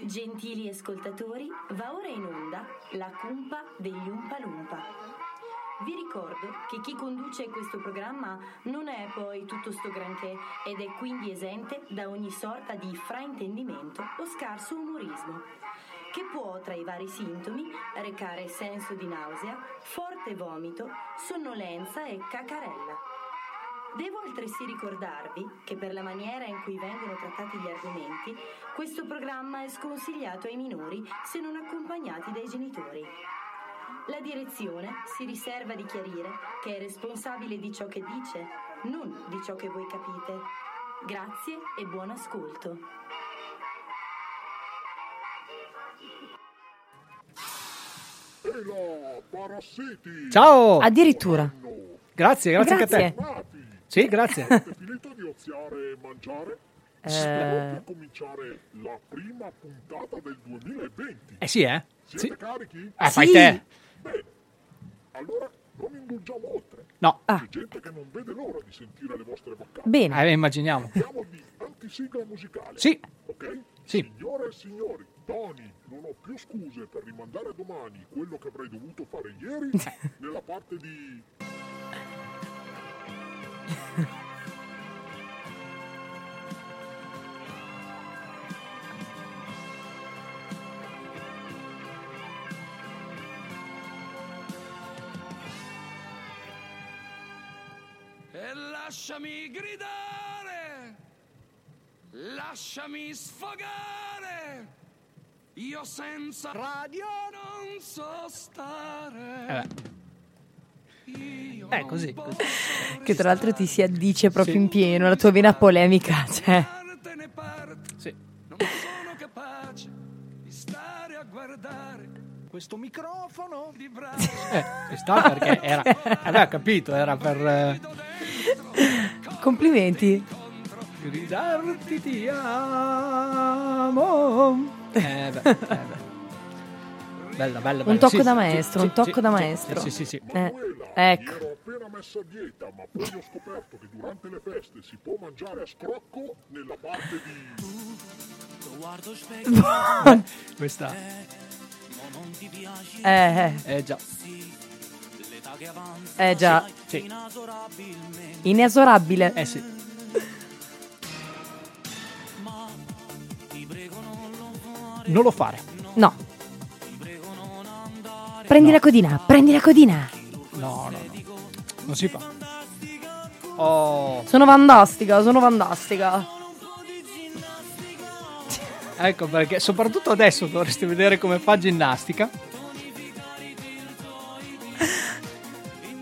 Gentili ascoltatori, va ora in onda la cumpa degli Umpa Lumpa. Vi ricordo che chi conduce questo programma non è poi tutto sto granché ed è quindi esente da ogni sorta di fraintendimento o scarso umorismo, che può tra i vari sintomi recare senso di nausea, forte vomito, sonnolenza e cacarella. Devo altresì ricordarvi che per la maniera in cui vengono trattati gli argomenti, questo programma è sconsigliato ai minori se non accompagnati dai genitori. La direzione si riserva di chiarire che è responsabile di ciò che dice, non di ciò che voi capite. Grazie e buon ascolto. E la parassiti! Ciao! Addirittura. Grazie, grazie, anche a Grazie. te. Sì, grazie. avete finito di oziare e mangiare? Eh, cominciare la prima puntata del 2020. Eh sì, eh? Siete Sì. carichi? Eh, fai Sì. te. Bene. Allora non indulgiamo oltre. No, Ah. C'è gente che non vede l'ora di sentire le vostre boccate. bene. eh, immaginiamo. Andiamo di antisigla musicale. Sì. Ok? Sì. Signore e signori, Tony, non ho più scuse per rimandare a domani quello che avrei dovuto fare ieri nella parte di... lasciami gridare, lasciami sfogare. Io senza radio non so stare. Io Eh, non così, posso Che tra l'altro ti si addice proprio Sì. in pieno, la tua vena polemica, cioè. Questo microfono di braccio. Eh, sta perché era... Aveva capito, era per... eh, Complimenti. Gridarti ti amo. Eh, beh, eh, beh. Bella, bella, bella. Un tocco Sì, da maestro, sì, un tocco sì, da sì, maestro. Sì, sì, sì. Eh, ecco. Mi ero appena messo a dieta, ma poi ho scoperto che durante le feste si può mangiare a scrocco nella parte di... Questa... Eh, Eh già. eh già, Sì. inesorabile. Eh sì. Non lo fare. No. Prendi la codina, prendi la codina. No, no, no. Non si fa. Oh, Sono fantastica, sono fantastica. Ecco perché soprattutto adesso dovreste vedere come fa ginnastica.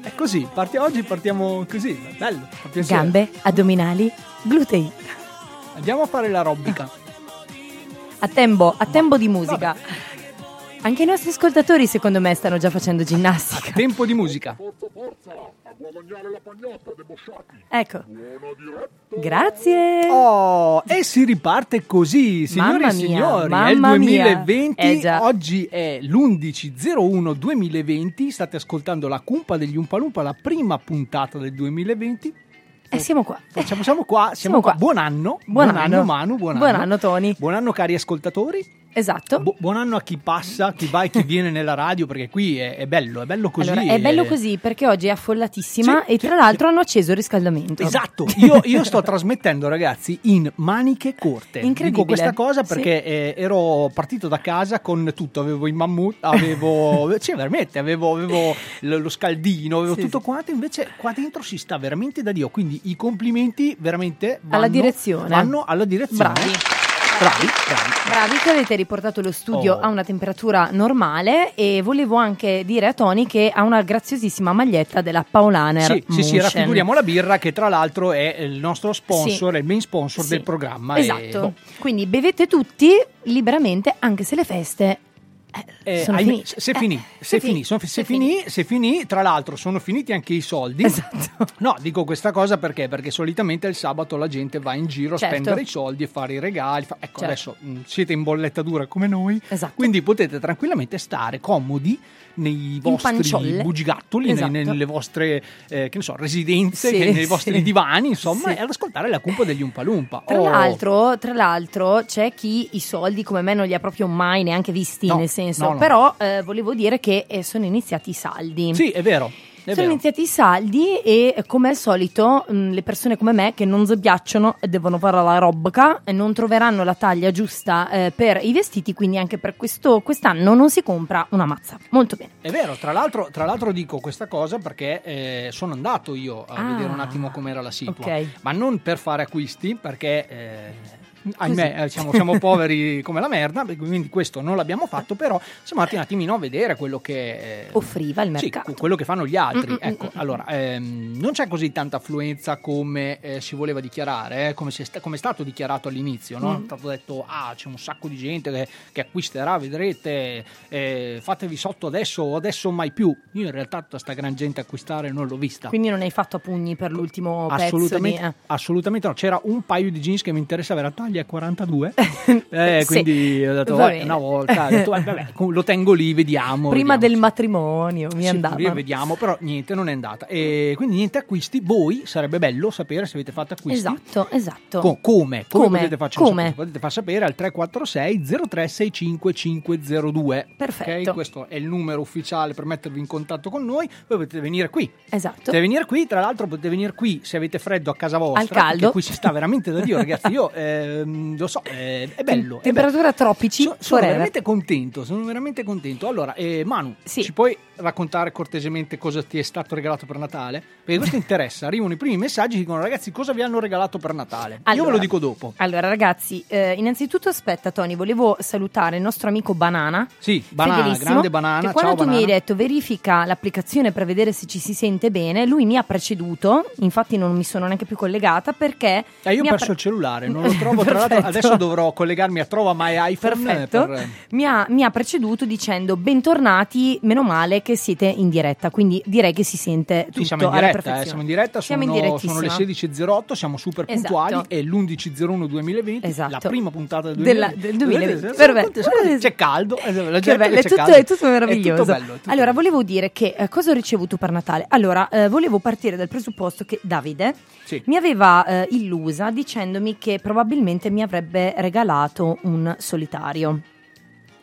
È così, parti- oggi partiamo così, bello. Gambe, addominali, glutei. Andiamo a fare l'aerobica. A tempo, a tempo di musica. Anche i nostri ascoltatori, secondo me, stanno già facendo ginnastica. Tempo di musica. Forza, forza, a guadagnare la pagnotta, debosciati. Ecco. Grazie. Oh, e si riparte così, signori Mamma e mia, signori. è il mamma mia. 2020, Eh oggi è l'11.01.2020. State ascoltando la cumpa degli Umpalumpa, la prima puntata del 2020. E siamo qua. Facciamo, siamo qua, siamo, Siamo qua. qua. Buon anno, Buon anno. Manu, buon, Buon anno. anno, Tony. Buon anno cari ascoltatori. Esatto. Bu- buon anno a chi passa, chi va e chi viene nella radio, perché qui è, è bello, è bello così. Allora, è bello eh. così perché oggi è affollatissima Sì, e tra sì, l'altro hanno acceso il riscaldamento. Esatto, io, io sto trasmettendo ragazzi in maniche corte. Incredibile. Dico questa cosa Sì. perché eh, ero partito da casa con tutto, avevo i mammut, avevo, cioè veramente, avevo, avevo lo lo scaldino, avevo Sì, tutto sì. quanto, invece qua dentro si sta veramente da Dio, quindi i complimenti veramente vanno, Alla direzione. vanno alla direzione. Bravi. Bravi, bravi. Bravi che avete riportato lo studio Oh. a una temperatura normale e volevo anche dire a Tony che ha una graziosissima maglietta della Paulaner. Sì, sì, sì, raffiguriamo la birra che tra l'altro è il nostro sponsor, è il main sponsor Sì. del programma. e, Esatto. boh, Quindi bevete tutti liberamente anche se le feste Eh, sono. Se Eh, finì, se se finì, se finì, se finì, tra l'altro sono finiti anche i soldi. Esatto. No, dico questa cosa perché? Perché solitamente il sabato la gente va in giro a Certo. spendere i soldi e fare i regali. fa- Ecco, Certo. adesso mh, siete in bolletta dura come noi, Esatto. quindi potete tranquillamente stare comodi nei vostri bugigattoli, Esatto. nei- nelle vostre che ne so, residenze, Sì, nei sì. vostri divani, insomma, Sì. e ad ascoltare la cumpa degli Umpalumpa. Tra, Oh. l'altro, tra l'altro c'è chi i soldi come me non li ha proprio mai neanche visti, No, nel senso, no, no. però eh, volevo dire che eh, sono iniziati i saldi. Sì, è vero. Sono iniziati i saldi e come al solito mh, le persone come me che non si piacciono e devono fare la robca e non troveranno la taglia giusta eh, per i vestiti, quindi anche per questo quest'anno non si compra una mazza. Molto bene. È vero, tra l'altro, tra l'altro dico questa cosa perché eh, sono andato io a Ah, vedere un attimo com'era la situa, ok. ma non per fare acquisti perché... eh, Ahimè, eh, siamo, siamo poveri come la merda, quindi questo non l'abbiamo fatto, però siamo andati un attimino a vedere quello che... eh, Offriva il sì, mercato. quello che fanno gli altri. Mm, mm, ecco, mm, allora, ehm, non c'è così tanta affluenza come eh, si voleva dichiarare, eh, come, sta- come è stato dichiarato all'inizio. No? Mm. È stato detto, ah, c'è un sacco di gente che, che acquisterà, vedrete, eh, fatevi sotto adesso o adesso mai più. Io in realtà tutta sta gran gente acquistare non l'ho vista. Quindi non hai fatto a pugni per l'ultimo Assolutamente, pezzo di... eh. assolutamente no. C'era un paio di jeans che mi interessava, era taglia 42. eh, Sì. quindi ho detto, Va "Vabbè, bene. una volta, ho detto, "Eh, vabbè, lo tengo lì, vediamo. Prima vediamo". del matrimonio mi Sì, andava. lì vediamo, però niente, non è andata. E quindi niente acquisti. Voi sarebbe bello sapere se avete fatto acquisti. Esatto, esatto. Co- come? Come, Come? potete farci Come? sapere? Potete far sapere al 346 0365 502. Perfetto. Ok? Questo è il numero ufficiale per mettervi in contatto con noi. Voi potete venire qui. Esatto. Potete venire qui, tra l'altro potete venire qui se avete freddo a casa vostra. Al caldo. Qui si sta veramente da Dio, ragazzi. Io ehm, lo so, eh, è bello. è Temperatura tropici So- sono veramente contento, sono veramente contento. Allora, eh, Manu, Sì. ci puoi raccontare cortesemente cosa ti è stato regalato per Natale? Perché questo interessa. Arrivano i primi messaggi, dicono ragazzi cosa vi hanno regalato per Natale? Io ve Allora. lo dico dopo. Allora, ragazzi, eh, innanzitutto aspetta, Tony, volevo salutare il nostro amico Banana. Sì, Banana, grande Banana, Che quando ciao tu mi hai Banana. detto verifica l'applicazione per vedere se ci si sente bene, lui mi ha preceduto. Infatti, non mi sono neanche più collegata perché. Eh, io ho perso pre- il cellulare, non lo trovo. Tra l'altro, Perfetto. adesso dovrò collegarmi a Trova My iPhone. eh, Perfetto. per- Mi, ha, mi ha preceduto dicendo bentornati, meno male che siete in diretta, quindi direi che si sente tutto Sì, siamo in diretta, eh, siamo in diretta, Siamo sono, in sono le direttissima. 16.08, siamo super Esatto. puntuali, è l'11.01 2020, Esatto. la prima puntata del Della- 2020. del 2020. Vedete, Perfetto. sono così, C'è caldo, eh, la gente bello, è, tutto, caldo. è tutto meraviglioso. È tutto bello, è tutto allora, volevo dire che eh, cosa ho ricevuto per Natale? Allora, eh, volevo partire dal presupposto che Davide Sì. mi aveva eh, illusa dicendomi che probabilmente mi avrebbe regalato un solitario.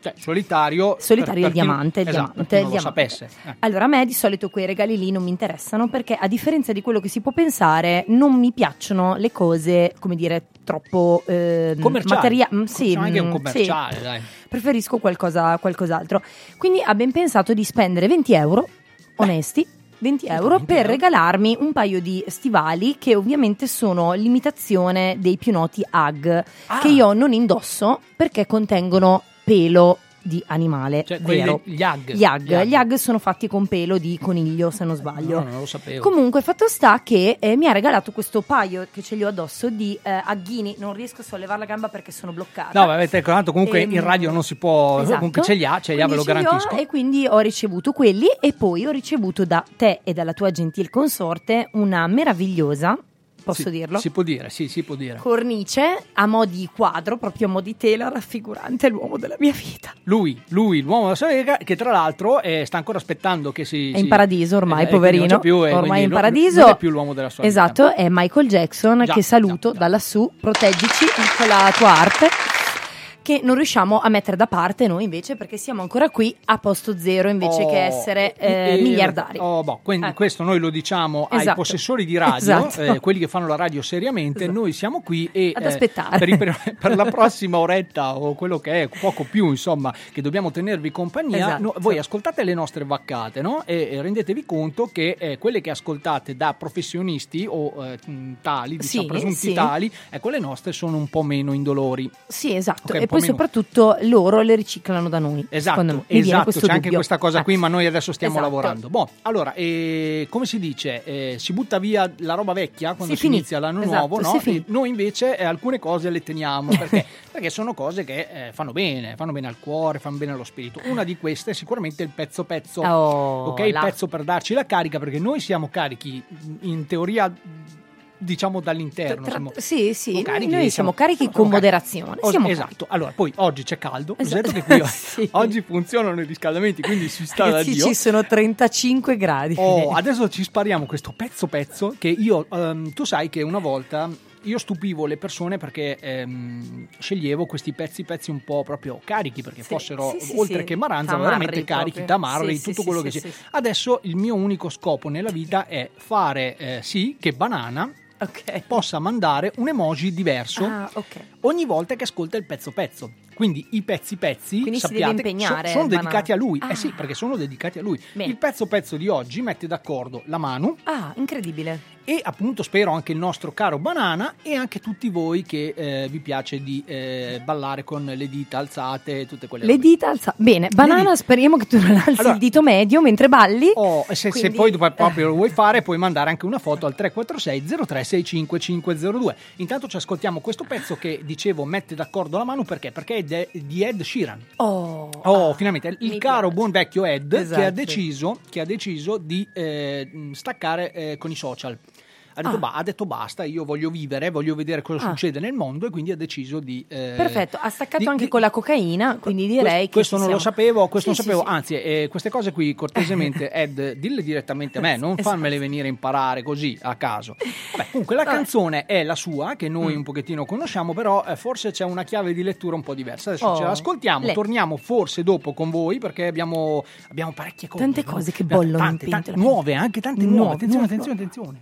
Cioè, solitario. Solitario per- il per chi- diamante, il esatto, diamante, il diamante. sapesse. eh. Allora, a me di solito quei regali lì non mi interessano perché, a differenza di quello che si può pensare, non mi piacciono le cose, come dire, troppo eh, Commerciali. materia- mm, sì, anche un mm, commerciale, sì. dai. Preferisco qualcosa, qualcos'altro. Quindi abbiamo pensato di spendere 20 euro, onesti. 20 euro 20 per regalarmi un paio di stivali che ovviamente sono l'imitazione dei più noti Hug Ah. che io non indosso perché contengono pelo di animale Cioè, quelli vero. Gli Hug. Gli Hug. Gli Hug sono fatti con pelo di coniglio, se non sbaglio. No, non lo sapevo. Comunque, fatto sta che eh, mi ha regalato questo paio che ce li ho addosso di eh, agghini. Non riesco a sollevare la gamba perché sono bloccata. No, vabbè, tanto comunque Ehm, in radio non si può. esatto. Comunque ce li ha, ce li ha, ve lo garantisco. E quindi ho ricevuto quelli e poi ho ricevuto da te e dalla tua gentil consorte una meravigliosa, posso Sì, dirlo? Si può dire, sì, si può dire. Cornice a mo' di quadro, proprio a mo' di tela raffigurante l'uomo della mia vita. Lui, lui, l'uomo della sua vega, che tra l'altro eh, sta ancora aspettando che si. È in si- paradiso ormai, eh, quindi poverino. Non più, e ormai in paradiso. Non è più l'uomo della sua vita. Esatto, è Michael Jackson Già, che saluto già, già. da lassù, proteggici con la tua arte. Che non riusciamo a mettere da parte noi invece perché siamo ancora qui a posto zero invece Oh, che essere eh, e- miliardari. oh, boh, quindi Ecco. questo noi lo diciamo ai Esatto. possessori di radio, Esatto. eh, quelli che fanno la radio seriamente. Esatto. Noi siamo qui e Ad eh, aspettare. per, i- per- la prossima oretta o quello che è, poco più, insomma, che dobbiamo tenervi compagnia. Esatto. no, voi ascoltate le nostre vaccate no? e, e rendetevi conto che eh, quelle che ascoltate da professionisti o eh, tali, diciamo, Sì, presunti sì. tali, ecco, le nostre sono un po' meno indolori. Sì, esatto. Ok, un e poi meno- soprattutto loro le riciclano da noi. Esatto, esatto, c'è anche dubbio. questa cosa qui, ma noi adesso stiamo Esatto. lavorando. Boh, allora, eh, come si dice, eh, si butta via la roba vecchia quando Si si, inizia l'anno Esatto, nuovo, no? noi invece eh, alcune cose le teniamo perché, perché sono cose che eh, fanno bene, fanno bene al cuore, fanno bene allo spirito. Una di queste è sicuramente il pezzo pezzo, Oh, ok? Il pezzo per darci la carica perché noi siamo carichi in teoria diciamo dall'interno. Tra- siamo- sì, sì, siamo noi- noi siamo carichi con moderazione, Os- siamo esatto. Allora, poi oggi c'è caldo. Esatto. Esatto. che qui Sì. oggi funzionano i riscaldamenti, quindi si sta da Ragazzi, Dio. ci sono 35 gradi. Oh, adesso ci spariamo questo pezzo pezzo che io, ehm, tu sai che una volta io stupivo le persone perché ehm, sceglievo questi pezzi pezzi un po' proprio carichi perché Sì, fossero sì, oltre sì. che maranza veramente carichi, tamarri, tutto quello che sì. Adesso il mio unico scopo nella vita è fare eh, sì che banana Ok. possa mandare un emoji diverso Ah, ok. ogni volta che ascolta il pezzo pezzo. Quindi i pezzi pezzi Quindi sappiate, so- sono dedicati a lui. Ah. Eh sì, perché sono dedicati a lui. Bene. Il pezzo pezzo di oggi mette d'accordo la Manu Ah, incredibile. E appunto spero anche il nostro caro Banana e anche tutti voi che eh, vi piace di eh, ballare con le dita alzate e tutte quelle Le robe. dita alza. Bene, banana, dita. speriamo che tu non alzi Allora- il dito medio mentre balli. Oh, se, se Quindi- poi dopo proprio lo vuoi fare, puoi mandare anche una foto al 346 0365 502. Intanto ci ascoltiamo questo pezzo che dicevo mette d'accordo la Manu perché? Perché è de- di Ed Sheeran. Oh, Oh, ah, finalmente il caro piace. buon vecchio Ed che, ha Esatto. deciso, che ha deciso di eh, staccare eh, con i social. Ha detto, Ah. ba- ha detto basta, io voglio vivere, voglio vedere cosa Ah. succede nel mondo e quindi ha deciso di... eh, Perfetto, ha staccato di- anche di- con la cocaina, quindi direi questo, che questo non lo siamo. sapevo, questo Sì, non sapevo, sì, sì. anzi eh, queste cose qui cortesemente Ed dille direttamente a me, non Esatto. farmele venire a imparare così a caso. Vabbè, comunque la canzone è la sua che Mm. noi un pochettino conosciamo, però eh, forse c'è una chiave di lettura un po' diversa. Adesso Oh, ce l'ascoltiamo, le- torniamo forse dopo con voi perché abbiamo, abbiamo parecchie cose. Tante cose che bollono in tante, tante nuove, anche tante nuove. Nuove, Attenzione, nuove. attenzione, attenzione.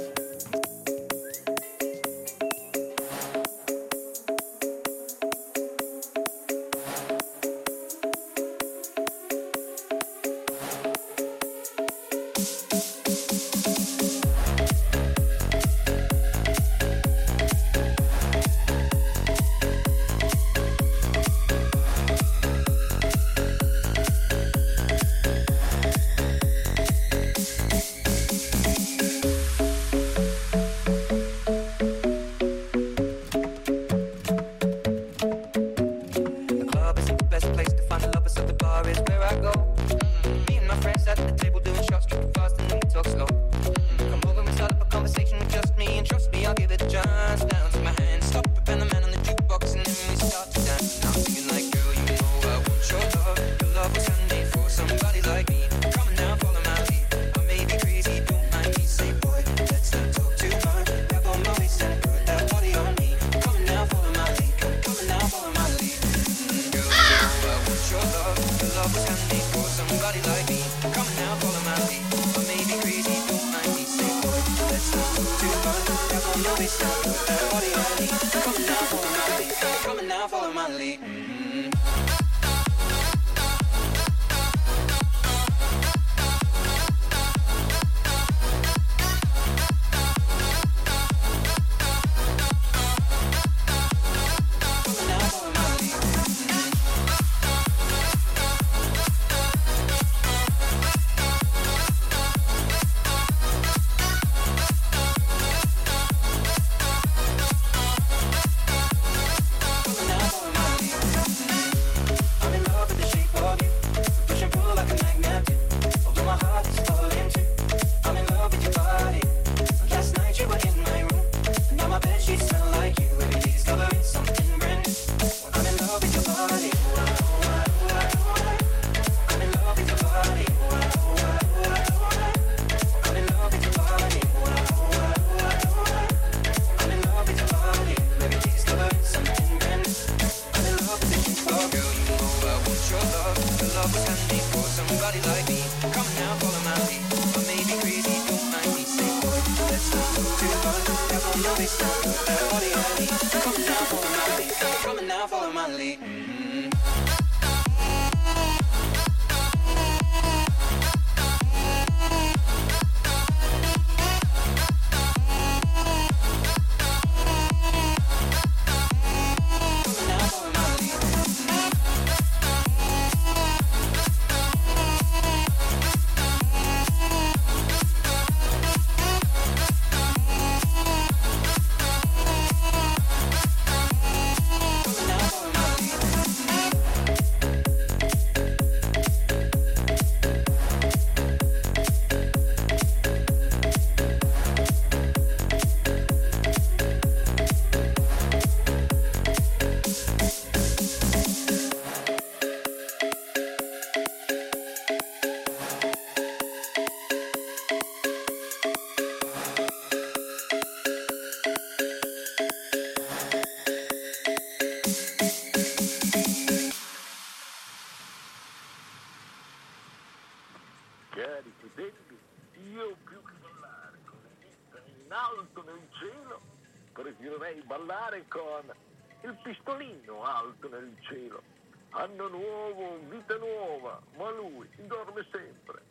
nuova, ma lui dorme sempre.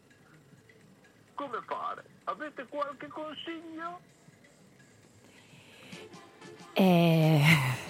Come fare? Avete qualche consiglio? Eh,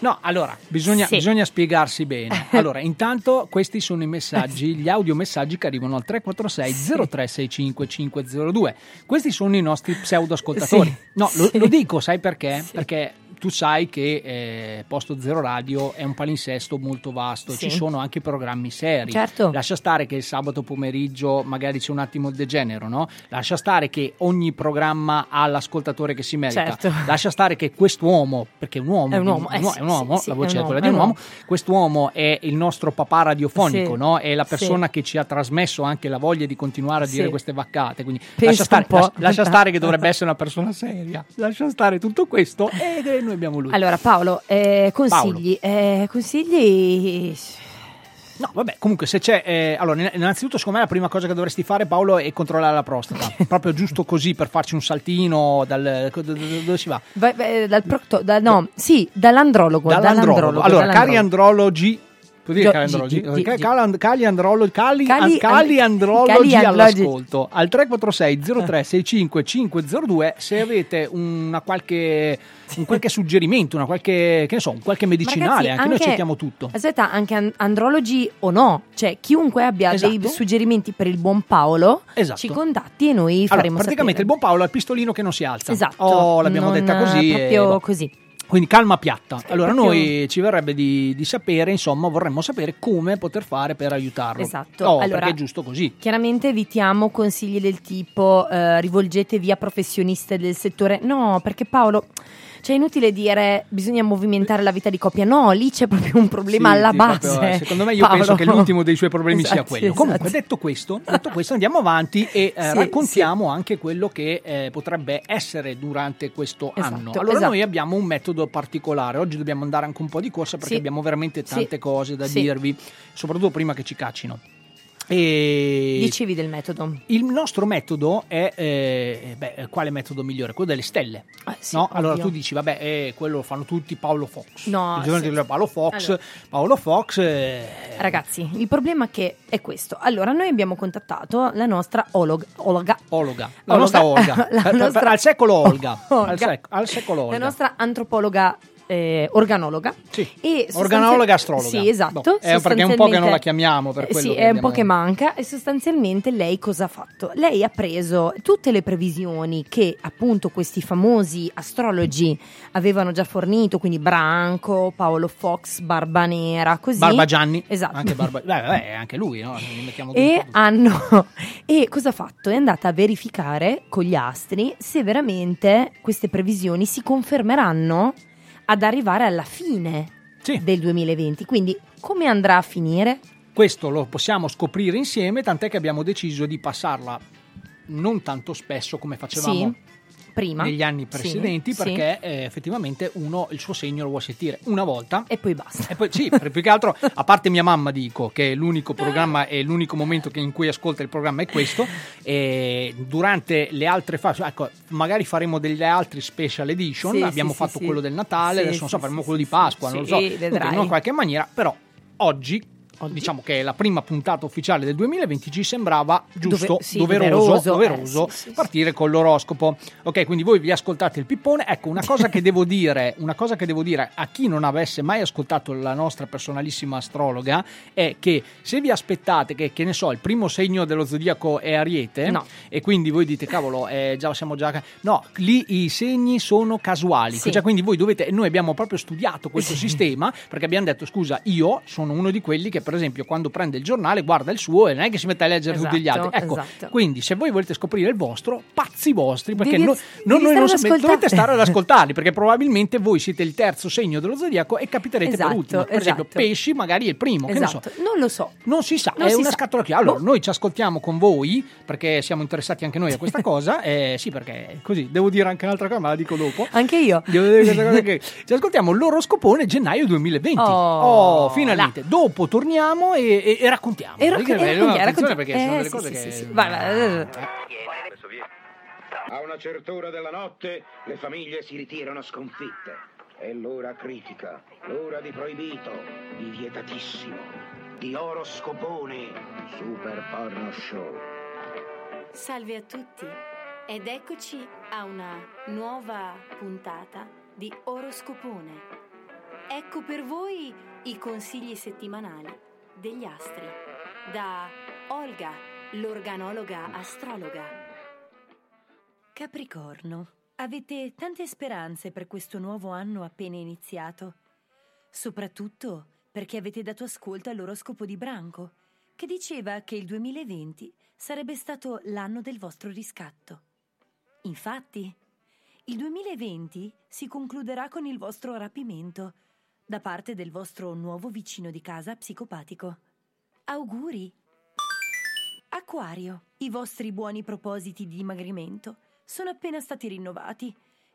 No, allora, bisogna, Sì. bisogna spiegarsi bene. Allora, intanto questi sono i messaggi, gli audiomessaggi che arrivano al 346 0365 502. Questi sono i nostri pseudo-ascoltatori. Sì. No, lo, lo dico, sai perché? Perché tu sai che eh, Posto Zero Radio è un palinsesto molto vasto, Sì. ci sono anche programmi seri. Certo. Lascia stare che il sabato pomeriggio magari c'è un attimo il degenero, no? Lascia stare che ogni programma ha l'ascoltatore che si merita. Certo. Lascia stare che quest'uomo, perché è un uomo, È un uomo, un eh sì, è un uomo, sì, la è voce un è uomo, quella è di un un uomo. Quest'uomo è il nostro papà radiofonico, no? È la persona che ci ha trasmesso anche la voglia di continuare a dire queste vaccate. Quindi lascia stare, un lascia- lascia stare che dovrebbe essere una persona seria. Lascia stare tutto questo e noi abbiamo lui. allora, Paolo, eh, consigli. eh, consigli. No, vabbè, comunque se c'è... eh, allora, innanzitutto secondo me la prima cosa che dovresti fare Paolo è controllare la prostata. Proprio giusto così per farci un saltino dal... do- do- do- Dove si va? Vai- vai, dal procto, da- no, sì, dall'andrologo. Dall'andrologo. Allora, dall'andrologo. cari andrologi? Gi- Ca- gi- Cali, cali androlo- cali- Cali- cali and- andrologi cali andrologi. all'ascolto al 346 03 65 502 se avete una qualche, un qualche suggerimento, una qualche, che ne so, un qualche medicinale, Ragazzi, anche, noi accettiamo tutto. Aspetta, anche an- andrologi o no, cioè chiunque abbia dei Esatto. suggerimenti per il buon Paolo Esatto. ci contatti e noi Allora, faremo praticamente sapere. il buon Paolo ha il pistolino che non si alza. Esatto. Oh, l'abbiamo non, detta così. eh, e Proprio boh. così. Quindi calma piatta. Allora, noi ci verrebbe di, di sapere, insomma, vorremmo sapere come poter fare per aiutarlo. Esatto. Oh, Allora- perché è giusto così. Chiaramente evitiamo consigli del tipo eh, rivolgetevi a professioniste del settore. No, perché Paolo, cioè è inutile dire bisogna movimentare la vita di coppia. No, lì c'è proprio un problema Sì, alla sì, base. proprio, eh, secondo me io Paolo. penso che l'ultimo dei suoi problemi sia Esatto, quello. esatto. Comunque, detto questo, detto questo, andiamo avanti e eh, Sì, raccontiamo anche quello che eh, potrebbe essere durante questo Esatto, anno. Allora, esatto. noi abbiamo un metodo particolare. Oggi dobbiamo andare anche un po' di corsa perché Sì. abbiamo veramente tante Sì. cose da Sì. dirvi, soprattutto prima che ci caccino. E Dicevi del metodo. il nostro metodo è, eh, beh, quale metodo migliore? Quello delle stelle. Ah, sì, no? Allora tu dici, vabbè, eh, quello lo fanno tutti Paolo Fox. No, Il giorno sì, di. Paolo Fox, Allora. Paolo Fox eh, Ragazzi, il problema che è questo. Allora, noi abbiamo contattato la nostra olog- ologa. Ologa, la Ologa. nostra Olga, La nostra- al secolo Olga, Olga. Al, sec- al secolo Olga. La nostra antropologa eh, organologa. Sì. E Organologa, astrologa. Sì, esatto. Boh, è perché è un po' che non la chiamiamo, per quello Sì, che è un po' che manca. E sostanzialmente lei cosa ha fatto? Lei ha preso tutte le previsioni che appunto questi famosi astrologi avevano già fornito, quindi Branco, Paolo Fox, Barba Nera, così. Barba Gianni, Esatto. anche, Barba, beh, beh, anche lui, no? E hanno e cosa ha fatto? È andata a verificare con gli astri se veramente queste previsioni si confermeranno ad arrivare alla fine Sì. del 2020. Quindi come andrà a finire? Questo lo possiamo scoprire insieme, tant'è che abbiamo deciso di passarla non tanto spesso come facevamo Sì, prima negli anni Sì, precedenti, sì. perché eh, effettivamente uno il suo segno lo vuole sentire una volta. e poi basta. E poi sì, per più che altro, a parte mia mamma dico che è l'unico programma e l'unico momento che- in cui ascolta il programma è questo, e durante le altre fasi, ecco, magari faremo degli altri special edition, Sì, abbiamo sì, fatto sì, quello sì. del Natale, Sì, adesso non so, sì, faremo sì, quello di sì, Pasqua, sì, non lo so. Comunque, in qualche maniera, però oggi... Oggi. Diciamo che la prima puntata ufficiale del 2020 ci sembrava giusto, Dove- sì, doveroso, doveroso, doveroso eh, sì, sì, partire con l'oroscopo. Ok, quindi voi vi ascoltate il pippone. Ecco, una cosa che devo dire, una cosa che devo dire a chi non avesse mai ascoltato la nostra personalissima astrologa è che se vi aspettate che, che ne so, il primo segno dello zodiaco è Ariete No. e quindi voi dite cavolo, eh, già siamo già No, lì i segni sono casuali, cioè quindi voi dovete noi abbiamo proprio studiato questo sistema perché abbiamo detto scusa, io sono uno di quelli che per esempio quando prende il giornale guarda il suo e non è che si mette a leggere tutti gli Esatto, altri. Ecco, esatto. quindi se voi volete scoprire il vostro, pazzi vostri, perché Devi- no- devi noi non sapete, dovete stare ad ascoltarli, perché probabilmente voi siete il terzo segno dello zodiaco e capiterete Esatto, per ultimo. Per esempio, esatto. pesci magari è il primo, che ne so. Esatto, non lo so. Non si sa, Non è si una sa. scatola chiusa. Allora, Boh. noi ci ascoltiamo con voi perché siamo interessati anche noi a questa cosa. Eh, sì, perché così devo dire anche un'altra cosa, ma la dico dopo. Anche io. Devo dire questa cosa che ci ascoltiamo l'oroscopone gennaio 2020. Oh, finalmente. Dopo torniamo e, e- e raccontiamo. E Perché- racconti- no, racconti- attenzione racconti- perché sono eh, delle sì, cose sì, che sì, sì. Vai, vai, vai. A una certa ora della notte le famiglie si ritirano sconfitte. È l'ora critica, l'ora di proibito, di vietatissimo, di oroscopone, Super Porno Show. Salve a tutti ed eccoci a una nuova puntata di Oroscopone. Ecco per voi i consigli settimanali degli astri da Olga, l'organologa astrologa. Capricorno, avete tante speranze per questo nuovo anno appena iniziato, soprattutto perché avete dato ascolto all'oroscopo di Branco, che diceva che il 2020 sarebbe stato l'anno del vostro riscatto. Infatti, il 2020 si concluderà con il vostro rapimento da parte del vostro nuovo vicino di casa psicopatico. Auguri! Acquario, i vostri buoni propositi di dimagrimento sono appena stati rinnovati.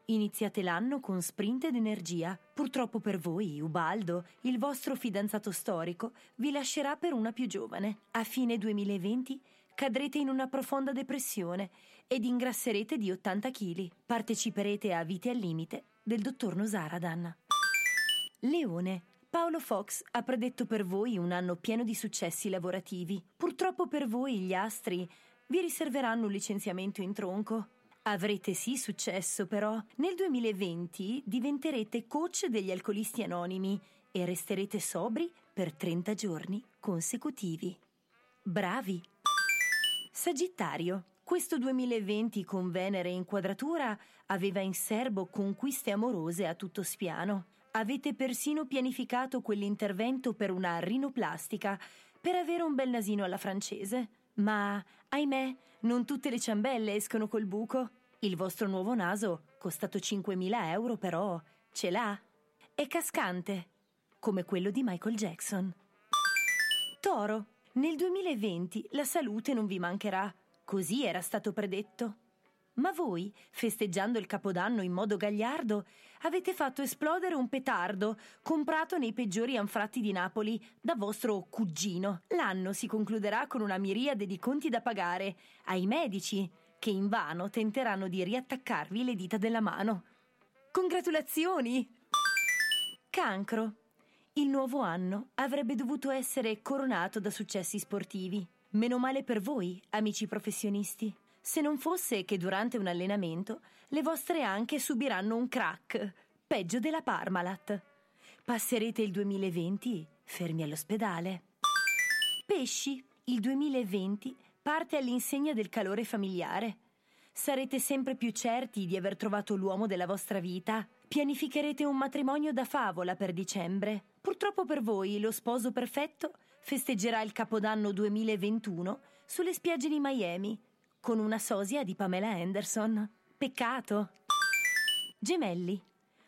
Iniziate l'anno con sprint ed energia. Purtroppo per voi, Ubaldo, il vostro fidanzato storico, vi lascerà per una più giovane. A fine 2020 cadrete in una profonda depressione ed ingrasserete di 80 kg. Parteciperete a Vite al limite del dottor Nosaradan. Leone. Paolo Fox ha predetto per voi un anno pieno di successi lavorativi. Purtroppo per voi gli astri vi riserveranno un licenziamento in tronco. Avrete sì successo, però. Nel 2020 diventerete coach degli alcolisti anonimi e resterete sobri per 30 giorni consecutivi. Bravi! Sagittario. Questo 2020 con Venere in quadratura aveva in serbo conquiste amorose a tutto spiano. Avete persino pianificato quell'intervento per una rinoplastica per avere un bel nasino alla francese. Ma, ahimè, non tutte le ciambelle escono col buco. Il vostro nuovo naso, costato 5.000 euro, però, ce l'ha. È cascante, come quello di Michael Jackson. Toro, nel 2020 la salute non vi mancherà. Così era stato predetto. Ma voi, festeggiando il Capodanno in modo gagliardo, avete fatto esplodere un petardo comprato nei peggiori anfratti di Napoli da vostro cugino. L'anno si concluderà con una miriade di conti da pagare ai medici, che invano tenteranno di riattaccarvi le dita della mano. Congratulazioni! Cancro. Il nuovo anno avrebbe dovuto essere coronato da successi sportivi. Meno male per voi, amici professionisti. Se non fosse che durante un allenamento le vostre anche subiranno un crack, peggio della Parmalat. Passerete il 2020 fermi all'ospedale. Pesci, il 2020 parte all'insegna del calore familiare. Sarete sempre più certi di aver trovato l'uomo della vostra vita. Pianificherete un matrimonio da favola per dicembre. Purtroppo per voi lo sposo perfetto festeggerà il Capodanno 2021 sulle spiagge di Miami con una sosia di Pamela Anderson. Peccato. Gemelli.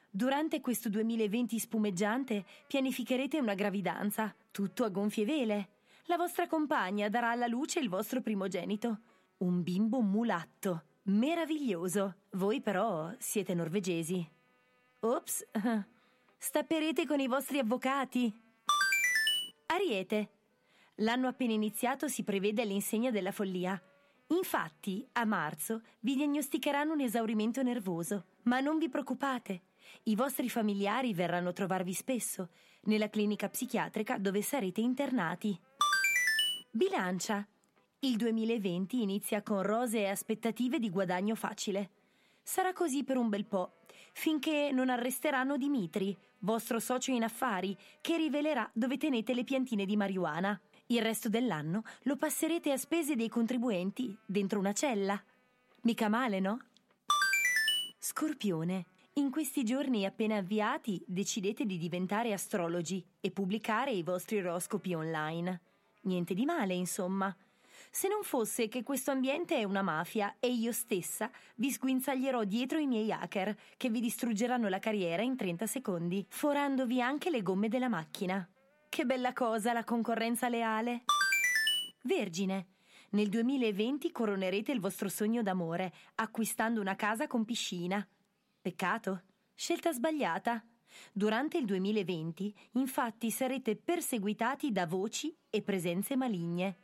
Durante questo 2020 spumeggiante pianificherete una gravidanza, tutto a gonfie vele. La vostra compagna darà alla luce il vostro primogenito. Un bimbo mulatto. Meraviglioso. Voi però siete norvegesi. Ops. Stapperete con i vostri avvocati. Ariete. L'anno appena iniziato si prevede all'insegna della follia. Infatti, a marzo vi diagnosticheranno un esaurimento nervoso, ma non vi preoccupate. I vostri familiari verranno a trovarvi spesso, nella clinica psichiatrica dove sarete internati. Bilancia. Il 2020 inizia con rosee aspettative di guadagno facile. Sarà così per un bel po', finché non arresteranno Dimitri, vostro socio in affari, che rivelerà dove tenete le piantine di marijuana. Il resto dell'anno lo passerete a spese dei contribuenti, dentro una cella. Mica male, no? Scorpione. In questi giorni appena avviati decidete di diventare astrologi e pubblicare i vostri oroscopi online. Niente di male, insomma. Se non fosse che questo ambiente è una mafia e io stessa vi sguinzaglierò dietro i miei hacker che vi distruggeranno la carriera in 30 secondi, forandovi anche le gomme della macchina. Che bella cosa la concorrenza leale. Vergine. Nel 2020 coronerete il vostro sogno d'amore acquistando una casa con piscina. Peccato. Scelta sbagliata. Durante il 2020, infatti, sarete perseguitati da voci e presenze maligne.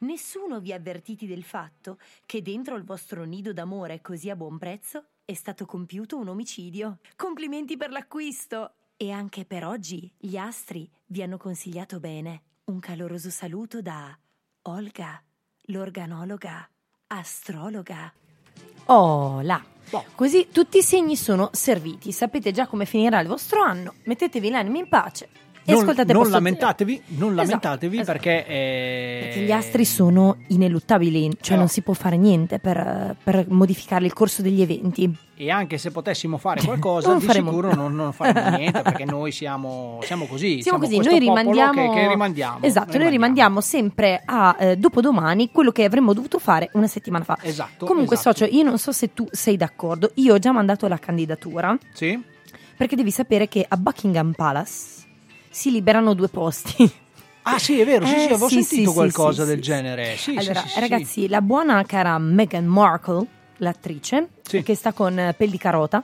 Nessuno vi ha avvertiti del fatto che dentro il vostro nido d'amore così a buon prezzo è stato compiuto un omicidio. Complimenti per l'acquisto! E anche per oggi gli astri vi hanno consigliato bene. Un caloroso saluto da Olga, l'organologa, astrologa. Oh là. Così tutti i segni sono serviti. Sapete già come finirà il vostro anno. Mettetevi l'anima in pace Non, ascoltate non lamentatevi, non Esatto, lamentatevi esatto. perché, eh, Perché gli astri sono ineluttabili, cioè No. non si può fare niente per, per modificare il corso degli eventi. e anche se potessimo fare qualcosa, Non di faremo- sicuro non, non faremo niente perché noi siamo, siamo così. Siamo così, questo noi rimandiamo. Che, che rimandiamo. Esatto, noi rimandiamo sempre a eh, dopodomani quello che avremmo dovuto fare una settimana fa. Esatto. Comunque, esatto. socio, io non so se tu sei d'accordo. Io ho già mandato la candidatura Sì? perché devi sapere che a Buckingham Palace si liberano due posti. Ah, sì, è vero, sì, Eh, sì, avevo sì, sentito sì, qualcosa del genere. Allora, ragazzi, la buona cara Meghan Markle, l'attrice, che sta con eh, pel di carota,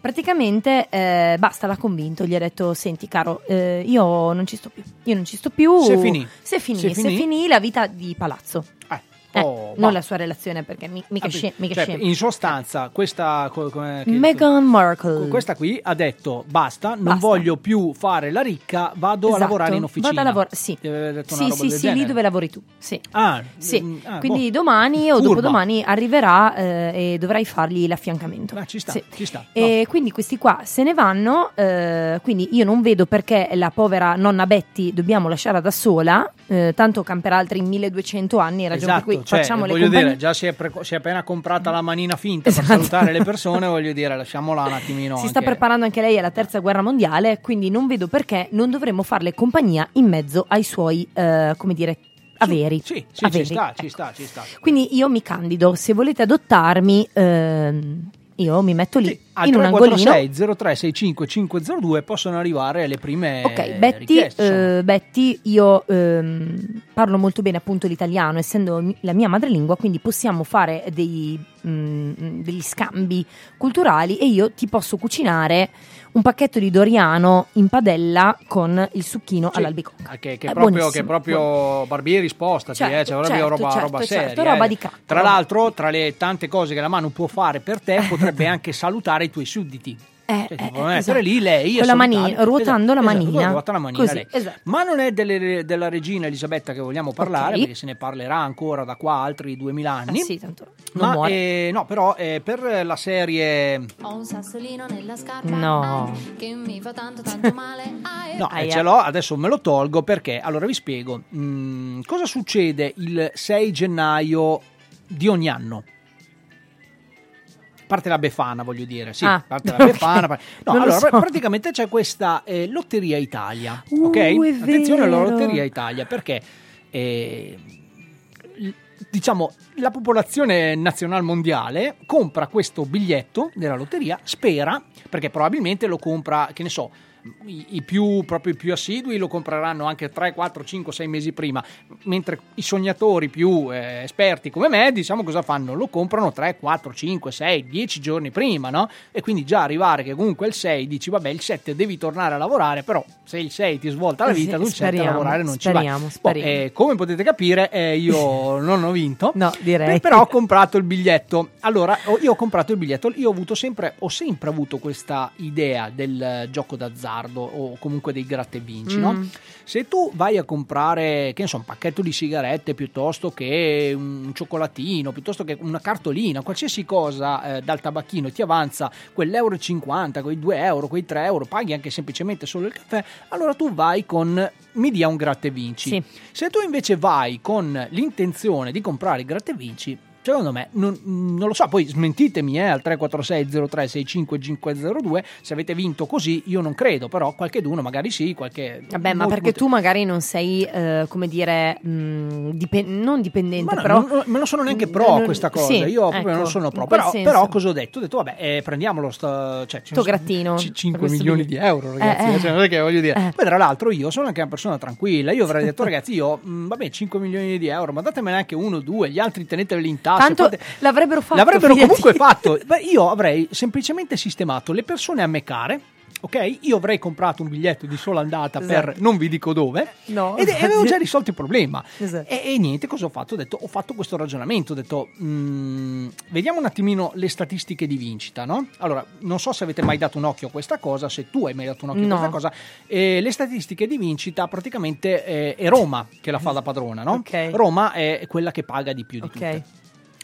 praticamente eh, basta, l'ha convinto, gli ha detto, senti caro, eh, io non ci sto più, io non ci sto più. Se finì. Se finì, Se se finì. finì la vita di palazzo. Eh, Eh, oh, non ma- la sua relazione, perché mi- mica, Ah, mica cioè, scemo. in sostanza, questa, co- come- che- Meghan Markle. questa qui ha detto basta, non Basta. voglio più fare la ricca, vado a Esatto, lavorare in officina. Vado a lavorare, sì. Sì, sì, sì, lì dove lavori tu. Sì. Ah, Sì, mm, ah, quindi boh. domani o Furba. dopodomani arriverà eh, e dovrai fargli l'affiancamento. Ah, ci sta, Sì. ci sta. E quindi questi qua se ne vanno, eh, quindi io non vedo perché la povera nonna Betty dobbiamo lasciarla da sola, eh, tanto camperà altri 1200 anni, ragione Esatto, per cui cioè, facciamo le voglio compagnie. dire, già si è, pre- si è appena comprata la manina finta Esatto. per salutare le persone, voglio dire, lasciamola un attimino. si sta anche- preparando anche lei alla terza guerra mondiale, quindi non vedo perché non dovremmo farle compagnia in mezzo ai suoi, eh, come dire, averi. Sì, sì, Averi, ci sta, ecco. ci sta, ci sta. Quindi io mi candido, se volete adottarmi, ehm, io mi metto lì Al in un angolino. 346 0365 502 possono arrivare le prime Ok, Betty, eh, Betty, io ehm, parlo molto bene appunto l'italiano, essendo la mia madrelingua, quindi possiamo fare dei, mm, degli scambi culturali e io ti posso cucinare un pacchetto di Doriano in padella con il succhino Sì, all'albicocca. ah, Che, che È è proprio, che proprio Barbieri spostati, Certo, eh, cioè proprio certo, roba, certo, roba certo, seria. roba eh. di cacca, Tra l'altro, tra le tante cose che la mano può fare per te, potrebbe anche salutare i tuoi sudditi. Eh, Cioè, eh, esatto. lì lei Con la manina, ruotando la Esatto, manina. ruota la manina Così, lei. esatto. Ma non è delle- della regina Elisabetta che vogliamo parlare, Ok. perché se ne parlerà ancora da qua altri 2000 anni. Ah, sì, tanto non Ma muore. eh, no, però eh, per la serie Ho un sassolino nella scarpa No. che mi fa tanto tanto male. No, eh, Aia. ce l'ho, adesso me lo tolgo perché, allora vi spiego, Mm, cosa succede il 6 gennaio di ogni anno? Parte la Befana, voglio dire, sì, Ah, parte la. Befana. pa- No, Non lo allora, so. praticamente c'è questa eh, Lotteria Italia, Uh, ok? Attenzione alla. Lotteria Italia, perché eh, diciamo la popolazione nazionale mondiale compra questo biglietto della lotteria, spera, perché probabilmente lo compra, che ne so, i, i più, proprio i più assidui lo compreranno anche 3, 4, 5, 6 mesi prima, mentre i sognatori più eh, esperti come me, diciamo cosa fanno? Lo comprano 3, 4, 5, 6, 10 giorni prima, no? E quindi già arrivare che comunque il 6 dici vabbè il 7 devi tornare a lavorare, però se il 6 ti svolta la Eh vita, tu il 7 a lavorare non speriamo, ci vai. speriamo. Boh, eh, come potete capire eh, io non ho vinto. No, direi. Però ho comprato il biglietto. Allora, io ho comprato il biglietto. Io ho avuto sempre, ho sempre avuto questa idea del gioco d'azzardo o comunque dei gratta e vinci, no? Mm. Se tu vai a comprare, che ne so, un pacchetto di sigarette piuttosto che un cioccolatino, piuttosto che una cartolina, qualsiasi cosa eh, dal tabacchino ti avanza quell'euro e 50, quei 2 euro, quei 3 euro, paghi anche semplicemente solo il caffè, allora tu vai con mi dia un gratta e vinci. Sì. Se tu invece vai con l'intenzione di comprare il gratta e vinci, secondo me, non, non lo so, poi smentitemi eh, al 346 03 6502 se avete vinto così, io non credo, però qualche d'uno magari sì, qualche... Vabbè, ma molto- perché molto- tu magari non sei, eh, come dire, mh, dipen- non dipendente, Ma però... non, non sono neanche pro a questa cosa, sì, io proprio ecco, non sono pro. Però, però cosa ho detto? Ho detto, vabbè, eh, prendiamolo sto, cioè, ci Sto grattino, ci- 5 questo milioni di euro, ragazzi. Eh, eh. cioè, che voglio dire. Eh. Poi, tra l'altro, io sono anche una persona tranquilla. Io avrei detto, ragazzi, io, mh, vabbè, 5 milioni di euro, ma datemene anche uno o due, gli altri teneteveli in tasca. Tanto fate- l'avrebbero fatto. L'avrebbero fidati. comunque fatto. Beh, io avrei semplicemente sistemato le persone a me care Ok, io avrei comprato un biglietto di sola andata Esatto. per non vi dico dove No, ed e infatti. avevo già risolto il problema. Esatto. E, e niente, cosa ho fatto? Ho, detto, ho fatto questo ragionamento, ho detto, mm, vediamo un attimino le statistiche di vincita, no? Allora, non so se avete mai dato un occhio a questa cosa, se tu hai mai dato un occhio No. a questa cosa, eh, le statistiche di vincita praticamente eh, è Roma che la fa da padrona, no? Ok. Roma è quella che paga di più di Ok. tutte.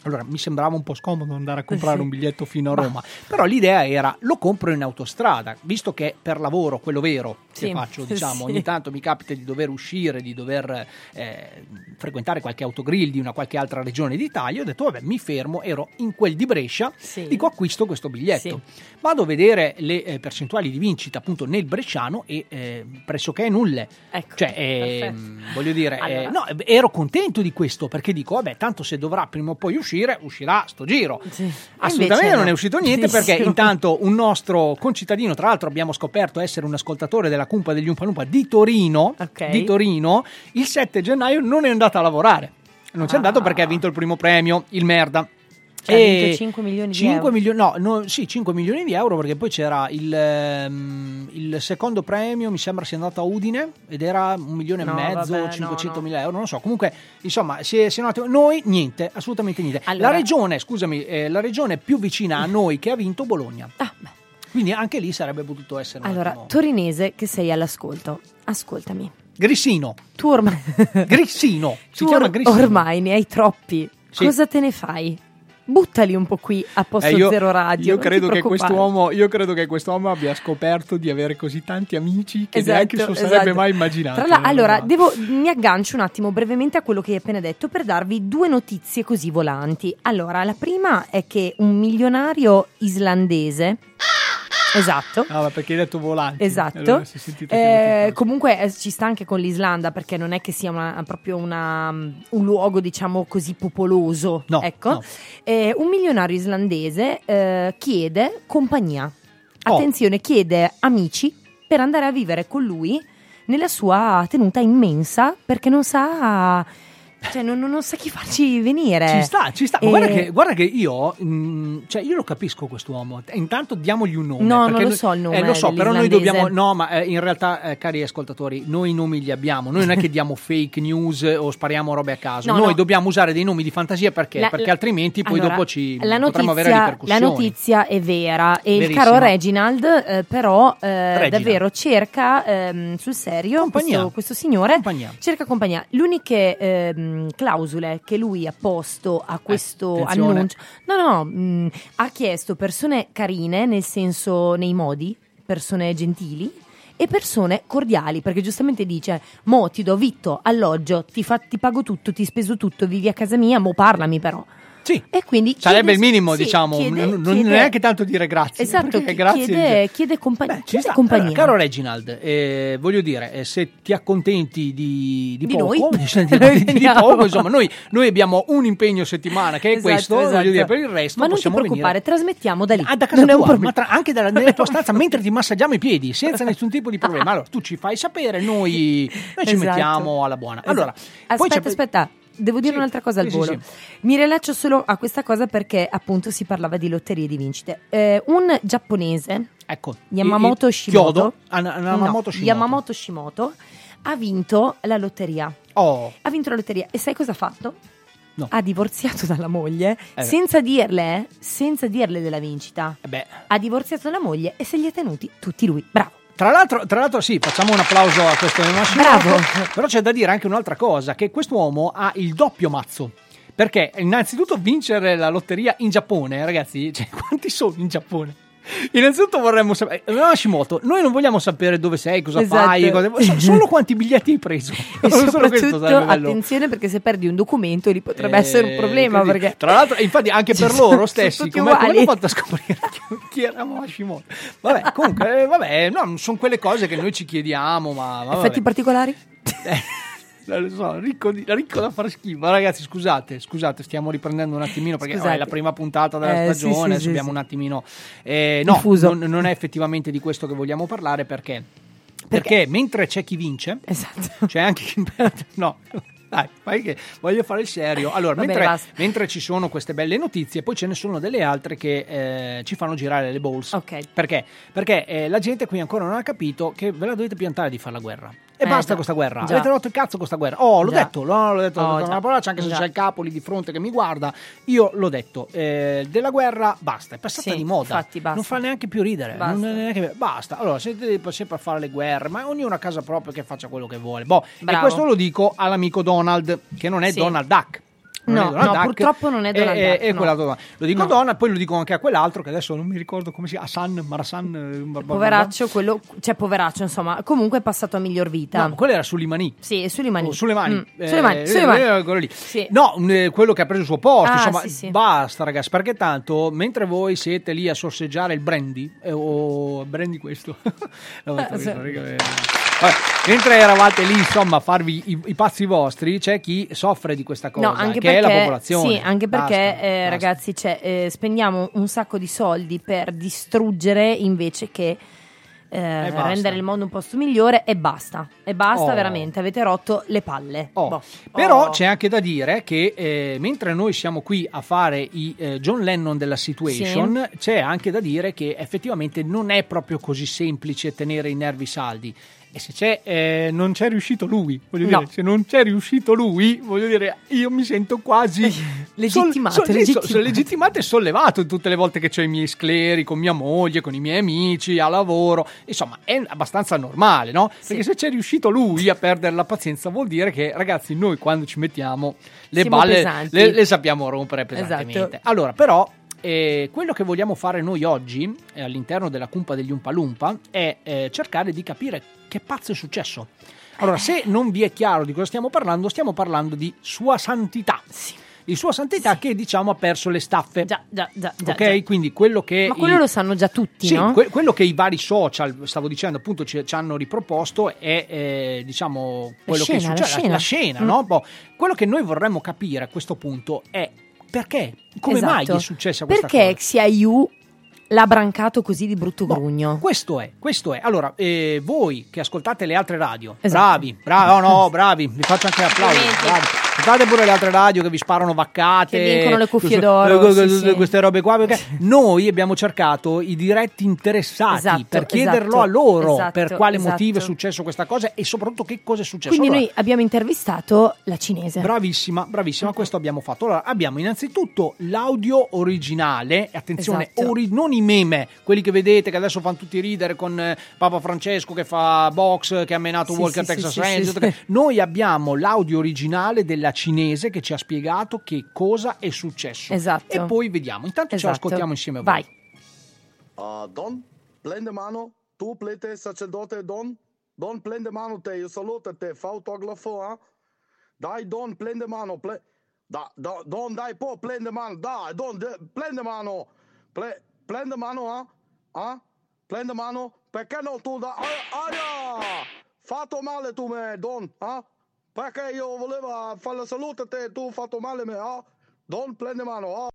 Allora mi sembrava un po' scomodo andare a comprare Sì. un biglietto fino a Roma, però l'idea era lo compro in autostrada, visto che per lavoro, quello vero che Sì, faccio, diciamo, sì. ogni tanto mi capita di dover uscire, di dover eh, frequentare qualche autogrill di una qualche altra regione d'Italia, ho detto vabbè mi fermo, ero in quel di Brescia, Sì. dico acquisto questo biglietto. Vado a vedere le eh, percentuali di vincita appunto nel bresciano e eh, pressoché nulle. Ecco, Cioè, eh, perfetto. voglio dire, eh, Allora. no, ero contento di questo perché dico, vabbè, tanto se dovrà prima o poi uscire, uscirà sto giro. Assolutamente Invece non no. è uscito niente perché intanto un nostro concittadino, tra l'altro abbiamo scoperto essere un ascoltatore della Cumpa degli Umpalumpa di Torino, Ok. di Torino, il 7 gennaio non è andato a lavorare. Non c'è Ah. andato perché ha vinto il primo premio, il merda. Cioè, ha E vinto 5 milioni di 5 euro. milio- no, no, sì, 5 milioni di euro perché poi c'era il, ehm, il secondo premio, mi sembra sia andato a Udine ed era un milione No, e mezzo, vabbè, 500 no, mila euro, non lo so. Comunque, insomma, è un attimo- noi niente, assolutamente niente. Allora- La regione, scusami, eh, la regione più vicina a noi che ha vinto Bologna. Ah, beh. Quindi anche lì sarebbe potuto essere un Allora, attimo- torinese che sei all'ascolto, ascoltami. Grissino, Tu ormai, Grissino, si tu chiama or- Grissino. ormai ne hai troppi. Sì. Cosa te ne fai? Buttali un po' qui a posto Eh, io, zero radio. io credo che quest'uomo, io credo che quest'uomo abbia scoperto di avere così tanti amici che neanche se lo sarebbe esatto. mai immaginato. Tra l'altro, non allora, esatto. devo, mi aggancio un attimo brevemente a quello che hai appena detto per darvi due notizie così volanti. Allora, la prima è che un milionario islandese. Esatto. Ah, ma perché hai detto volanti. Esatto. Allora Eh, comunque eh, ci sta anche con l'Islanda perché non è che sia una- proprio una, un luogo diciamo così popoloso. No, ecco. no. Eh, un milionario islandese eh, chiede compagnia. Oh. Attenzione, chiede amici per andare a vivere con lui nella sua tenuta immensa perché non sa, cioè, non, non sa chi farci venire. Ci sta, ci sta. Ma Eh, guarda, che, guarda che io, mm, cioè io lo capisco quest'uomo. Intanto diamogli un nome. No, non lo so il nome Eh, lo so, però noi dobbiamo. No, ma eh, in realtà, eh, cari ascoltatori, noi i nomi li abbiamo. Noi non è che diamo fake news o spariamo robe a caso. No, noi no. dobbiamo usare dei nomi di fantasia perché? La- perché altrimenti poi allora, dopo ci la potremmo avere notizia, ripercussioni. la notizia è vera e il Verissimo. caro Reginald eh, però eh, Reginald. davvero cerca ehm, sul serio questo, questo signore Compagnia. cerca compagnia l'uniche ehm, clausole che lui ha posto a questo Eh, attenzione. annuncio no no mh, ha chiesto persone carine nel senso nei modi persone gentili e persone cordiali perché giustamente dice mo ti do vitto alloggio ti, fa- ti pago tutto ti speso tutto vivi a casa mia mo parlami però Sì. e quindi Sarebbe chiede- il minimo, sì, diciamo, chiede- non, chiede- neanche tanto dire grazie. Esatto, grazie chiede, chiede compa- Beh, chiede compagnia. Allora, caro Reginald, eh, voglio dire, eh, se ti accontenti di, di Di poco, noi. di veniamo. poco, insomma, noi, noi abbiamo un impegno settimana che è Esatto, questo, esatto. voglio dire, per il resto Ma non ti preoccupare, venire. trasmettiamo da lì. Ah, da casa non tua, ma tra- anche dalla- nella tua stanza mentre ti massaggiamo i piedi senza nessun tipo di problema. Allora, tu ci fai sapere, noi, noi ci Esatto. mettiamo alla buona. Allora, Esatto. poi aspetta, aspetta. Devo dire Sì, un'altra cosa al sì, volo. sì. Mi rilaccio solo a questa cosa perché appunto si parlava di lotterie di vincite. Eh, un giapponese, Ecco, Yamamoto Shimoto, ah, no, Yamamoto no, Shimoto. Yamamoto Shimoto, ha vinto la lotteria. Oh, Ha vinto la lotteria e sai cosa ha fatto? No. Ha divorziato dalla moglie Eh senza dirle, senza dirle della vincita. eh beh. Ha divorziato la moglie e se li ha tenuti tutti lui. Bravo. Tra l'altro, tra l'altro, sì, facciamo un applauso a questo Yamashimoto. Bravo. Però c'è da dire anche un'altra cosa, che quest'uomo ha il doppio mazzo. Perché innanzitutto vincere la lotteria in Giappone, ragazzi, cioè, quanti sono in Giappone? Innanzitutto vorremmo sapere, eh, Yamashimoto, noi non vogliamo sapere dove sei, cosa Esatto. fai, cosa- so- solo quanti biglietti hai preso. E soprattutto attenzione perché se perdi un documento lì potrebbe Eh, essere un problema. quindi- Perché... Tra l'altro, infatti, anche per loro stessi, come, hanno fatto a scoprire chi, era Yamashimoto? Vabbè, comunque, eh, vabbè, no, sono quelle cose che noi ci chiediamo, ma, ma. Effetti particolari? Non lo so, ricco, di- ricco da fare schifo. Ma Ragazzi, scusate, scusate, stiamo riprendendo un attimino perché oh, è la prima puntata della Eh, stagione. sì, sì, abbiamo sì. un attimino. eh, no, non, non è effettivamente di questo che vogliamo parlare perché. Perché, mentre c'è chi vince, Esatto. c'è anche chi perde. No, Dai, che voglio fare il serio. Allora, Va bene, mentre, mentre ci sono queste belle notizie, poi ce ne sono delle altre che eh, ci fanno girare le balls. Ok. Perché? Perché eh, la gente qui ancora non ha capito che ve la dovete piantare di fare la guerra. E Eh, basta già. questa guerra. Già. Avete rotto il cazzo con questa guerra. Oh, l'ho Già. detto, no, l'ho detto, Oh, l'ho detto una parolaccia, anche se c'è il capo lì di fronte che mi guarda. Io l'ho detto, eh, della guerra basta, è passata Sì, di moda. infatti, basta. Non fa neanche più ridere. Basta. Neanche- basta. Allora, siete sempre a fare le guerre, ma ognuno a casa propria che faccia quello che vuole. Boh, e Bravo. questo lo dico all'amico Donald, che non è Sì. Donald Duck. Non No, è Donald no, Duck, purtroppo non è Donald e- Duck, e no. quell'altro- Lo dico a No. Donald, poi lo dico anche a quell'altro che adesso non mi ricordo come si chiama. Hassan, Marasan. eh, Poveraccio, quello, cioè poveraccio, insomma, comunque è passato a miglior vita. No, quello era Sulimani. Sì, sulle mani. Oh, sulle mani, Mm, Eh, mani, eh, sulle mani. eh, quello lì. Sì. No, eh, quello che ha preso il suo posto. Ah, insomma, sì, sì. basta, ragazzi. Perché tanto mentre voi siete lì a sorseggiare il brandy, o brandy questo, No, capito, sì. Vabbè, mentre eravate lì, insomma, a farvi i, i pazzi vostri, c'è chi soffre di questa cosa, No, anche che perché, è la popolazione. Sì, anche perché, Basta, eh, basta. ragazzi, cioè, eh, spendiamo un sacco di soldi per distruggere invece che eh, rendere il mondo un posto migliore e basta. E basta, Oh. veramente. Avete rotto le palle. Oh, Boh. Però Oh. c'è anche da dire che eh, mentre noi siamo qui a fare i eh, John Lennon della situation, c'è anche da dire che effettivamente non è proprio così semplice tenere i nervi saldi. E se c'è, eh, non c'è riuscito lui, voglio No. dire, se non c'è riuscito lui, voglio dire, io mi sento quasi Legittimato, sol- sol- sì, legittimato. so- so- legittimato e sollevato tutte le volte che c'ho i miei scleri con mia moglie, con i miei amici, a lavoro. Insomma, è abbastanza normale, no? Perché se c'è riuscito lui a perdere la pazienza, vuol dire che, ragazzi, noi quando ci mettiamo le Siamo balle le, le sappiamo rompere pesantemente. Esatto. Allora, però. Eh, quello che vogliamo fare noi oggi eh, all'interno della cumpa degli Umpalumpa è eh, cercare di capire che pazzo è successo. Allora, se non vi è chiaro di cosa stiamo parlando, stiamo parlando di Sua Santità. Di Sua Santità che diciamo ha perso le staffe. Già, già, già, ok, già. quindi quello che. Ma quello i- lo sanno già tutti, sì, no? que- quello che i vari social, stavo dicendo, appunto, ci, ci hanno riproposto è, eh, diciamo, quello che è scena, la successo. scena. La scena, Mm. no? Boh, quello che noi vorremmo capire a questo punto è perché, come mai Esatto. è successa questa Perché cosa? XIU l'ha brancato così di brutto grugno? Questo è, questo è. Allora, eh, voi che ascoltate le altre radio, Esatto. bravi, bravi, oh no, bravi, vi faccio anche applausi. Bravi. Ascoltate pure le altre radio che vi sparano vaccate, Che vincono le cuffie d'oro, eh, sì, queste- sì. queste robe qua. Perché noi abbiamo cercato i diretti interessati Esatto, per chiederlo esatto, a loro esatto, per quale esatto. motivo è successo questa cosa e soprattutto che cosa è successo. Quindi Allora, noi abbiamo intervistato la cinese. Bravissima, bravissima, questo abbiamo fatto. Allora, abbiamo innanzitutto l'audio originale, attenzione, Esatto. ori- non i meme, quelli che vedete che adesso fanno tutti ridere con eh, Papa Francesco che fa box, che ha menato Sì, Walker sì, Texas sì, sì, sì. Noi abbiamo l'audio originale della cinese che ci ha spiegato che cosa è successo. Esatto. E poi vediamo. Intanto ce Esatto. l'ascoltiamo insieme a voi. Vai. Ah, Don, prende mano, tu plete sacerdote Don, Don prende mano te, io saluto te, fa autografo, ah? Dai Don, prende mano, ple... da, da, Don dai po, prende mano, dai Don, de- prende mano, Ple- prende mano, ah? Ah? Prende mano, perché non tu da... Aia! Fatto male tu me, Don, ah? Perché io volevo fare la salute a te, tu hai fatto male me, ah? Don, prende mano, ah?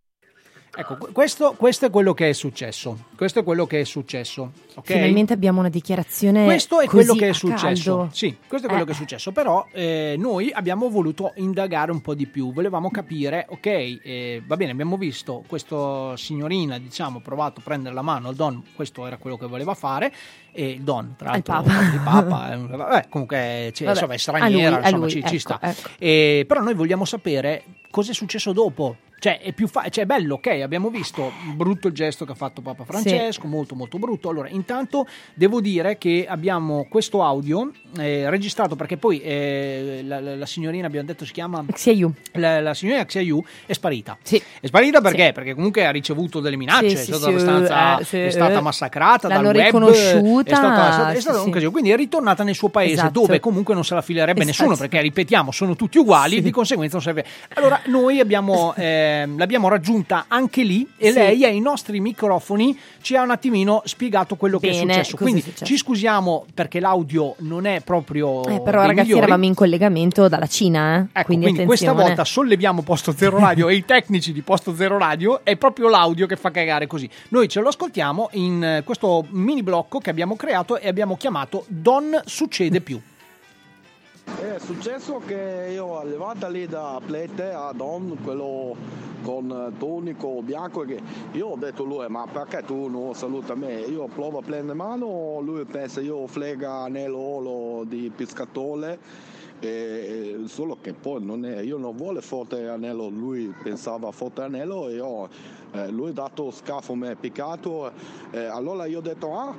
Ecco, que- questo, questo è quello che è successo. Questo è quello che è successo. ok? Finalmente abbiamo una dichiarazione. Questo è quello che è successo. caldo. Sì, questo è quello Eh. che è successo. Però eh, noi abbiamo voluto indagare un po' di più. Volevamo capire, ok, eh, va bene, abbiamo visto questa signorina, diciamo, provato a prendere la mano al Don, questo era quello che voleva fare. E il Don, tra Al l'altro, Papa. il Papa, eh, vabbè, comunque cioè, Vabbè, insomma, è straniera, lui, insomma, lui, ci, ci ecco, sta. ecco. E- però noi vogliamo sapere cosa è successo dopo. Cioè, è più fa- cioè, è bello, ok, abbiamo visto brutto il gesto che ha fatto Papa Francesco, molto molto brutto. Allora, intanto devo dire che abbiamo questo audio eh, registrato perché poi eh, la, la- la signorina, abbiamo detto, si chiama... XIU. La, la signorina Xiaoyu è sparita. Sì. È sparita perché? Perché comunque ha ricevuto delle minacce, Sì, è, sì, stata sì, abbastanza- eh, sì, è stata eh. massacrata L'hanno dal web, riconosciuta, È stata, è stata- è sì, stata un sì. casino. Quindi è ritornata nel suo paese Esatto. dove comunque non se la filerebbe Esatto. nessuno perché, ripetiamo, sono tutti uguali Sì. di conseguenza non serve. Allora noi abbiamo, ehm, l'abbiamo raggiunta anche lì e Sì. lei ai nostri microfoni ci ha un attimino spiegato quello che è Bene, successo. cosa è Quindi successo? ci scusiamo perché l'audio non è proprio... Eh, però ragazzi migliori. eravamo in collegamento dalla Cina, eh? Ecco, quindi, quindi, questa volta solleviamo Posto Zero Radio e i tecnici di Posto Zero Radio è proprio l'audio che fa cagare così. Noi ce lo ascoltiamo in eh, questo mini blocco che abbiamo creato e abbiamo chiamato Don Succede Più. È successo che io arrivata lì da Plete a Don, quello con tonico bianco, che io ho detto lui, ma perché tu non saluta me? Io provo a prendere mano, lui pensa io frega nell'olo di pescatore. E, solo che poi non è, io non vuole forte anello, lui pensava forte anello e io, eh, lui ha dato scafo mi ha piccato, eh, allora io ho detto ah,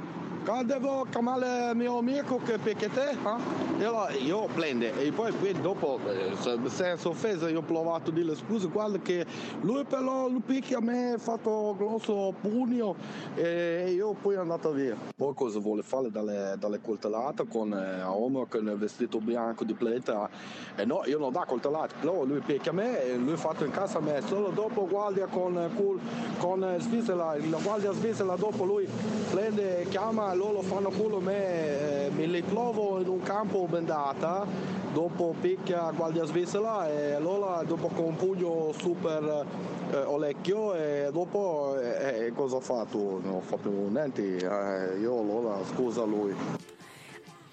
devo chiamare mio amico che picchia te? ah?" E allora io prende e poi qui dopo, eh, se- senza offesa, io ho provato a dire scusa, guarda che lui però lui picchia a me, ha fatto grosso pugno e io poi è andato via. Poi cosa vuole fare dalle, dalle coltellate con eh, Homer con il vestito bianco di pleta? E no, io non do coltellate, però lui picchia a me e lui ha fatto in casa a me, solo dopo guardia con, eh, col- con eh, Svizzera, la guardia svizzera dopo lui prende, chiama, loro fanno culo me, eh, mi ritrovo in un campo bendata, dopo picchia guardia svizzera e allora dopo con un pugno super eh, orecchio e dopo eh, eh, cosa ho fatto? Non ho fatto niente, eh, io allora scusa lui.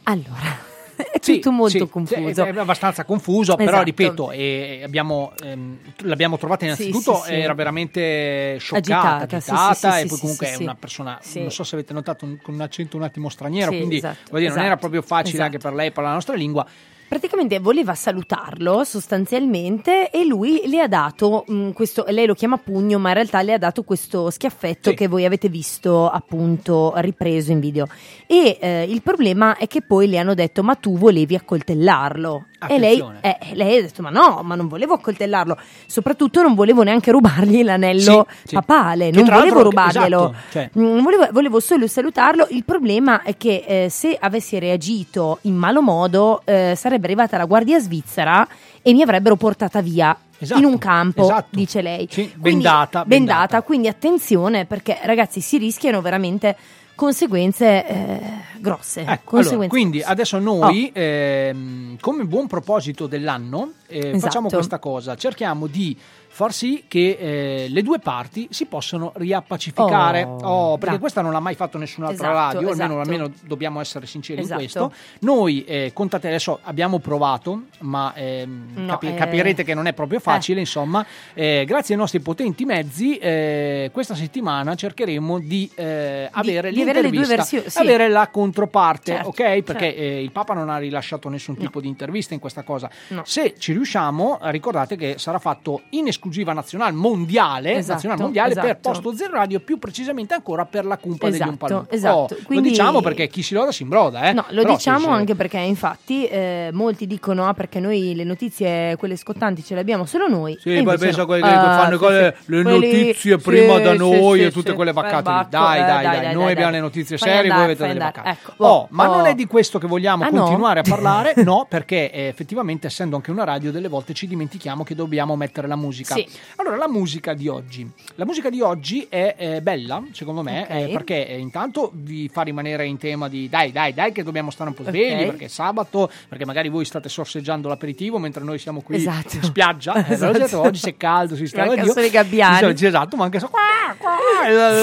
Allora, è tutto molto sì, confuso. È, abbastanza confuso, però Esatto. ripeto, eh, abbiamo, ehm, l'abbiamo trovata innanzitutto, Sì, sì, sì. era veramente scioccata, Agitata, sì, agitata, sì, sì, e sì, poi sì, comunque sì, è sì. una persona, Sì. non so se avete notato, un- con un accento un attimo straniero, Sì, quindi esatto, dire, non era esatto, proprio facile esatto. anche per lei parlare la nostra lingua. Praticamente voleva salutarlo sostanzialmente e lui le ha dato mh, questo, lei lo chiama pugno, ma in realtà le ha dato questo schiaffetto Sì. che voi avete visto appunto ripreso in video. E eh, il problema è che poi le hanno detto ma tu volevi accoltellarlo. E lei, eh, lei ha detto ma no, ma non volevo accoltellarlo, soprattutto non volevo neanche rubargli l'anello Sì, sì. papale, Che non volevo rubarglielo. esatto, cioè- Mm, volevo, volevo solo salutarlo. Il problema è che eh, se avessi reagito in malo modo, eh, sarebbe arrivata la guardia svizzera e mi avrebbero portata via. Esatto, in un campo, esatto. dice lei. Sì, Quindi- bendata, bendata, bendata. quindi attenzione perché ragazzi si rischiano veramente conseguenze eh, grosse. Ecco, conseguenze allora, quindi grosse. adesso noi, ehm, come buon proposito dell'anno, eh, Esatto. facciamo questa cosa, cerchiamo di far sì che eh, le due parti si possano riappacificare. Oh, Oh, perché dai. questa non l'ha mai fatto nessun'altra Esatto, radio, almeno, esatto. almeno dobbiamo essere sinceri Esatto. in questo. Noi, eh, contate adesso, abbiamo provato, ma ehm, No, capi- eh. capirete che non è proprio facile, insomma. Eh, grazie ai nostri potenti mezzi, eh, questa settimana cercheremo di, eh, avere di avere versioni, sì. avere la controparte, Certo, ok? Perché certo. eh, il Papa non ha rilasciato nessun tipo di intervista in questa cosa. No. Se ci riusciamo, eh, ricordate che sarà fatto in esclusiva nazionale mondiale, Esatto, nazionale mondiale per esatto. Posto Zero Radio, più precisamente ancora per la cumpa degli Esatto, Umpalumpa. esatto. Oh, Quindi- Lo diciamo perché chi si loda si imbroda, eh? No, lo Però diciamo anche perché infatti eh, molti dicono ah perché noi le notizie, quelle scottanti, ce le abbiamo solo noi. Sì, poi pensa no. quelli che Ah, fanno sì, quelle- sì. le Quelli- notizie sì, prima da sì, noi sì, e tutte quelle vaccate lì. Perbacco, Dai, eh, dai, dai, noi dai, abbiamo dai. le notizie serie, voi avete delle vaccate. Ecco, Oh, ma non oh. è di questo che vogliamo Ah, continuare a parlare, no, perché eh, effettivamente essendo anche una radio delle volte ci dimentichiamo che dobbiamo mettere la musica. Sì. Allora, la musica di oggi. La musica di oggi è, eh, bella, secondo me, Ok. eh, perché eh, intanto vi fa rimanere in tema di dai, dai, dai, che dobbiamo stare un po' svegli, Ok. perché è sabato, perché magari voi state sorseggiando l'aperitivo mentre noi siamo qui Esatto. in spiaggia. Eh, Esatto. detto, oggi c'è caldo, si sta Manca Dio. solo i gabbiani. Sì, Esatto, ma anche so, qua, qua,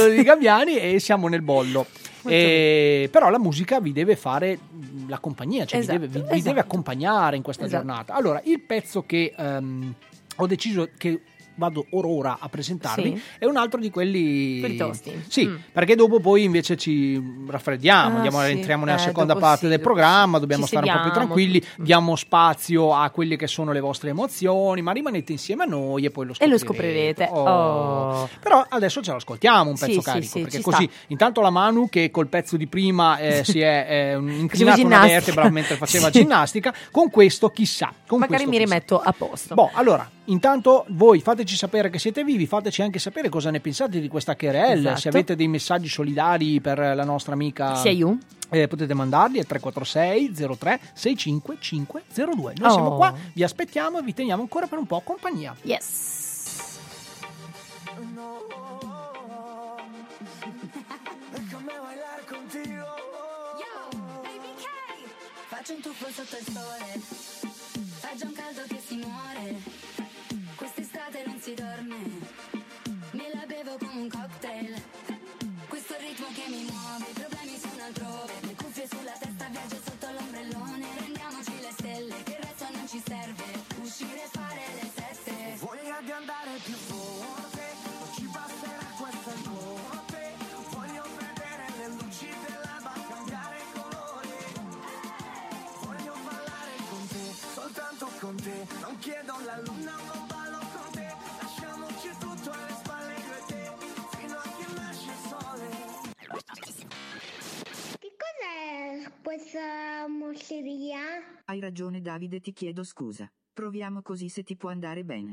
i gabbiani e siamo nel bollo. E- però la musica vi deve fare mh, la compagnia, cioè vi Esatto, deve- vi, vi esatto. deve accompagnare in questa Esatto. giornata. Allora, il pezzo che ehm, ho deciso che vado or ora a presentarvi Sì. è un altro di quelli Quelli tosti. Sì, Mm. perché dopo poi invece ci raffreddiamo, Ah, andiamo, sì. entriamo nella Eh, seconda parte sì, del programma, dobbiamo stare un po' più sediamo. tranquilli, diamo spazio a quelle che sono le vostre emozioni, ma rimanete insieme a noi e poi lo E lo scoprirete. scoprirete. Oh. Oh. Però adesso ce l'ascoltiamo un Sì, pezzo carico, perché così sta. intanto la Manu che col pezzo di prima eh, si è eh, inclinata una vertebra mentre faceva ginnastica, con questo chissà. Con Magari questo mi chissà. rimetto a posto. Boh, allora, intanto voi fateci sapere che siete vivi, fateci anche sapere cosa ne pensate di questa querel, Esatto. se avete dei messaggi solidari per la nostra amica Sia io. eh, potete mandarli al 346 03 65502. Noi Oh. siamo qua, vi aspettiamo e vi teniamo ancora per un po' compagnia. Yes. Faccio un tuffo sotto il sole, fa già un caldo che si muore si dorme, me la bevo come un cocktail. Questo ritmo che mi muove, i problemi sono altrove, le cuffie sulla testa, viaggio sotto l'ombrellone, prendiamoci le stelle, che il resto non ci serve, uscire fa questa mosceria? Hai ragione Davide, ti chiedo scusa. Proviamo così se ti può andare bene.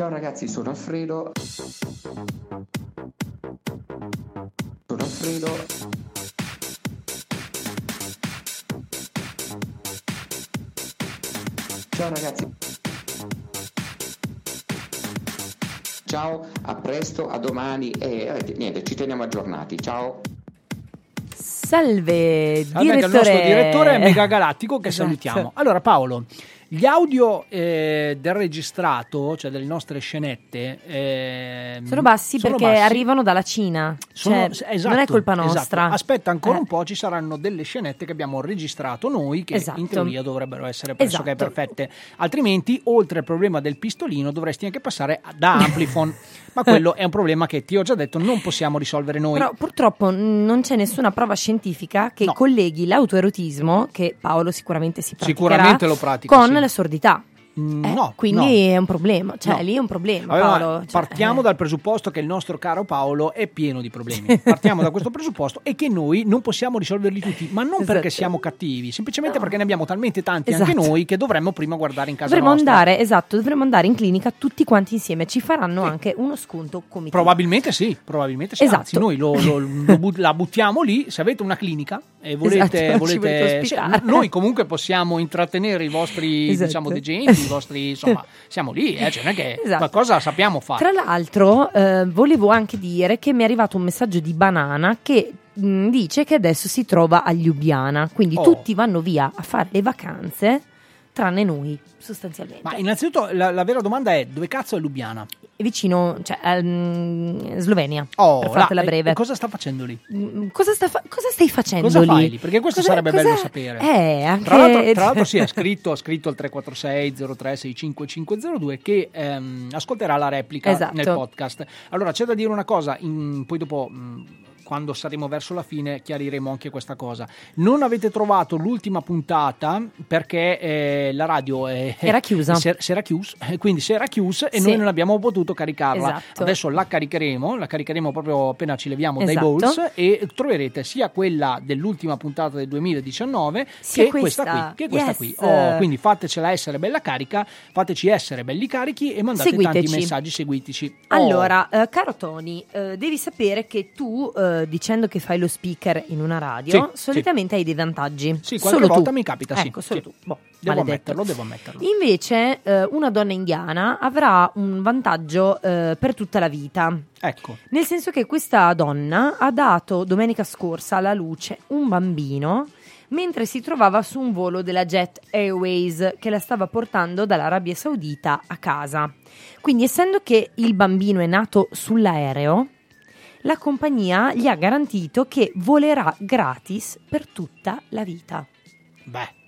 Ciao ragazzi, sono Alfredo. Sono Alfredo. Ciao ragazzi. Ciao, a presto, a domani e eh, niente, ci teniamo aggiornati. Ciao. Salve, direttore. al nostro direttore Mega Galattico che Esatto. salutiamo. Allora Paolo, gli audio eh, del registrato, cioè delle nostre scenette, ehm, Sono bassi sono perché bassi. arrivano dalla Cina. Sono- Cioè, esatto, non è colpa esatto. nostra. Aspetta ancora Eh. un po', ci saranno delle scenette che abbiamo registrato noi che Esatto. in teoria dovrebbero essere pressoché Esatto. perfette. Altrimenti, oltre al problema del pistolino, dovresti anche passare da Amplifon. Ma quello è un problema che ti ho già detto non possiamo risolvere noi. Però purtroppo non c'è nessuna prova scientifica che colleghi l'autoerotismo, che Paolo sicuramente si praticherà, Sicuramente lo pratica, con sì. La sordità. Mm, Eh, no, quindi no. è un problema, cioè No. lì è un problema Allora, Paolo. cioè, partiamo eh. dal presupposto che il nostro caro Paolo è pieno di problemi. Partiamo da questo presupposto e che noi non possiamo risolverli tutti, ma non perché Esatto. siamo cattivi, semplicemente perché ne abbiamo talmente tanti anche Esatto. noi che dovremmo prima guardare in casa Dovremmo nostra. andare, esatto, dovremmo andare in clinica tutti quanti insieme, ci faranno anche uno sconto come Probabilmente sì, probabilmente sì. Esatto. Anzi, noi lo- lo- lo but- la buttiamo lì. Se avete una clinica e volete, Esatto, volete ospitare. noi comunque possiamo intrattenere i vostri Esatto. diciamo, degenti, i vostri insomma, siamo lì, eh, cioè non è che Esatto. qualcosa sappiamo fare. Tra l'altro, eh, volevo anche dire che mi è arrivato un messaggio di Banana che mh, dice che adesso si trova a Ljubljana, quindi Oh. tutti vanno via a fare le vacanze, tranne noi, sostanzialmente. Ma innanzitutto la, la vera domanda è dove cazzo è Lubiana? vicino, cioè, ehm, Slovenia, Oh, per fartela breve. e cosa sta facendo lì? Mm, Cosa, sta fa- cosa stai facendo Cosa lì? fai lì? Perché questo Cosa- sarebbe cosa- bello sapere. Eh, anche... Tra l'altro, tra l'altro sì, ha scritto, ha scritto al 346 03 65502 che ehm, ascolterà la replica Esatto. nel podcast. Allora c'è da dire una cosa, in- poi dopo mh, quando saremo verso la fine chiariremo anche questa cosa. Non avete trovato l'ultima puntata perché eh, la radio è, Era chiusa. Si, era chiusa, eh, quindi si era chiusa e Sì. noi non abbiamo potuto caricarla. Esatto. Adesso la caricheremo, la caricheremo proprio appena ci leviamo dai Esatto. balls e troverete sia quella dell'ultima puntata del 2019 Sia che questa, questa. qui. Che questa Yes. qui. Oh, quindi fatecela essere bella carica, fateci essere belli carichi e mandate tanti Seguiteci. messaggi, seguiteci. Oh, Allora, eh, caro Tony, eh, devi sapere che tu, eh, dicendo che fai lo speaker in una radio, Sì, solitamente hai dei vantaggi. Sì, qualche solo volta tu. mi capita, sì. Ecco, solo Sì. tu. Boh, Devo maledetto. ammetterlo, devo ammetterlo. Invece, eh, una donna indiana avrà un vantaggio eh, per tutta la vita. Ecco. Nel senso che questa donna ha dato domenica scorsa alla luce un bambino mentre si trovava su un volo della Jet Airways che la stava portando dall'Arabia Saudita a casa. Quindi, essendo che il bambino è nato sull'aereo, la compagnia gli ha garantito che volerà gratis per tutta la vita. Beh.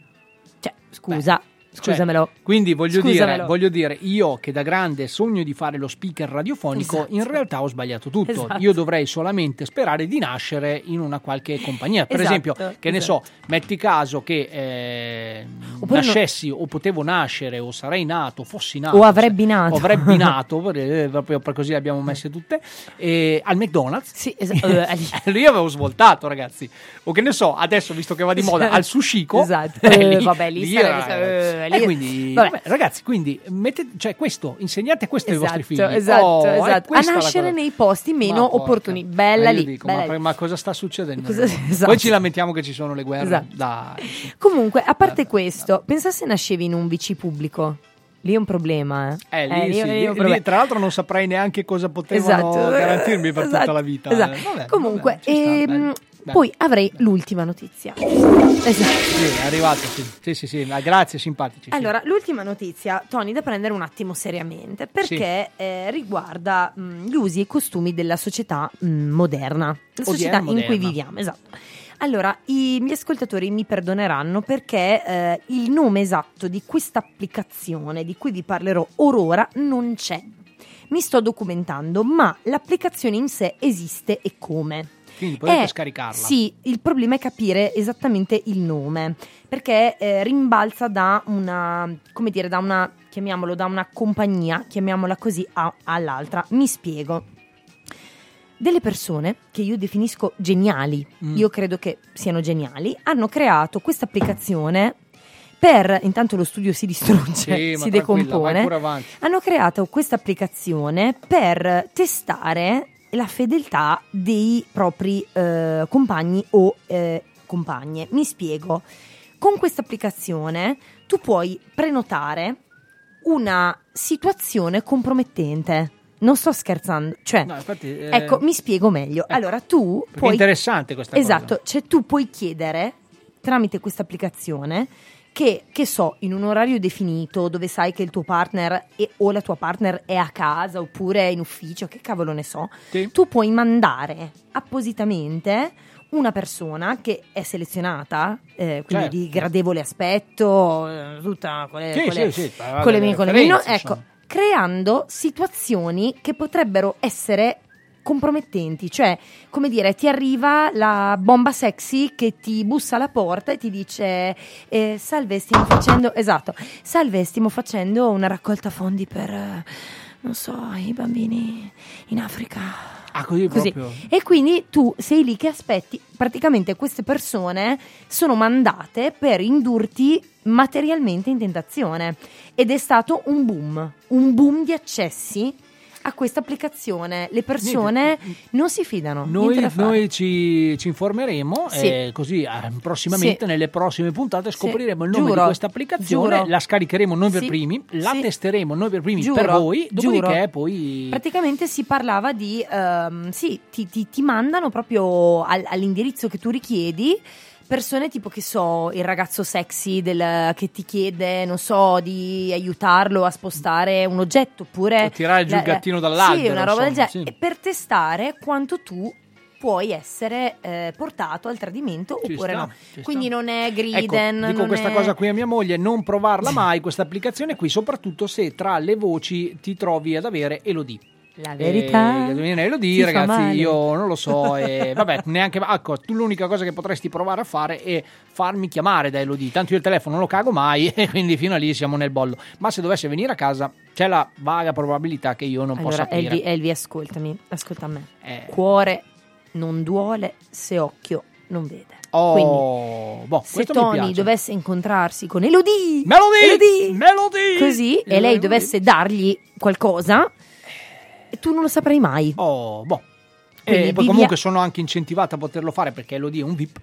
Cioè, scusa, Cioè, scusamelo. quindi voglio dire, Scusamelo. voglio dire, io che da grande sogno di fare lo speaker radiofonico, Esatto. in realtà ho sbagliato tutto. Esatto. Io dovrei solamente sperare di nascere in una qualche compagnia. Per Esatto, esempio, che ne so, metti caso che eh, Oppure no- nascessi o potevo nascere o sarei nato, fossi nato. O avrebbe nato. O avrebbe nato, eh, proprio per così le abbiamo messe tutte, eh, al McDonald's. Sì, esatto. Lì avevo svoltato, ragazzi. O che ne so, adesso visto che va di moda, al sushiko. Esatto. eh, Eh, vabbè, lì era- sarebbe- eh, e quindi, vabbè. ragazzi, quindi mettete, cioè questo, insegnate questo ai vostri figli. Esatto, Oh, esatto. A nascere cosa. nei posti meno Ma porca. opportuni. Bella Eh, io lì. dico, bella ma, lì. ma cosa sta succedendo? Cosa- esatto. Poi ci lamentiamo che ci sono le guerre. Esatto. Dai. Comunque, a parte questo, pensa se nascevi in un VC pubblico. Lì è un problema, eh. Eh, lì, sì, lì problema. lì, tra l'altro non saprei neanche cosa potevano Esatto. garantirmi per tutta Esatto, la vita. esatto. Eh, vabbè, Comunque, vabbè, ci sta, poi avrei l'ultima notizia. Esatto. Sì, è arrivato, sì. Sì, sì, sì, ma grazie, simpatici. sì. Allora, l'ultima notizia, Tony, da prendere un attimo seriamente, perché eh, riguarda mh, gli usi e i costumi della società mh, moderna, la Odierna, società in cui moderna. viviamo, esatto. Allora, i miei ascoltatori mi perdoneranno perché eh, il nome esatto di questa applicazione di cui vi parlerò orora non c'è. Mi sto documentando, ma l'applicazione in sé esiste e come. Quindi potete Eh, scaricarla. Sì, il problema è capire esattamente il nome, perché eh, rimbalza da una, come dire, da una, chiamiamolo, da una compagnia, chiamiamola così, a- all'altra. Mi spiego. Delle persone che io definisco geniali, Mm. io credo che siano geniali, hanno creato questa applicazione per, intanto lo studio si distrugge, Sì, si decompone, hanno creato questa applicazione per testare la fedeltà dei propri eh, compagni o eh, compagne. Mi spiego. Con questa applicazione tu puoi prenotare una situazione compromettente. Non sto scherzando, cioè, No, infatti, eh, ecco, mi spiego meglio. ecco, allora, tu puoi è interessante questa cosa. Esatto, cioè tu puoi chiedere tramite questa applicazione che, che so, in un orario definito dove sai che il tuo partner è- o la tua partner è a casa oppure è in ufficio, che cavolo ne so, tu puoi mandare appositamente una persona che è selezionata, eh, quindi Certo. di gradevole aspetto, eh, tutta con le, Sì, con le- sì, sì, con le mie- con le ecco, creando situazioni che potrebbero essere compromettenti, cioè come dire ti arriva la bomba sexy che ti bussa alla porta e ti dice eh, salve stiamo facendo esatto. Salve stiamo facendo una raccolta fondi per eh, non so i bambini in Africa. Ah, così, Così. e quindi tu sei lì che aspetti, praticamente queste persone sono mandate per indurti materialmente in tentazione. Ed è stato un boom, un boom di accessi a questa applicazione. Le persone non si fidano. niente Noi, noi ci, ci informeremo Sì. e così eh, prossimamente Sì. nelle prossime puntate Sì. scopriremo il nome Giuro. di questa applicazione, Giuro. la scaricheremo noi per Sì. primi, la Sì. testeremo noi per primi Giuro. per voi, dopodiché Giuro. poi... Praticamente si parlava di, ehm, sì, ti, ti- ti mandano proprio al- all'indirizzo che tu richiedi persone tipo che so, il ragazzo sexy del- che ti chiede, non so, di aiutarlo a spostare un oggetto oppure O tirare giù il gattino dall'albero, Sì, una roba del insomma, genere. sì. E per testare quanto tu puoi essere eh, portato al tradimento Ci oppure sta, no. Quindi non è griden, Ecco, dico questa è- cosa qui a mia moglie, non provarla mai questa applicazione qui, soprattutto se tra le voci ti trovi ad avere Elodie. La verità Eh, Elodie, ti fa ragazzi, male. io non lo so, e vabbè, neanche ecco, tu l'unica cosa che potresti provare a fare è farmi chiamare da Elodie. Tanto io il telefono non lo cago mai e quindi fino a lì siamo nel bollo. Ma se dovesse venire a casa c'è la vaga probabilità che io non possa Allora, aprire. Elvi, Elvi, ascoltami, ascolta me. Eh. Cuore non duole se occhio non vede. Oh, Quindi, boh, se Tony dovesse incontrarsi con Elodie, Melody! Elodie, Melody! così, e lei Elodie. dovesse dargli qualcosa, e tu non lo saprai mai. Oh, boh. Quindi E poi comunque a- sono anche incentivata a poterlo fare perché Elodie è un VIP.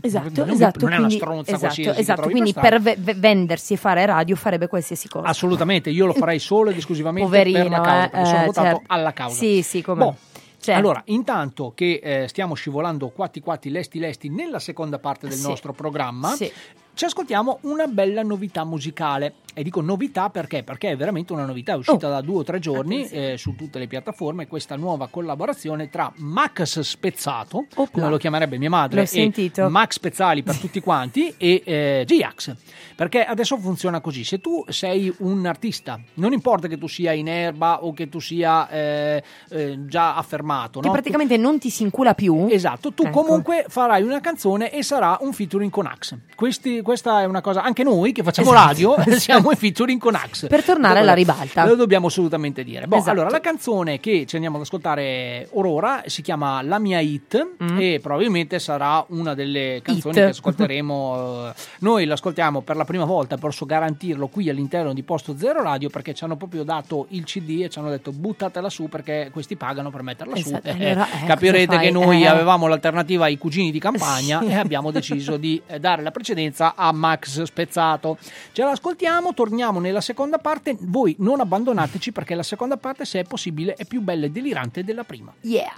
Esatto, Non esatto. Non è una quindi- stronza esatto, qualsiasi che esatto, trovi quindi per per ve- vendersi e fare radio farebbe qualsiasi cosa. Assolutamente, io lo farei solo ed esclusivamente Poverino, per la causa, eh, sono eh, votato certo. alla causa. Sì, sì, come. Boh. Certo. Allora, intanto che eh, stiamo scivolando quatti quatti lesti lesti nella seconda parte del Sì. nostro programma, Sì. Ci ascoltiamo una bella novità musicale. E dico novità perché? Perché è veramente una novità, è uscita Oh. da due o tre giorni eh, su tutte le piattaforme, questa nuova collaborazione tra Max Spezzato, come lo chiamerebbe mia madre. Max Spezzali per tutti quanti, e eh, G-Ax. Perché adesso funziona così, se tu sei un artista, non importa che tu sia in erba o che tu sia eh, eh, già affermato, Che no? praticamente non ti si incula più. Esatto, tu Ecco. comunque farai una canzone e sarà un featuring con Axe. Questi- questa è una cosa, anche noi che facciamo Esatto. radio siamo in featuring con Axe. Per tornare alla ribalta. Lo dobbiamo assolutamente dire. Boh, Esatto. Allora, la canzone che ci andiamo ad ascoltare orora si chiama La mia hit Mm. e probabilmente sarà una delle canzoni Hit. che ascolteremo. eh, Noi l'ascoltiamo per la prima volta, posso garantirlo qui all'interno di Posto Zero Radio perché ci hanno proprio dato il CD e ci hanno detto buttatela su perché questi pagano per metterla Esatto, su. allora, eh, capirete cosa che noi Eh. avevamo l'alternativa ai cugini di campagna Sì. e abbiamo deciso di eh, dare la precedenza a Max Spezzato. Ce l'ascoltiamo, torniamo nella seconda parte. Voi non abbandonateci perché la seconda parte, se è possibile, è più bella e delirante della prima. Yeah.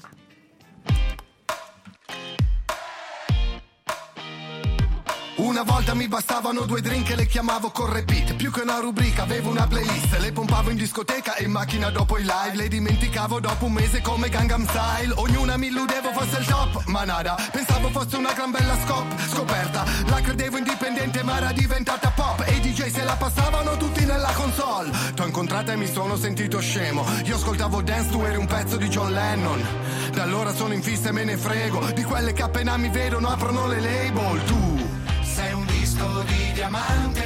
Una volta mi bastavano due drink e le chiamavo con repeat Più che una rubrica avevo una playlist. Le pompavo in discoteca e in macchina dopo i live. Le dimenticavo dopo un mese come Gangnam Style. Ognuna mi illudevo fosse il top, ma nada. Pensavo fosse una gran bella scop, scoperta. La credevo indipendente ma era diventata pop. E i DJ se la passavano tutti nella console. T'ho incontrata e mi sono sentito scemo. Io ascoltavo Dance, tu eri un pezzo di John Lennon. Da allora sono in fissa e me ne frego. Di quelle che appena mi vedono aprono le label. Tu sei un disco di diamante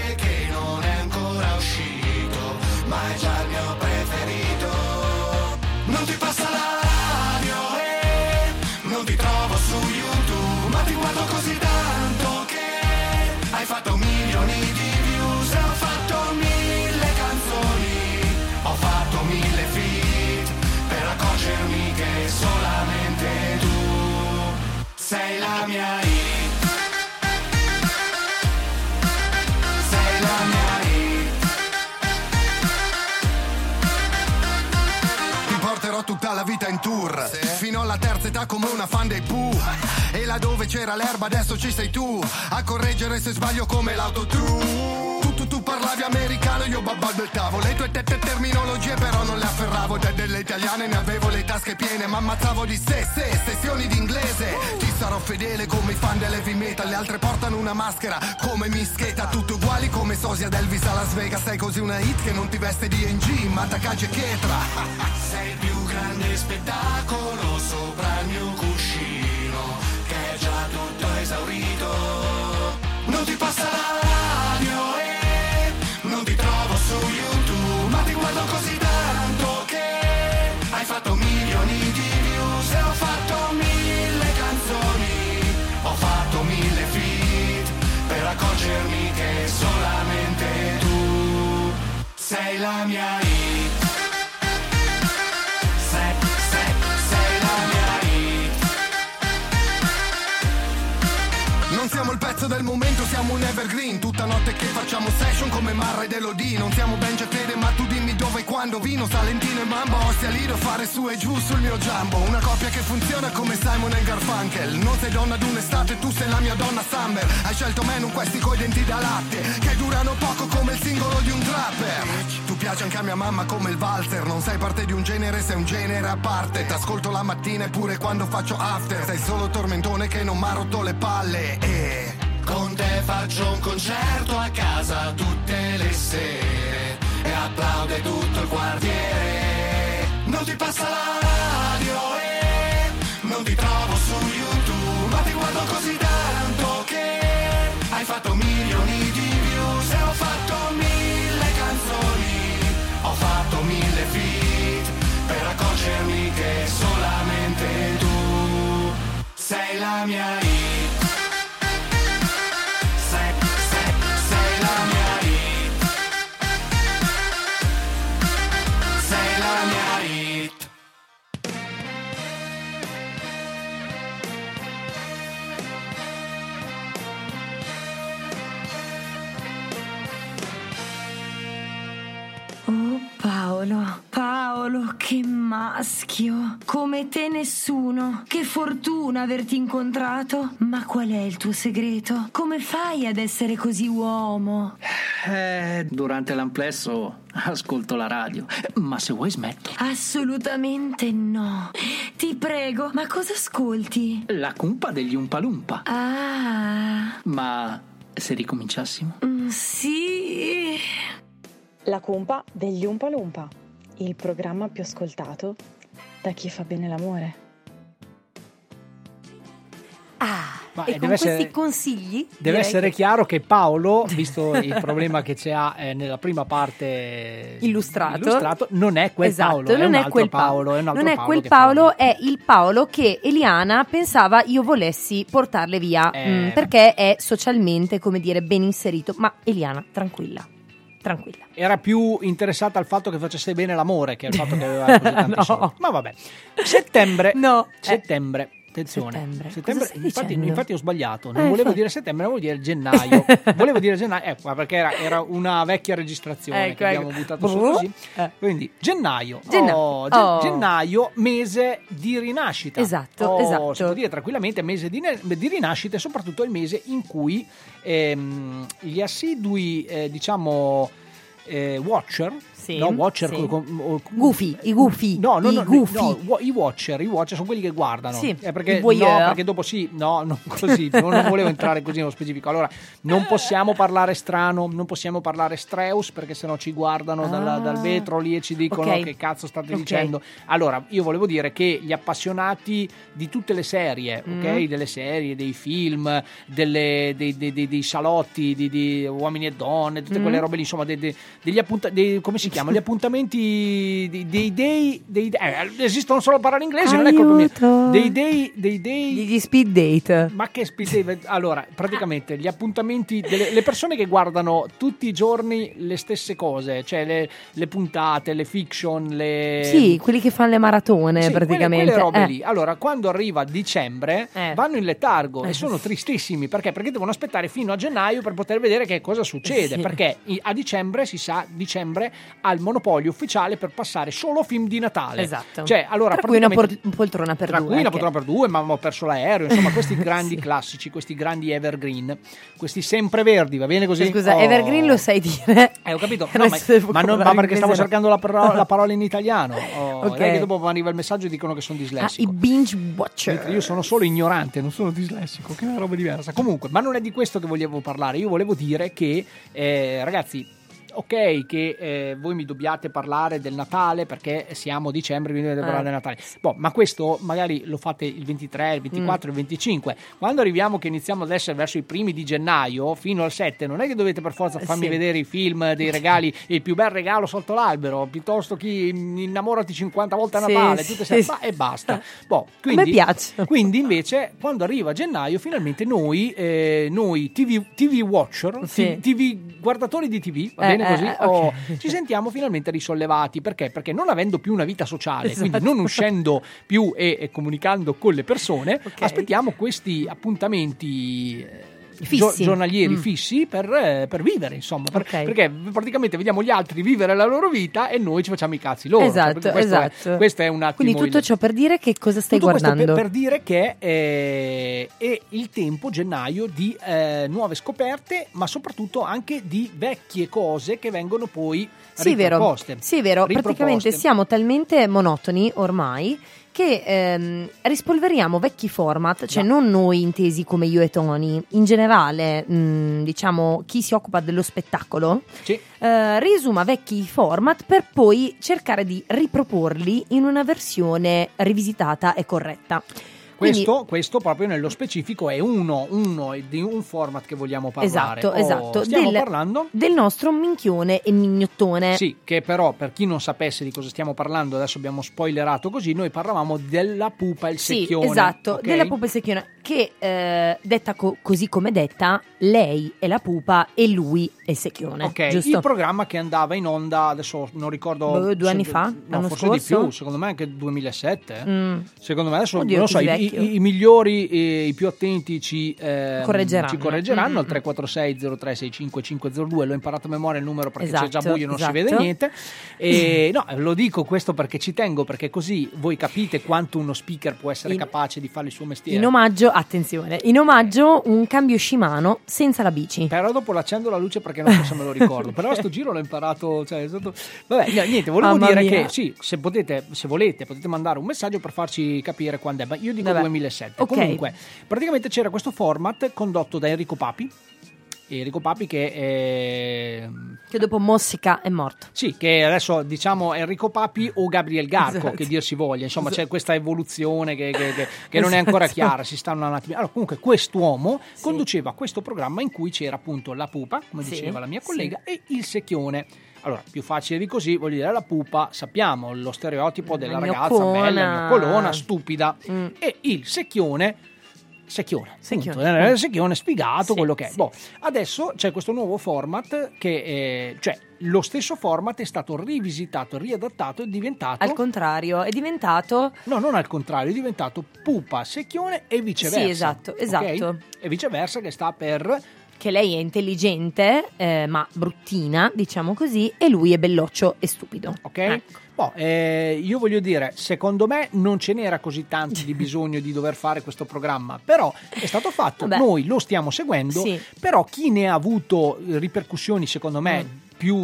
tutta la vita in tour. Fino alla terza età come una fan dei Pooh. E là dove c'era l'erba adesso ci sei tu A correggere se sbaglio come l'autotune parlavi americano io babbalbettavo Le tue tette terminologie però non le afferravo. Da delle italiane ne avevo le tasche piene Ma ammazzavo di sé, sé, sessioni d'inglese Ti sarò fedele come i fan dell'heavy metal Le altre portano una maschera come mischeta. Tutti uguali come sosia d'Elvis a Las Vegas. Sei così una hit che non ti veste di NG Ma Takagi e Chetra Sei il più grande spettacolo sopra il mio cuscino Che è già tutto esaurito. Non ti passa sei la siamo un evergreen Tutta notte che facciamo session come Marra ed Elodie. Non siamo Benji e Fede ma tu dimmi dove e quando Vino, Salentino e Mambo Ostia Lido fare su e giù sul mio Jumbo. Una coppia che funziona come Simon e Garfunkel. Non sei donna d'un'estate, tu sei la mia donna Summer. Hai scelto me non questi coi denti da latte Che durano poco come il singolo di un trapper. Tu piaci anche a mia mamma come il valzer. Non sei parte di un genere, sei un genere a parte. T'ascolto la mattina e pure quando faccio after. Sei solo tormentone che non m'ha rotto le palle. E con te faccio un concerto a casa tutte le sere E applaude tutto il quartiere. Non ti passa la radio e non ti trovo su YouTube Ma ti guardo così tanto che hai fatto milioni di views E ho fatto mille canzoni, ho fatto mille feat Per accorgermi che solamente tu sei la mia hit Paolo, Paolo, che maschio! Come te nessuno! Che fortuna averti incontrato! Ma qual è il tuo segreto? Come fai ad essere così uomo? Eh, durante l'amplesso ascolto la radio, ma se vuoi smetto. Assolutamente no. Ti prego, ma cosa ascolti? La cumpa degli Umpalumpa. Ah, Ma se ricominciassimo? mm, sì. La cumpa degli Umpa Lumpa, il programma più ascoltato da chi fa bene l'amore. Ma, e con deve questi essere- consigli Deve essere che- chiaro che Paolo, visto il problema che c'ha eh, nella prima parte Illustrato. illustrato, non è quel esatto, Paolo, è non un è altro quel Paolo, è un altro non è Paolo quel Paolo, è il Paolo che Eliana pensava io volessi portarle via Eh. mm, perché è socialmente, come dire, ben inserito. Ma Eliana, tranquilla, tranquilla. Era più interessata al fatto che facesse bene l'amore che al fatto che aveva così tanti No. soldi. Ma vabbè. Settembre. No. Settembre. Attenzione. Settembre. Settembre- infatti, infatti ho sbagliato. Non Eh, volevo infatti. dire settembre, volevo dire gennaio. volevo dire gennaio, eh, ma perché era, era una vecchia registrazione Ecco, che abbiamo ecco. buttato su così. Eh. Quindi gennaio. Genna- Oh, gen- oh. gennaio, mese di rinascita. Esatto, Oh, esatto. Si può dire tranquillamente mese di, ne- di rinascita e soprattutto il mese in cui ehm, gli assidui, eh, diciamo, eh, watcher, no, watcher sì. con- con- Gufi, i gufi, No, no, i no, no, i watcher, i watcher sono quelli che guardano. Sì, Eh, perché, no, perché dopo sì, no, non così, non, non volevo entrare così nello specifico. Allora, non possiamo parlare strano, non possiamo parlare streus perché sennò ci guardano dal, Ah. dal vetro lì e ci dicono Ok. che cazzo state Ok. dicendo. Allora, io volevo dire che gli appassionati di tutte le serie, Mm. ok? Delle serie, dei film, delle- dei, dei- dei- dei salotti, di, uomini e donne, tutte Mm. quelle robe lì, insomma, degli appunta- dei- come si chiama? Gli appuntamenti dei dei, dei eh, esistono solo parole inglesi, non è colpa mia. Dei dei, dei dei Gli speed date. ma che speed date? Allora, praticamente gli appuntamenti delle le persone che guardano tutti i giorni le stesse cose, cioè le, le puntate, le fiction, le Sì, quelli che fanno le maratone sì, praticamente. Quelle, quelle robe Eh. lì. Allora, quando arriva dicembre, Eh. vanno in letargo Eh. e sono tristissimi perché? Perché devono aspettare fino a gennaio per poter vedere che cosa succede. Sì. Perché a dicembre si sa, dicembre ha il monopolio ufficiale per passare solo film di Natale. Esatto. Cioè, allora, Tra cui una por- poltrona per tra due. cui una poltrona per due, ma ho perso l'aereo. Insomma, questi grandi classici, questi grandi evergreen, questi sempreverdi, va bene così? Scusa, Oh. Evergreen lo sai dire. Eh, ho capito, no, ma, ma non- ma perché stavo cercando la, paro- la parola in italiano. Oh, Ok. lei che dopo arriva il messaggio e dicono che sono Ah, dislessico. i binge watcher. Io sono solo ignorante, non sono dislessico, che è una roba diversa. Comunque, ma non è di questo che volevo parlare. Io volevo dire che, eh, ragazzi. Ok, che eh, voi mi dobbiate parlare del Natale perché siamo a dicembre, quindi dovete Eh. parlare del Natale. Boh, ma questo magari lo fate il 23, il 24, il 25. Quando arriviamo che iniziamo ad essere verso i primi di gennaio, fino al 7, non è che dovete per forza farmi Sì. vedere i film, dei regali, il più bel regalo sotto l'albero, piuttosto che mm, innamorati 50 volte a Natale, sì, sì. ma- e basta. Boh, me quindi, piace. quindi invece quando arriva gennaio finalmente noi, eh, noi TV, TV watcher. TV guardatori di TV, va Eh, bene eh, così, eh, oh, ok. ci sentiamo finalmente risollevati. Perché? Perché non avendo più una vita sociale, Esatto. quindi non uscendo più e, e comunicando con le persone, aspettiamo questi appuntamenti. Fissi. giornalieri Mm. fissi per, eh, per vivere, insomma. per- Ok. Perché praticamente vediamo gli altri vivere la loro vita e noi ci facciamo i cazzi loro. Cioè, Esatto, perché questo è- esatto. questo è un attimo Quindi tutto il- ciò per dire che cosa stai tutto guardando? per, per dire che eh, è il tempo, gennaio, di eh, nuove scoperte, ma soprattutto anche di vecchie cose che vengono poi Sì, vero. riproposte. Sì, vero. Riproposte. Praticamente siamo talmente monotoni ormai che ehm, rispolveriamo vecchi format, cioè non noi intesi come io e Tony, in generale, mh, diciamo, chi si occupa dello spettacolo, Sì. eh, riesuma vecchi format per poi cercare di riproporli in una versione rivisitata e corretta. Quindi- Questo, questo proprio nello specifico è uno, uno di un format che vogliamo parlare. Esatto, Oh, esatto. Stiamo del, parlando del nostro minchione e mignottone. Sì, che però per chi non sapesse di cosa stiamo parlando, adesso abbiamo spoilerato così, noi parlavamo della pupa e il Sì, secchione. esatto, ok? della pupa e secchione, che eh, detta co- così come detta, lei è la pupa e lui è il secchione. Ok, giusto? il programma che andava in onda, adesso non ricordo... Boh, due se- anni fa? No, forse scorso? di più, secondo me anche 2007. eh. Mm. Secondo me adesso, Oddio, non lo so, i, i- i migliori e i più attenti ci, ehm, Correggeranno. ci correggeranno Mm, al mm, 346 0365 502, l'ho imparato a memoria il numero perché c'è già Esatto, buio e non esatto. si vede niente. E, no, lo dico questo perché ci tengo, perché così voi capite quanto uno speaker può essere In- capace di fare il suo mestiere. In omaggio, attenzione, in omaggio un cambio Shimano senza la bici. Però dopo l'accendo la luce perché non so se me lo ricordo. Però sto giro l'ho imparato. Cioè, stato- Vabbè, no, niente, volevo Mamma dire mia. che sì, se potete, se volete, potete mandare un messaggio per farci capire quando è. Ma io dico Vabbè. 2007. Ok. Comunque, praticamente c'era questo format condotto da Enrico Papi. Enrico Papi che è Che dopo Mossica è morto. sì, che adesso diciamo Enrico Papi o Gabriel Garco, Esatto. che dir si voglia, insomma Esatto. c'è questa evoluzione che, che- che- che non è ancora Esatto. chiara, si stanno un attimo. Allora, comunque quest'uomo conduceva questo programma in cui c'era appunto la pupa, come Sì, diceva la mia sì. collega, e il secchione. Allora, più facile di così, voglio dire, la pupa, sappiamo lo stereotipo della La ragazza bella, gnoccolona, stupida, Mm. e il secchione secchione, Secchione. appunto, eh, secchione sfigato, Sì, quello che è. sì. Boh, adesso c'è questo nuovo format che, eh, cioè, lo stesso format è stato rivisitato, riadattato e diventato... Al contrario, è diventato No, non al contrario, è diventato pupa, secchione e viceversa. Sì, esatto, ok? esatto. E viceversa che sta per... che lei è intelligente, eh, ma bruttina, diciamo così, e lui è belloccio e stupido. Ok? Ecco. Boh, eh, io voglio dire, secondo me non ce n'era così tanto di bisogno di dover fare questo programma, però è stato fatto, Vabbè. noi lo stiamo seguendo, Sì. però chi ne ha avuto ripercussioni secondo me più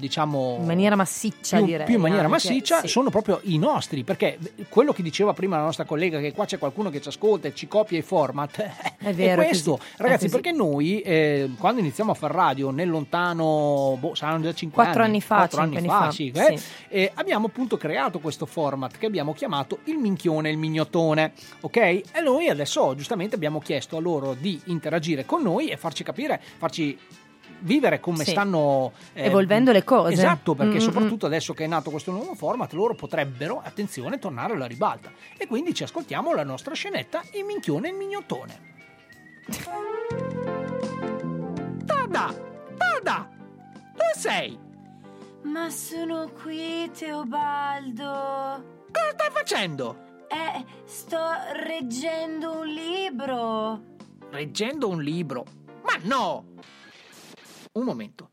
diciamo In maniera massiccia, più, direi. più in maniera anche, massiccia sì. sono proprio i nostri perché quello che diceva prima la nostra collega che qua c'è qualcuno che ci ascolta e ci copia i format È vero, è questo così. È ragazzi così. perché noi eh, quando iniziamo a fare radio nel lontano boh, saranno già 5 Quattro anni fa, quattro cinque anni anni fa, fa, sì, eh, sì. eh, abbiamo appunto creato questo format che abbiamo chiamato il minchione il mignottone ok e noi adesso giustamente abbiamo chiesto a loro di interagire con noi e farci capire farci vivere come Sì. stanno eh, Evolvendo le cose. Esatto, perché Mm, mm, soprattutto adesso che è nato questo nuovo format, loro potrebbero, attenzione, tornare alla ribalta. E quindi ci ascoltiamo la nostra scenetta, il minchione e il mignottone. Tada! Tada! Dove sei? Ma sono qui, Teobaldo. Cosa stai facendo? Eh, sto reggendo un libro. Leggendo un libro. Ma no! Un momento.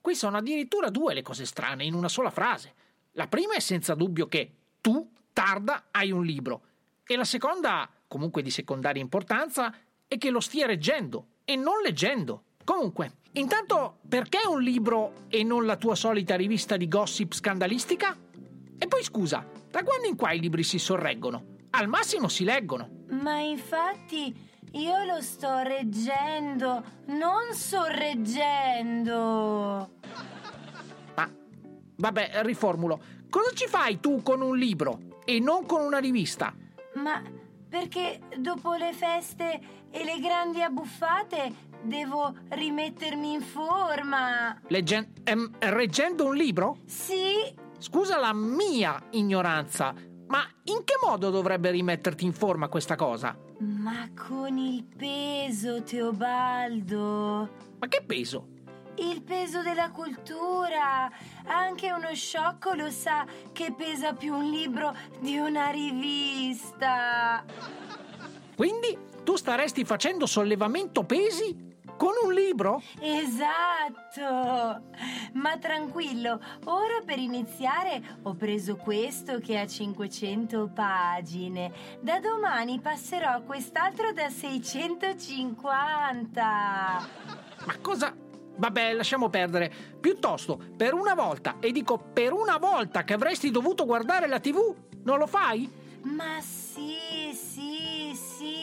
Qui sono addirittura due le cose strane in una sola frase. La prima è senza dubbio che tu, tarda, hai un libro. E la seconda, comunque di secondaria importanza, è che lo stia reggendo e non leggendo. Comunque, intanto, perché un libro e non la tua solita rivista di gossip scandalistica? E poi scusa, da quando in qua i libri si sorreggono? Al massimo si leggono. Ma infatti io lo sto reggendo, non sorreggendo. Ma vabbè, riformulo. Cosa ci fai tu con un libro e non con una rivista? Ma perché dopo le feste e le grandi abbuffate devo rimettermi in forma? Leggen- ehm, reggendo un libro? Sì, Scusa la mia ignoranza, ma in che modo dovrebbe rimetterti in forma questa cosa? Ma con il peso, Teobaldo. Ma che peso? Il peso della cultura. Anche uno sciocco lo sa che pesa più un libro di una rivista. Quindi tu staresti facendo sollevamento pesi con un libro? Esatto! Ma tranquillo, ora per iniziare ho preso questo che ha 500 pagine. Da domani passerò a quest'altro da 650. Ma cosa? Vabbè, lasciamo perdere. Piuttosto, per una volta, e dico per una volta che avresti dovuto guardare la TV, non lo fai? Ma sì, sì,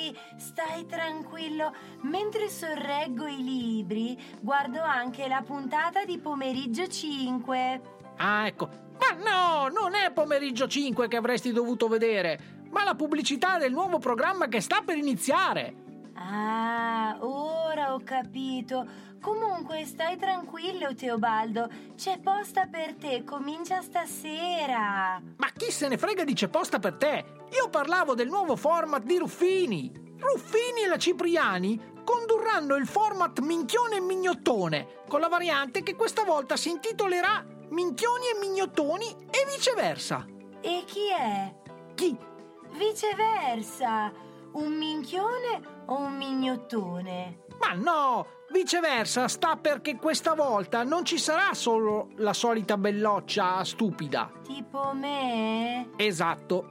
sì, stai tranquillo. Mentre sorreggo i libri, guardo anche la puntata di pomeriggio 5. Ah, ecco. Ma no, non è pomeriggio 5 che avresti dovuto vedere, ma la pubblicità del nuovo programma che sta per iniziare. Ah, ora ho capito. Comunque stai tranquillo, Teobaldo. C'è posta per te, comincia stasera. Ma chi se ne frega di c'è posta per te? Io parlavo del nuovo format di Ruffini. Ruffini e la Cipriani condurranno il format Minchione e Mignottone, con la variante che questa volta si intitolerà Minchioni e Mignottoni e viceversa. E chi è? Chi? Viceversa. Un minchione o un mignottone? Ma no, viceversa sta perché questa volta non ci sarà solo la solita belloccia stupida. Tipo me? Esatto.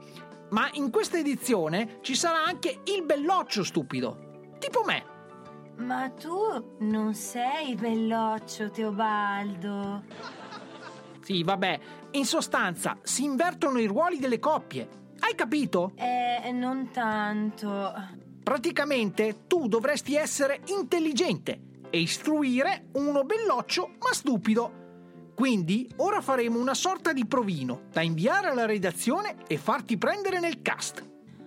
Ma in questa edizione ci sarà anche il belloccio stupido. Tipo me. Ma tu non sei belloccio, Teobaldo. Sì, vabbè. In sostanza, si invertono i ruoli delle coppie. Hai capito? Eh, non tanto. Praticamente tu dovresti essere intelligente e istruire uno belloccio ma stupido. Quindi ora faremo una sorta di provino da inviare alla redazione e farti prendere nel cast.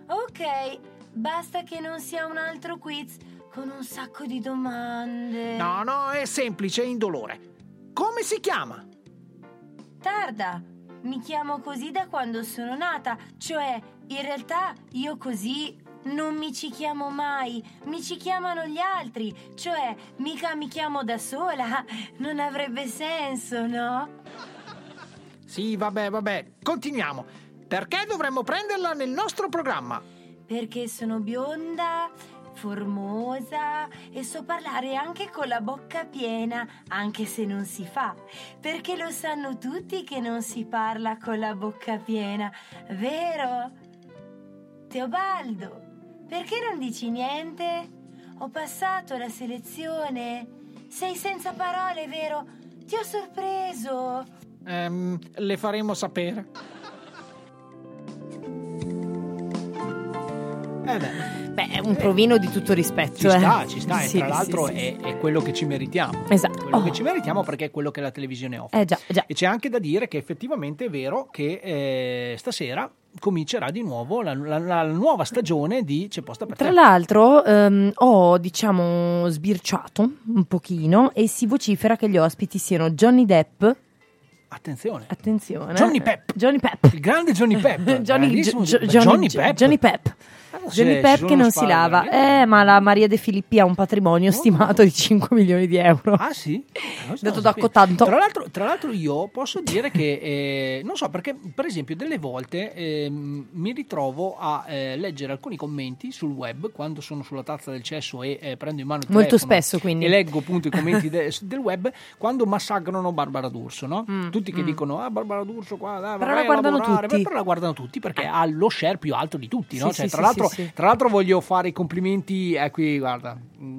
Ok, basta che non sia un altro quiz con un sacco di domande. No, no, è semplice e indolore. Come si chiama? Tarda, mi chiamo così da quando sono nata, cioè in realtà io così non mi ci chiamo mai, mi ci chiamano gli altri, cioè mica mi chiamo da sola, non avrebbe senso, no? Sì, vabbè, vabbè, continuiamo. Perché dovremmo prenderla nel nostro programma? Perché sono bionda, formosa e so parlare anche con la bocca piena, anche se non si fa. Perché lo sanno tutti che non si parla con la bocca piena, vero? Teobaldo, perché non dici niente? Ho passato la selezione. Sei senza parole, vero? Ti ho sorpreso. Ehm, le faremo sapere. Eh beh. Beh, è un provino di tutto rispetto. Ci eh. sta, ci sta, Sì, e tra l'altro sì, sì. È, è quello che ci meritiamo. Esatto. Quello che Oh. ci meritiamo perché è quello che la televisione offre. Eh già, già. E c'è anche da dire che effettivamente è vero che eh, stasera comincerà di nuovo la, la- la nuova stagione di C'è posta per Tra te. l'altro ehm, ho diciamo sbirciato un pochino e si vocifera che gli ospiti siano Johnny Depp. Attenzione. Attenzione. Johnny Pep. Johnny Pep. Il grande Johnny Pep. Johnny, Beh, Johnny, Johnny Pep. Johnny Pep. Eh, Johnny Pep che non si spade, lava. Eh, ma la Maria De Filippi ha un patrimonio stimato di 5 milioni di euro. Ah sì? Dato da tanto. Tra l'altro, tra l'altro io posso dire che, eh, non so perché, per esempio, delle volte ehm, mi ritrovo a eh, leggere alcuni commenti sul web quando sono sulla tazza del cesso e eh, prendo in mano il Molto telefono spesso, quindi. E leggo appunto i commenti de- del web quando massacrano Barbara D'Urso, no? Mm, tutti che mm. dicono, ah Barbara D'Urso qua, dai, Però la guardano lavorare." tutti. Però la guardano tutti perché ha lo share più alto di tutti, no? Sì, Cioè, sì, tra, sì, l'altro, sì, sì. tra l'altro voglio fare i complimenti, eh, qui guarda,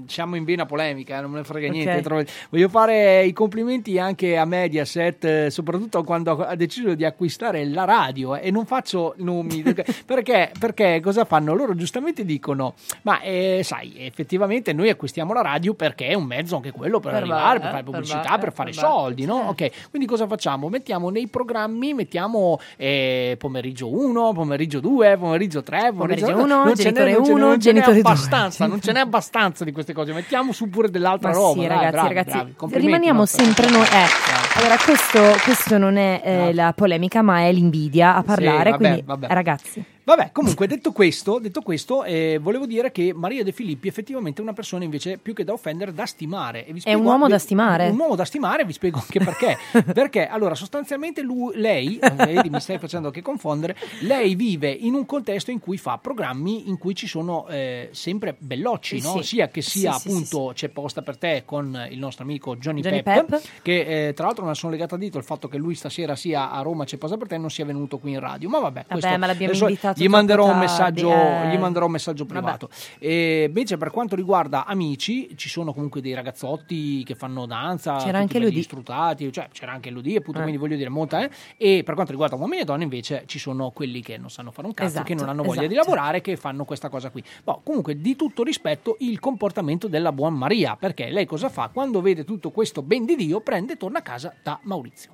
siamo in vena polemica, eh, non me ne frega niente. trovo- Voglio fare i complimenti anche a Mediaset, eh, soprattutto quando ha deciso di acquistare la radio eh, e non faccio nomi, perché, perché cosa fanno? Loro giustamente dicono, ma eh, sai, effettivamente noi acquistiamo la radio perché è un mezzo anche quello per, Per arrivare, va- per fare per pubblicità, va- per fare per va- soldi, no? Ok, quindi cosa facciamo? Mettiamo nei programmi, mettiamo eh, pomeriggio 1, pomeriggio 2, pomeriggio 3, pomeriggio, Pomeriggio uno, non ce n'è- genitore non ce n'è- uno, non ce n'è genitore due. abbastanza, non ce n'è abbastanza di queste cose, mettiamo su pure dell'altra Ma roba. sì, ragazzi, bravi, ragazzi, bravi. Rimaniamo sempre noi. Eh, allora, questo, questo non è eh, la polemica, ma è l'invidia a parlare. vabbè, quindi, vabbè. ragazzi, Vabbè, comunque, detto questo, detto questo eh, volevo dire che Maria De Filippi effettivamente è una persona invece più che da offendere, da stimare. E vi È un uomo vi- da stimare. Un uomo da stimare, vi spiego anche perché. perché, allora, sostanzialmente lui- lei, eh, vedi, mi stai facendo anche confondere, lei vive in un contesto in cui fa programmi in cui ci sono eh, sempre bellocci, Sì, no? sì. sia che sia Sì, sì, appunto c'è posta per te con il nostro amico Johnny, Johnny Pep, Pep. che eh, tra l'altro non sono legato a dito il fatto che lui stasera sia a Roma c'è posta per te e non sia venuto qui in radio, ma vabbè, questo- ma l'abbiamo adesso invitato gli manderò un troppo messaggio, tardi, eh. gli manderò un messaggio privato. E invece per quanto riguarda amici, ci sono comunque dei ragazzotti che fanno danza, C'era anche belli Ludi. istruttati, cioè c'era anche Ludi, appunto, Eh. quindi voglio dire molta, eh. E per quanto riguarda uomini e donne invece ci sono quelli che non sanno fare un cazzo, Esatto, che non hanno voglia di esatto. lavorare, che fanno questa cosa qui. Boh, comunque di tutto rispetto il comportamento della buon Maria, perché lei cosa fa? Quando vede tutto questo ben di Dio, prende e torna a casa da Maurizio.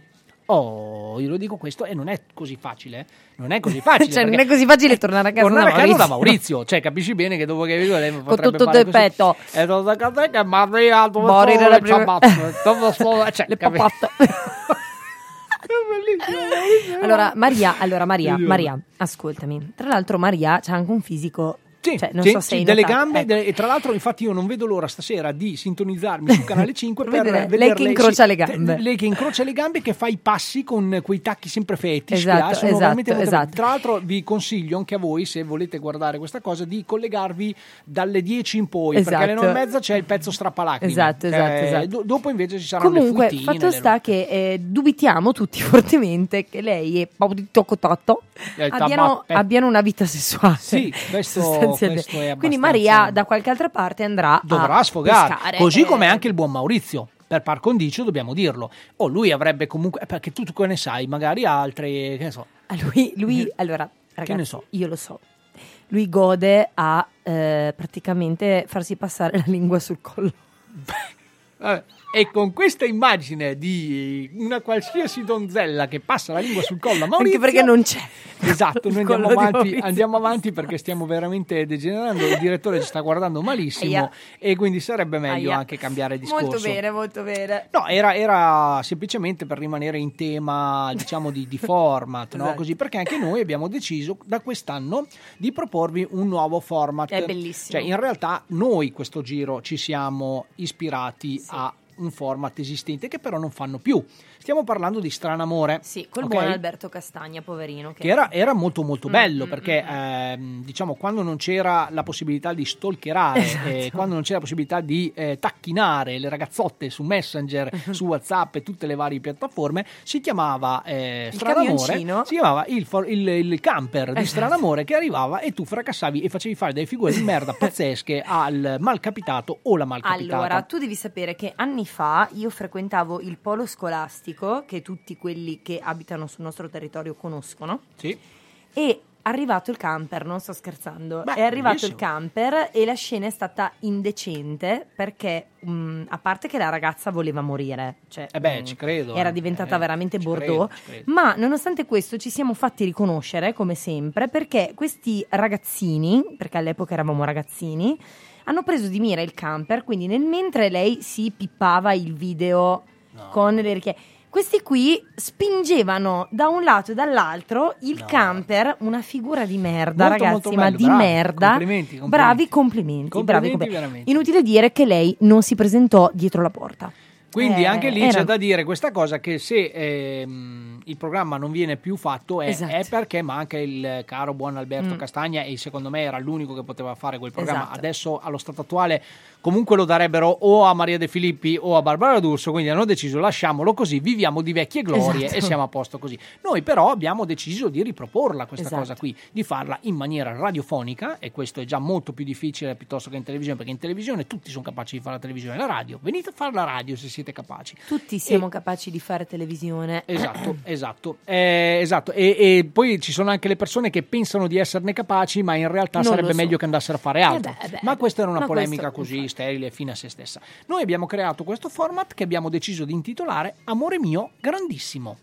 Oh, io lo dico questo e non è così facile, eh. non è così facile. Cioè, non è così facile tornare a casa tornare da a casa da Maurizio. Maurizio, cioè capisci bene che dopo che vedo lei potrebbe tutto il petto. E dopo da casa che Maria dove Morire sono la prima-? Dove sono- cioè, Le papatte. Allora, Maria, allora, Maria. Maria, ascoltami. Tra l'altro, Maria c'ha anche un fisico. Sì, cioè, non sì, so se sì, delle notato. gambe Ecco. delle- e tra l'altro infatti io non vedo l'ora stasera di sintonizzarmi su canale 5 per Vedere lei che incrocia le gambe. te- lei che incrocia le gambe che fa i passi con quei tacchi sempre fetish Esatto, esatto, esatto. tra l'altro vi consiglio anche a voi se volete guardare questa cosa di collegarvi dalle 10 in poi perché alle Esatto. 9 e mezza c'è il pezzo strappalacrime Esatto, esatto, Eh, esatto. do- dopo invece ci saranno Comunque, le fuittine fatto le- sta che eh, dubitiamo tutti fortemente che lei e Paudito Cototto Eh, abbiano, tabatte. abbiano una vita sessuale. Sì, questo- è Quindi Maria da qualche altra parte andrà dovrà a sfogare pescare, così eh, come anche il buon Maurizio. Per par condicio dobbiamo dirlo. O lui avrebbe comunque eh, perché tu, tu che ne sai magari altre che ne so. A lui, lui allora, ragazzi, ne so? io lo so. Lui gode a eh, praticamente farsi passare la lingua sul collo. Vabbè, e con questa immagine di una qualsiasi donzella che passa la lingua sul collo a Maurizio Anche perché non c'è. esatto noi andiamo avanti, andiamo avanti perché stiamo veramente degenerando il direttore ci sta guardando malissimo Aia. e quindi sarebbe meglio Aia. anche cambiare discorso Molto bene, molto bene. No, era, era semplicemente per rimanere in tema, diciamo, di, di format, no? Esatto. Così, perché anche noi abbiamo deciso da quest'anno di proporvi un nuovo format. È bellissimo. Cioè, in realtà noi questo giro ci siamo ispirati a un format esistente che però non fanno più. Stiamo parlando di Stranamore. Sì, col ok? buon Alberto Castagna, poverino. Che, che era, era molto molto Mm, bello mm, perché ehm, diciamo quando non c'era la possibilità di stalkerare Esatto. eh, quando non c'era la possibilità di eh, tacchinare le ragazzotte su Messenger su Whatsapp e tutte le varie piattaforme si chiamava eh, Stranamore camioncino. si chiamava il, for- il- il camper di Esatto. Stranamore che arrivava e tu fracassavi e facevi fare delle figure di merda pazzesche al malcapitato o la malcapitata Allora, tu devi sapere che anni fa io frequentavo il polo scolastico, che tutti quelli che abitano sul nostro territorio conoscono, sì. e è arrivato il camper, non sto scherzando, Beh, è arrivato il camper e la scena è stata indecente perché, mh, a parte che la ragazza voleva morire, cioè, eh beh mh, ci credo era diventata Eh, veramente Bordeaux, credo, credo. ma nonostante questo ci siamo fatti riconoscere, come sempre, perché questi ragazzini, perché all'epoca eravamo ragazzini, hanno preso di mira il camper, quindi nel mentre lei si pippava il video con le richieste. Questi qui spingevano da un lato e dall'altro il camper, una figura di merda, Molto, ragazzi, molto ma bello, di bravi, merda. complimenti, complimenti. Bravi complimenti, Complimenti bravi complimenti. veramente. Inutile dire che lei non si presentò dietro la porta. Quindi Eh, anche lì era- c'è da dire questa cosa che se ehm, il programma non viene più fatto è, Esatto. è perché manca il caro buon Alberto Mm. Castagna e secondo me era l'unico che poteva fare quel programma. Esatto. Adesso allo stato attuale comunque lo darebbero o a Maria De Filippi o a Barbara D'Urso, quindi hanno deciso lasciamolo così, viviamo di vecchie glorie Esatto. e siamo a posto così. Noi però abbiamo deciso di riproporla questa Esatto. cosa qui, di farla in maniera radiofonica e questo è già molto più difficile piuttosto che in televisione, perché in televisione tutti sono capaci di fare la televisione e la radio. Venite a fare la radio se siete capaci. Tutti siamo capaci di fare televisione. Esatto, esatto, Eh, esatto. E, e poi ci sono anche le persone che pensano di esserne capaci, ma in realtà Non sarebbe so. meglio che andassero a fare altro. Eh beh, eh beh, ma questa era una polemica questo, così sterile, fine a se stessa. Noi abbiamo creato questo format che abbiamo deciso di intitolare Amore mio grandissimo.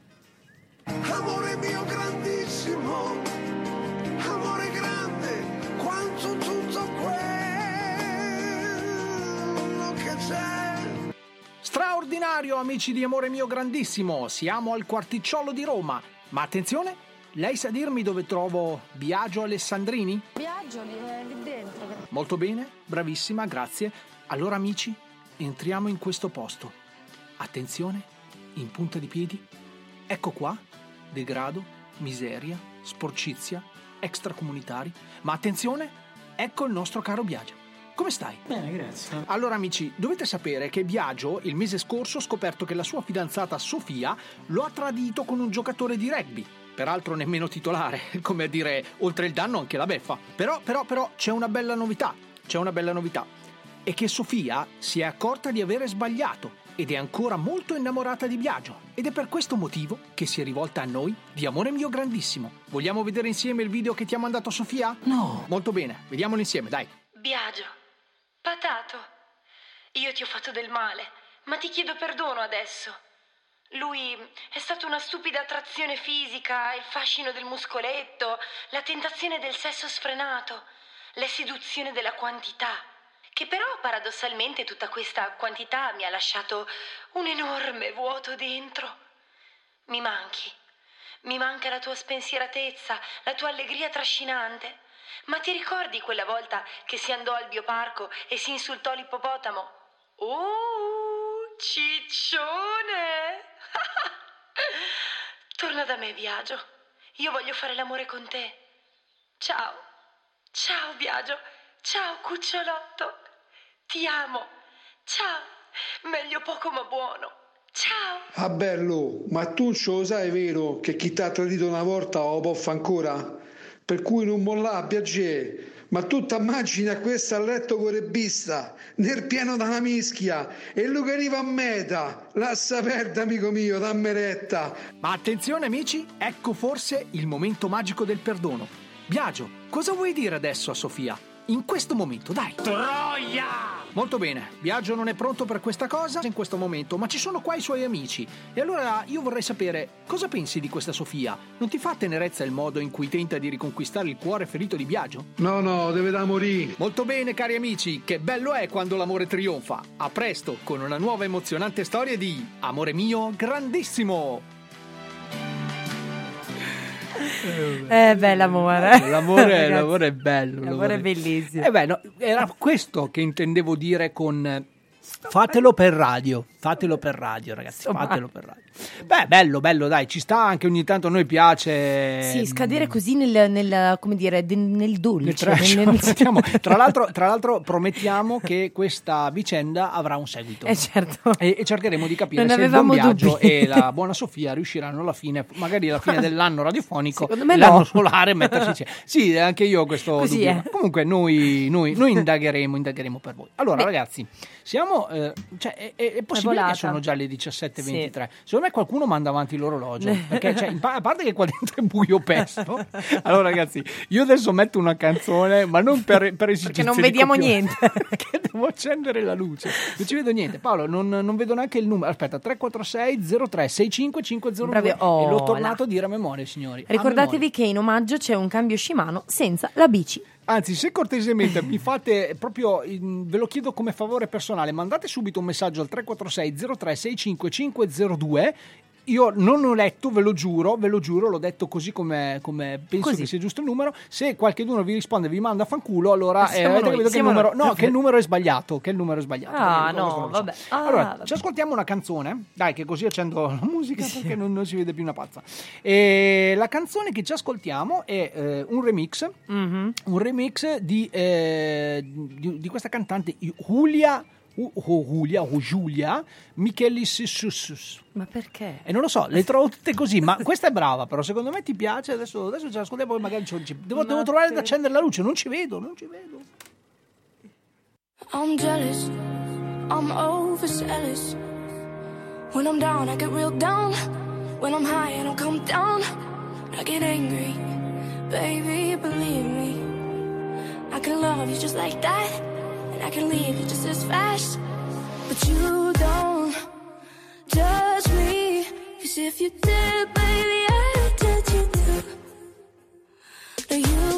Amore mio grandissimo, amore grande, quanto tutto quello che c'è. Straordinario, amici di Amore mio grandissimo, siamo al quarticciolo di Roma. Ma attenzione, lei sa dirmi dove trovo Biagio Alessandrini? Viaggio lì, eh, lì dentro. Molto bene, bravissima, grazie. Allora amici, entriamo in questo posto. Attenzione, in punta di piedi. Ecco qua, degrado, miseria, sporcizia, extracomunitari. Ma attenzione, ecco il nostro caro Biagio. Come stai? Bene, grazie. Allora amici, dovete sapere che Biagio il mese scorso ha scoperto che la sua fidanzata Sofia lo ha tradito con un giocatore di rugby. Peraltro nemmeno titolare, come a dire, oltre il danno anche la beffa. Però, però, però c'è una bella novità, c'è una bella novità. È che Sofia si è accorta di avere sbagliato ed è ancora molto innamorata di Biagio. Ed è per questo motivo che si è rivolta a noi di amore mio grandissimo. Vogliamo vedere insieme il video che ti ha mandato Sofia? No. Molto bene, vediamolo insieme, dai. Biagio, patato, io ti ho fatto del male, ma ti chiedo perdono adesso. Lui è stata una stupida attrazione fisica, il fascino del muscoletto, la tentazione del sesso sfrenato, la seduzione della quantità. Che però paradossalmente tutta questa quantità mi ha lasciato un enorme vuoto dentro. Mi manchi. Mi manca la tua spensieratezza, la tua allegria trascinante. Ma ti ricordi quella volta che si andò al bioparco e si insultò l'ippopotamo? Oh, ciccione! Torna da me, Biagio. Io voglio fare l'amore con te. Ciao. Ciao, Biagio. Ciao, cucciolotto. Ti amo. Ciao. Meglio poco ma buono. Ciao. Ah bello, ma tu ce lo sai vero che chi ti ha tradito una volta lo può fare ancora? Per cui non mollà, piacere. Ma tu ti immagini a questo a letto con rebbista, nel pieno della mischia, e lui che arriva a meta. Lascia perdere, amico mio, dammi retta. Ma attenzione amici, ecco forse il momento magico del perdono. Biagio, cosa vuoi dire adesso a Sofia? In questo momento, dai. Troia! Molto bene, Biagio non è pronto per questa cosa in questo momento, ma ci sono qua i suoi amici. E allora io vorrei sapere cosa pensi di questa Sofia? Non ti fa tenerezza il modo in cui tenta di riconquistare il cuore ferito di Biagio? No, no, deve da morire. Molto bene, cari amici, che bello è quando l'amore trionfa. A presto con una nuova emozionante storia di Amore mio grandissimo. Eh beh, l'amore. L'amore, Ragazzi, l'amore è bello. L'amore è bellissimo. Eh beh, no, era questo che intendevo dire con eh, fatelo per radio. Fatelo per radio, ragazzi. Insomma. Fatelo per radio. Beh, bello, bello, dai, ci sta anche ogni tanto a noi piace. Sì, scadere così nel, nel- come dire, nel dolce. nel- nel- tra, l'altro, tra l'altro promettiamo che questa vicenda avrà un seguito Eh, certo. e, e cercheremo di capire Non se il buon viaggio dubbi. e la buona Sofia riusciranno alla fine, magari alla fine dell'anno radiofonico, Secondo me l'anno no. solare, insieme. Sì, anche io questo Così dubbio. è. Comunque noi, noi- noi indagheremo, indagheremo per voi. Allora Beh. ragazzi, siamo, eh, cioè, è, è- è possibile volata. che sono già le 17.23? Secondo me qualcuno manda avanti l'orologio, perché cioè, pa- a parte che qua dentro è buio pesto. Allora ragazzi, io adesso metto una canzone, ma non per, per esigenze non di vediamo niente. perché devo accendere la luce. Non ci vedo niente. Paolo, non, non vedo neanche il numero. Aspetta, 346 03 65 502 Bravi- oh, e l'ho tornato là. a dire a memoria, signori. Ricordatevi che in omaggio c'è un cambio Shimano senza la bici. Anzi, se cortesemente mi fate proprio, ve lo chiedo come favore personale, mandate subito un messaggio al 346 03 65 502. Io non ho letto, ve lo giuro, ve lo giuro, l'ho detto così come, come penso Così. che sia giusto il numero. Se qualcuno vi risponde e vi manda a fanculo, allora Eh, avete capito che il numero, no, che il numero è sbagliato. Che il numero è sbagliato. Ah, no, so. vabbè. Ah, allora, vabbè. ci ascoltiamo una canzone. Dai, che così accendo la musica perché non, non si vede più una pazza. E la canzone che ci ascoltiamo è eh, un remix Mhm. un remix di, eh, di, di questa cantante Julia o Julia o Giulia Michelis Sussus. Ma perché? E non lo so, le trovo tutte così, ma questa è brava, però secondo me ti piace, adesso, adesso ce l'ascoltiamo poi magari ci- ci- devo, devo trovare da accendere la luce, non ci vedo, non ci vedo. I'm jealous, I'm overzealous. When I'm down, I get real down. When I'm high, I don't come down. I get angry, baby, believe me. I can love you just like that, I can leave you just as fast. But you don't judge me, cause if you did, baby, I judge you too. You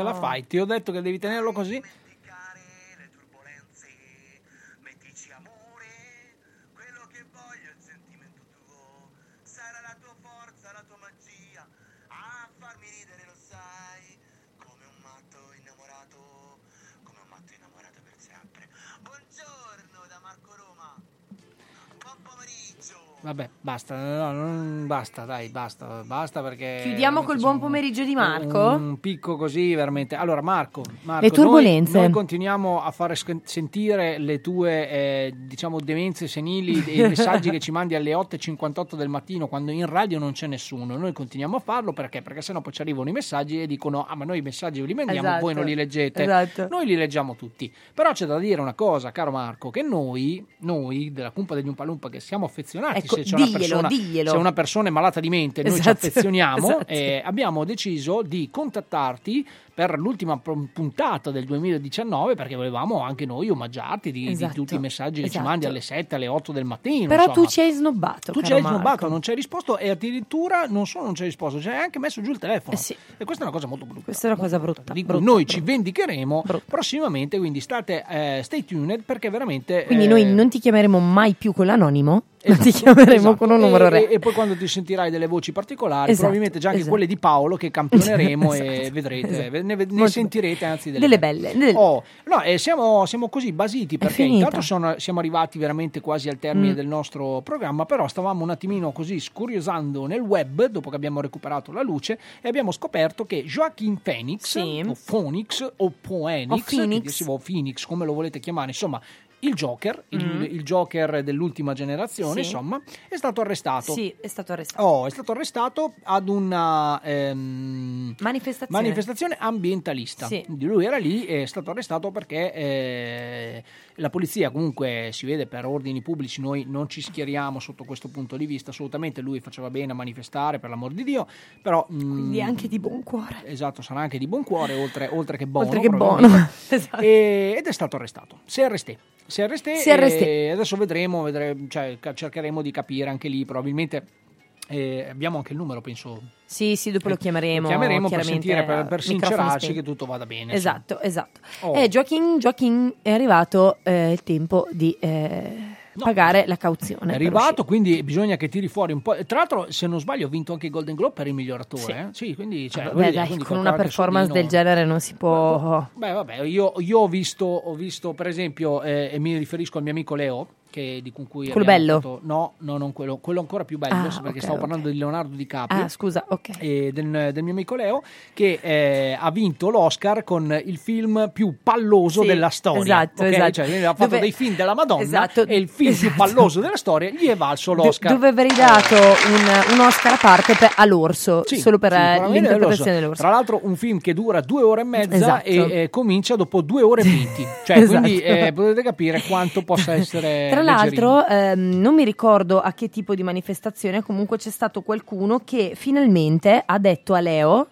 ce la fai, ti ho detto che devi tenerlo così. Vabbè, basta, no, non basta, dai, basta, basta perché... Chiudiamo col buon pomeriggio di Marco. Un picco così, veramente. Allora, Marco, Marco, Le turbulenze. Noi, noi continuiamo a fare sc- sentire le tue, eh, diciamo, demenze senili e i messaggi che ci mandi alle 8.58 del mattino quando in radio non c'è nessuno. Noi continuiamo a farlo perché? Perché sennò poi ci arrivano i messaggi e dicono, ah, ma noi i messaggi li mandiamo, Esatto. voi non li leggete. Esatto. Noi li leggiamo tutti. Però c'è da dire una cosa, caro Marco, che noi, noi della Cumpa degli Umpalumpa, che siamo affezionati, Ecco, se c'è una diglielo, persona, diglielo. se una persona è malata di mente, noi ci Esatto, affezioniamo, esatto. eh, abbiamo deciso di contattarti per l'ultima puntata del 2019 perché volevamo anche noi omaggiarti di, di Esatto, tutti i messaggi che ci esatto. mandi alle 7, alle 8 del mattino. Però insomma. tu ci hai snobbato. Tu ci hai snobbato, Marco. non ci hai risposto e addirittura non solo non ci hai risposto, ci hai anche messo giù il telefono. E questa è una cosa molto brutta. Eh Questa è una cosa brutta. Di cui brutta, noi brutta. ci vendicheremo prossimamente, quindi state eh, stay tuned perché veramente... Quindi eh, noi non ti chiameremo mai più con l'anonimo, ma ti chiameremo Esatto. con un numero e, re. e- e poi quando ti sentirai delle voci particolari, Esatto, probabilmente già anche esatto. quelle di Paolo che campioneremo e Esatto, vedrete, esatto. ve- ne, ne Molto sentirete anzi delle, Delle belle, delle- Oh, no, e siamo, siamo così basiti perché intanto sono- siamo arrivati veramente quasi al termine Mm. del nostro programma, però stavamo un attimino così scuriosando nel web dopo che abbiamo recuperato la luce e abbiamo scoperto che Joaquin Phoenix o Phoenix o Phoenix, O Phoenix. Phoenix, come lo volete chiamare, insomma il Joker, il, Mm. il Joker dell'ultima generazione, Sì. insomma, è stato arrestato. Sì, è stato arrestato. Oh, è stato arrestato ad una ehm, Manifestazione. manifestazione ambientalista. Sì. Lui era lì è stato arrestato perché eh, la polizia comunque si vede per ordini pubblici, noi non ci schieriamo sotto questo punto di vista, assolutamente lui faceva bene a manifestare per l'amor di Dio, però... mm, Quindi anche di buon cuore. Esatto, sarà anche di buon cuore, oltre, oltre che buono. Oltre che buono. Esatto. E- ed è stato arrestato. Si è è arresté. e adesso vedremo, vedremo cioè, cercheremo di capire anche lì, probabilmente eh, abbiamo anche il numero, penso. Sì, sì, dopo lo chiameremo. Lo chiameremo per sentire, per, per sincerarci che tutto vada bene. Esatto, esatto. Oh. Eh, Joaquin, Joaquin, è arrivato eh, il tempo di... eh, pagare la cauzione. È arrivato, quindi bisogna che tiri fuori un po'. Tra l'altro, se non sbaglio, ha vinto anche il Golden Globe per il miglior attore. eh? Sì, quindi, cioè, Vabbè, dai, quindi con una performance soldino- del genere non si può. Beh, vabbè, io, io ho, visto, ho visto, per esempio, eh, e mi riferisco al mio amico Leo, che, di con cui Quello bello? fatto- no, no, non quello, quello ancora più bello, Ah, perché ok, stavo ok. parlando di Leonardo DiCaprio. Ah, scusa, ok. e del, del mio amico Leo, che eh, ha vinto l'Oscar con il film più palloso Sì, della storia. esatto, ok? esatto. Cioè, ha fatto Dove- dei film della Madonna Esatto, e il film più palloso della storia gli è valso Do- l'Oscar. dove avrei dato un, un Oscar a parte per- all'orso, Sì, solo per sì, eh, l'interpretazione l'orso. dell'orso. Tra l'altro un film che dura due ore e mezza Esatto. e eh, comincia dopo due ore e venti. Cioè, Esatto. quindi eh, potete capire quanto possa essere Tra leggerino. l'altro, ehm, non mi ricordo a che tipo di manifestazione, comunque c'è stato qualcuno che finalmente ha detto a Leo: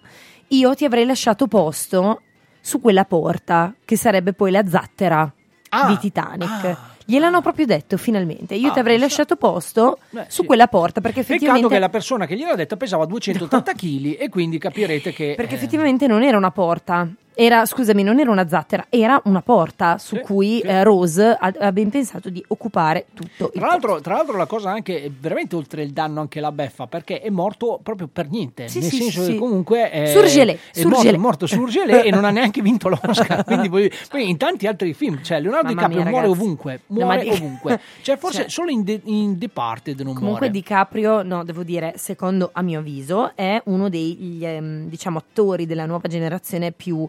Io ti avrei lasciato posto su quella porta, che sarebbe poi la zattera Ah, di Titanic. Gliel'hanno proprio detto finalmente. Io ti Ah, avrei lasciato posto Beh, su sì. quella porta perché Peccato effettivamente, che la persona che gliel'ha detta pesava 280 kg e quindi capirete che... perché eh, effettivamente non era una porta. Era, scusami, non era una zattera, era una porta su Sì, cui sì. eh, Rose ha, ha ben pensato di occupare tutto il Tra l'altro, tra l'altro la cosa anche veramente oltre il danno anche la beffa perché è morto proprio per niente. Sì, nel senso che comunque è, Surgelé, è morto, surgelé. è morto surgelé e non ha neanche vinto l'Oscar. Quindi poi in tanti altri film cioè Leonardo Mamma DiCaprio mia, muore ragazzi. ovunque No, muore di- ovunque. Cioè forse Cioè- solo in, De- in Departed non Comunque muore. DiCaprio, no, devo dire, secondo a mio avviso, è uno degli ehm, diciamo attori della nuova generazione più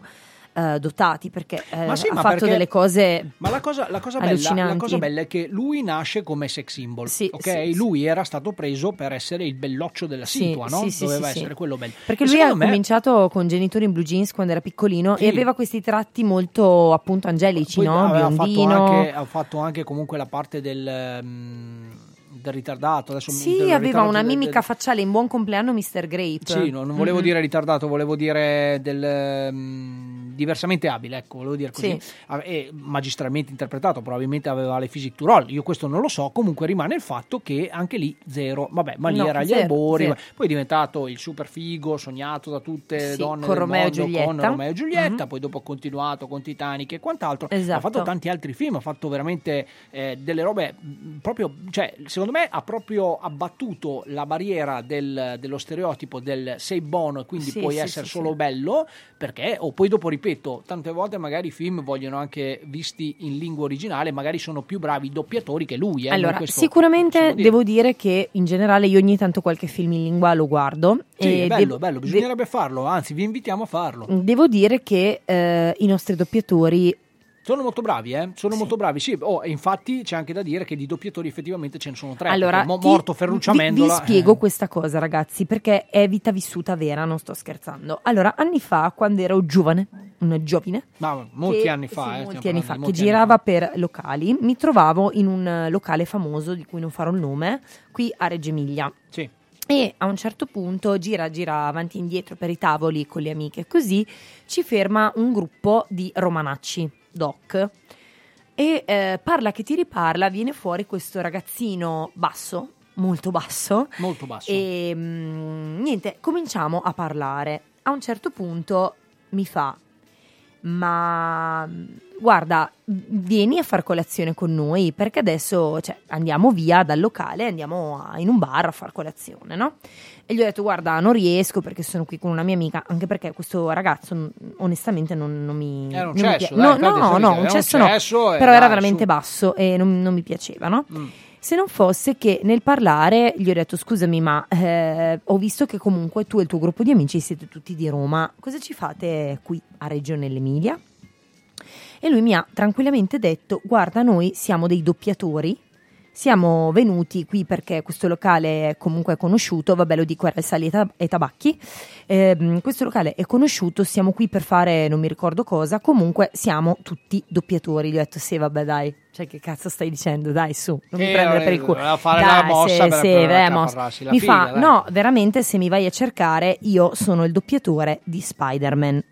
eh, dotati perché eh, sì, ha fatto perché- delle cose Ma la cosa, la cosa bella, la cosa bella è che lui nasce come sex symbol, Sì, ok? sì, lui era stato preso per essere il belloccio della situa, no? Doveva essere quello bello. Perché E lui ha me- cominciato con genitori in blue jeans quando era piccolino e aveva questi tratti molto appunto angelici, Poi no? aveva fatto, Biondino. anche, ha fatto anche comunque la parte del, ehm, del ritardato. Adesso Sì, del aveva una mimica del- facciale in buon compleanno Mr. Grape. Sì, no, non volevo Mhm. dire ritardato, volevo dire del, ehm, diversamente abile, ecco, volevo dire così. Sì. E magistralmente interpretato, probabilmente aveva le physique to roll, io questo non lo so, comunque rimane il fatto che anche lì zero, vabbè, ma lì No, era agli zero, albori, zero. poi è diventato il super figo, sognato da tutte le Sì, donne con Romeo mondo, Giulietta. con Romeo e Giulietta, Mhm. poi dopo ha continuato con Titanic e quant'altro, ha Esatto. fatto tanti altri film, ha fatto veramente eh, delle robe mh, proprio, cioè, secondo me ha proprio abbattuto la barriera del- dello stereotipo del sei buono e quindi Sì, puoi sì, essere sì, solo bello, perché, o poi dopo ripeto, tante volte magari i film vogliono anche visti in lingua originale, magari sono più bravi i doppiatori che lui. Eh, Allora, sicuramente dire. devo dire che in generale io ogni tanto qualche film in lingua lo guardo. Sì, e è bello, è bello, de- bisognerebbe farlo, anzi vi invitiamo a farlo. Devo dire che eh, i nostri doppiatori Sono molto bravi, eh? Sono molto bravi, sì. Oh, e infatti c'è anche da dire che di doppiatori effettivamente ce ne sono tre. Allora, Mo- ti- morto Ferruccio vi, vi Amendola. spiego eh. questa cosa, ragazzi, perché è vita vissuta vera, non sto scherzando. Allora, anni fa, quando ero giovane, una giovine, Ma molti che- anni fa, sì, eh, molti anni fa, che anni girava per locali, mi trovavo in un locale famoso di cui non farò il nome, qui a Reggio Emilia. Sì. E a un certo punto gira, gira avanti e indietro per i tavoli con le amiche, così ci ferma un gruppo di romanacci, doc, e eh, parla che ti riparla, viene fuori questo ragazzino basso, molto basso, Molto basso. e mm, niente, cominciamo a parlare. A un certo punto mi fa: Ma mm, guarda, vieni a far colazione con noi perché adesso cioè, andiamo via dal locale, andiamo a- in un bar a far colazione, no? E gli ho detto: Guarda, non riesco perché sono qui con una mia amica, anche perché questo ragazzo onestamente non, non mi. Era un mi cesso, pia- dai, no, infatti, no, no, un un cesso no, cesso e però era veramente su. basso e non, non mi piaceva, no? Mm. Se non fosse che nel parlare gli ho detto scusami ma eh, ho visto che comunque tu e il tuo gruppo di amici siete tutti di Roma, cosa ci fate qui a Reggio nell'Emilia? E lui mi ha tranquillamente detto guarda noi siamo dei doppiatori, siamo venuti qui perché questo locale comunque è conosciuto, vabbè lo dico era Sali e Tab- Tabacchi, Ehm, questo locale è conosciuto, siamo qui per fare non mi ricordo cosa, comunque siamo tutti doppiatori, gli ho detto sì vabbè dai, cioè che cazzo stai dicendo dai su, non mi Eh, prendere per il culo. Dai, la mossa se- per- se- per eh, accaparrarsi la mi figa, fa dai. no, veramente se mi vai a cercare io sono il doppiatore di Spider-Man.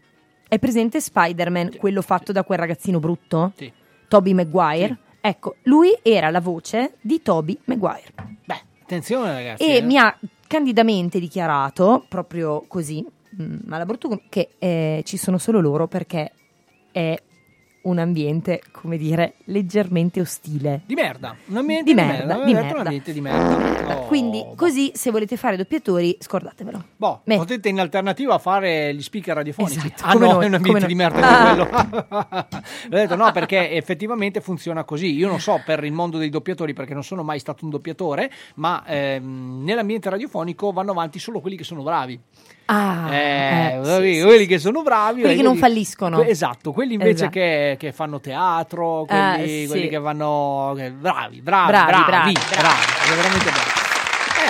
È presente Spider-Man, quello fatto da quel ragazzino brutto? Sì. Toby Maguire? Ecco, lui era la voce di Toby Maguire. Beh, attenzione ragazzi. E eh. mi ha candidamente dichiarato, proprio così, mm, alla brutto, che eh, ci sono solo loro perché è un ambiente, come dire, leggermente ostile. Di merda, un ambiente Di di, merda, merda, di merda. un ambiente di merda. Oh, Quindi, così, se volete fare doppiatori, scordatevelo. boh, potete in alternativa fare gli speaker radiofonici. Esatto, ah no, noi, è un ambiente di merda Ah. quello. Ho detto no, perché effettivamente funziona così. Io non so per il mondo dei doppiatori, perché non sono mai stato un doppiatore, ma ehm, nell'ambiente radiofonico vanno avanti solo quelli che sono bravi. Ah, Eh, eh, quelli, sì, quelli sì, che sono bravi Quelli che non quelli- falliscono. esatto quelli invece Esatto. che, che fanno teatro quelli, Eh, quelli sì. che vanno che- bravi bravi Bravi, bravi bravi, bravi, veramente bravi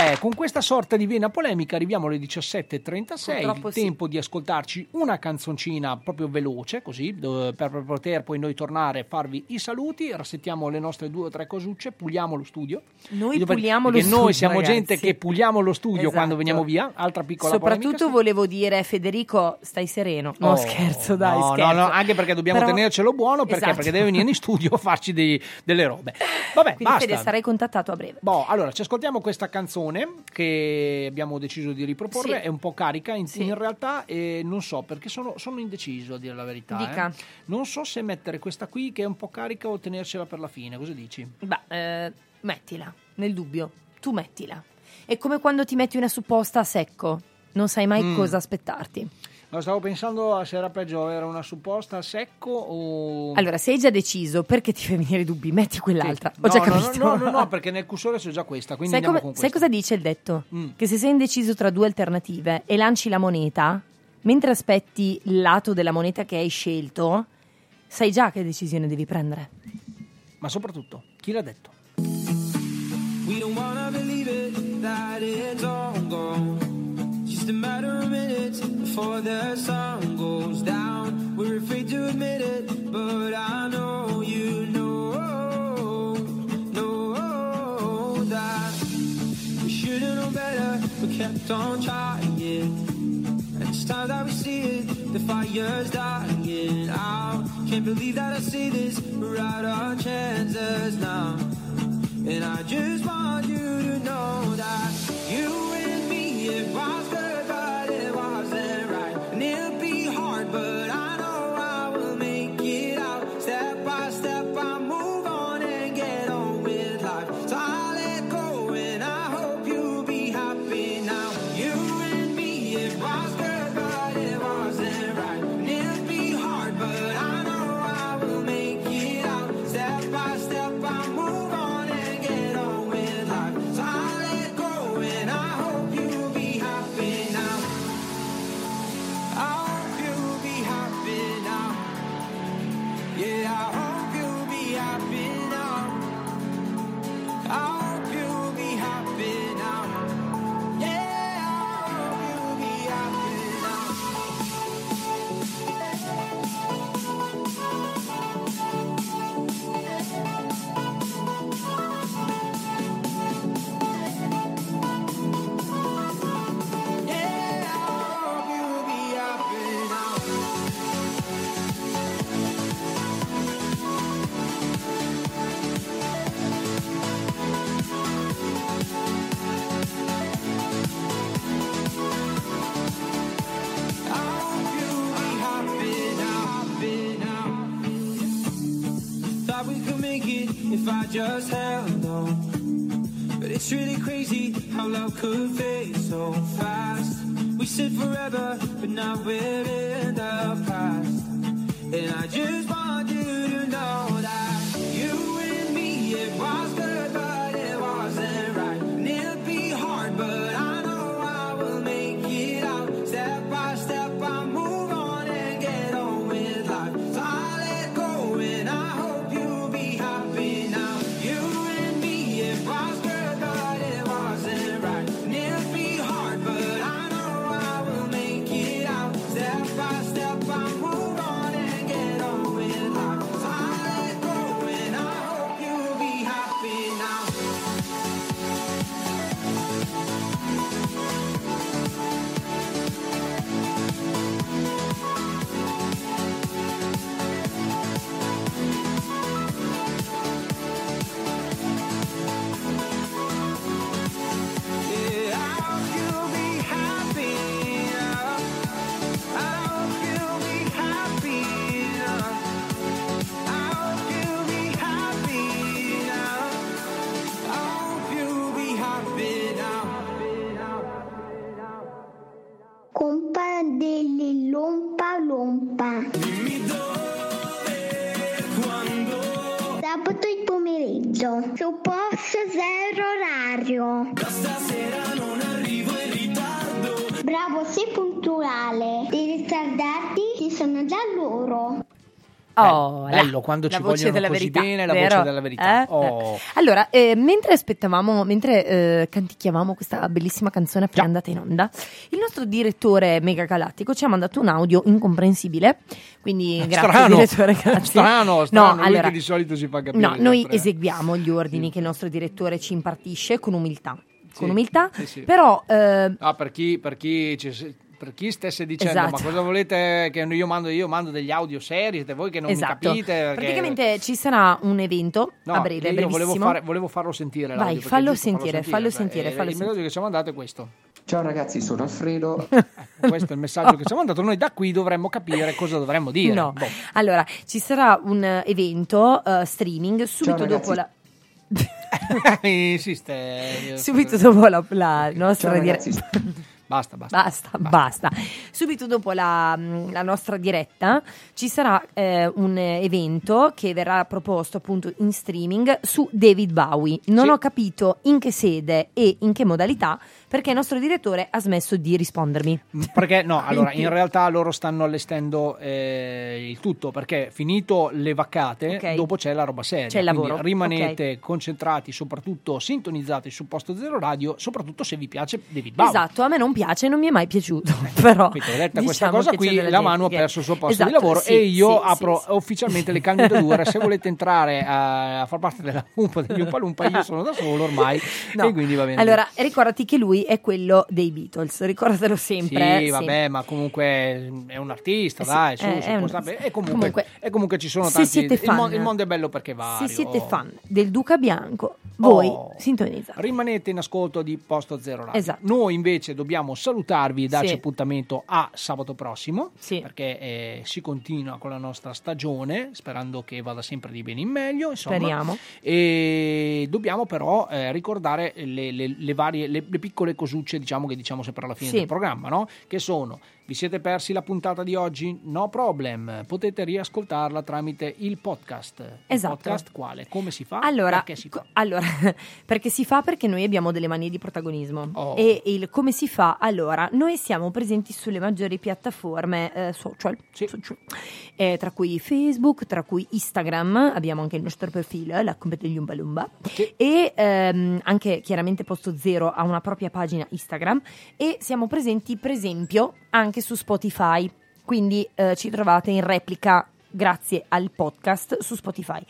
Eh, con questa sorta di vena polemica arriviamo alle 17.36, Purtroppo il sì. tempo di ascoltarci una canzoncina proprio veloce, così, dove- per poter poi noi tornare e farvi i saluti, rassettiamo le nostre due o tre cosucce, puliamo lo studio. Noi per- puliamo lo perché studio, noi siamo ragazzi. gente che puliamo lo studio Esatto. quando veniamo via, altra piccola Soprattutto polemica. volevo dire, Federico, stai sereno. No, Oh, scherzo, dai, no, scherzo. no, no, anche perché dobbiamo Però- tenercelo buono perché, Esatto. perché deve venire in studio a farci dei- delle robe. Vabbè, Quindi basta. Fede, sarai contattato a breve. Boh, allora ci ascoltiamo questa canzone che abbiamo deciso di riproporre, Sì. è un po' carica in, in realtà e non so perché sono, sono indeciso a dire la verità. Dica. eh. Non so se mettere questa qui che è un po' carica o tenercela per la fine, cosa dici? Beh, eh, mettila, nel dubbio. Tu mettila. È come quando ti metti una supposta a secco. Non sai mai Mm. cosa aspettarti. No, stavo pensando se era peggio, era una supposta a secco o... Allora, se hai già deciso, perché ti fai venire i dubbi? Metti quell'altra. Sì. Ho già No, no, capito. No, no, no, perché nel cursore c'è già questa, quindi sai, andiamo come- con sai questa. cosa dice il detto? Mm. Che se sei indeciso tra due alternative e lanci la moneta, mentre aspetti il lato della moneta che hai scelto, sai già che decisione devi prendere. Ma soprattutto, chi l'ha detto? We don't wanna believe it, that it's all gone. Just a matter of minutes before the sun goes down. We're afraid to admit it, but I know you know, know that we should've known better, but kept on trying. And it's time that we see it, the fire's dying out. Can't believe that I see this, we're out our chances now. And I just want you to know that you just held on. But it's really crazy how love could fade so fast. We said forever, but now we're in the past. And I just bello quando la ci vogliono della così verità, bene la vero? voce della verità. Eh? Oh. Allora, eh, mentre aspettavamo, mentre eh, canticchiavamo questa bellissima canzone appena andata in onda, il nostro direttore mega galattico ci ha mandato un audio incomprensibile. Quindi, grazie, Eh, strano, direttore. Grazie. strano, strano, No, allora, di solito si fa capire no, noi eseguiamo gli ordini che il nostro direttore ci impartisce con umiltà. Sì, Con umiltà, sì, sì. però eh, Ah, per chi, per chi ci- per chi stesse dicendo Esatto. ma cosa volete che io mando io mando degli audio seri siete voi che non esatto. mi capite perché- praticamente ci sarà un evento No, a breve, io volevo, fare- volevo farlo sentire Vai, fallo giusto sentire, fallo sentire, eh, fallo il messaggio che ci ha mandato è questo Ciao ragazzi, sono Alfredo. questo è il messaggio che ci ha mandato noi da qui dovremmo capire cosa dovremmo dire No. Boh. Allora, ci sarà un eh, evento eh, streaming subito Ciao, dopo la insiste subito dopo la, la nostra diretta. Ragazzi. basta basta Basta, basta. Subito dopo la, la nostra diretta ci sarà eh, un evento che verrà proposto appunto in streaming su David Bowie. Non Sì. ho capito in che sede e in che modalità perché il nostro direttore ha smesso di rispondermi. Perché no, allora in realtà loro stanno allestendo eh, il tutto perché finito le vaccate, Ok. dopo c'è la roba seria. C'è il lavoro, rimanete concentrati, soprattutto sintonizzati su Posto Zero Radio, soprattutto se vi piace David Bowie. Esatto, a me non piace, non mi è mai piaciuto, però Quindi, detta questa diciamo cosa che c'è qui, la gente mano ha perso il suo posto Esatto, di lavoro sì, e io sì, apro sì, ufficialmente le candidature. Se volete entrare a, a far parte della Umpa degli Umpa Lumpa, io sono da solo ormai No. e quindi va bene. Allora, ricordati che lui è quello dei Beatles, ricordatelo sempre. Sì, eh, vabbè, sempre. ma comunque è un artista, Sì, dai, su, è- si è un- e, comunque, comunque, e comunque ci sono tanti siete il, fan- mon- il mondo è bello perché vario. Se siete fan del Duca Bianco, voi Oh. sintonizzate. Rimanete in ascolto di Posto Zero Radio. Esatto. Noi invece dobbiamo salutarvi e darci Sì. appuntamento a sabato prossimo, Sì. perché eh, si continua con la nostra stagione, sperando che vada sempre di bene in meglio. Insomma. Speriamo. E dobbiamo però eh, ricordare le, le- le varie, le, le piccole cosucce diciamo, che diciamo sempre alla fine Sì. del programma, no? che sono vi siete persi la puntata di oggi? No problem, potete riascoltarla tramite il podcast. Il Esatto. podcast quale? Come si fa? Allora, Perché si fa? co- allora, perché si fa? Perché noi abbiamo delle manie di protagonismo. Oh. E il come si fa? Allora, noi siamo presenti sulle maggiori piattaforme eh, social, social, eh, tra cui Facebook, tra cui Instagram, abbiamo anche il nostro profilo, la Compa degli Umba Lumba, e ehm, anche chiaramente Posto Zero ha una propria pagina Instagram e siamo presenti, per esempio, anche su Spotify. Quindi eh, ci trovate in replica grazie al podcast su Spotify.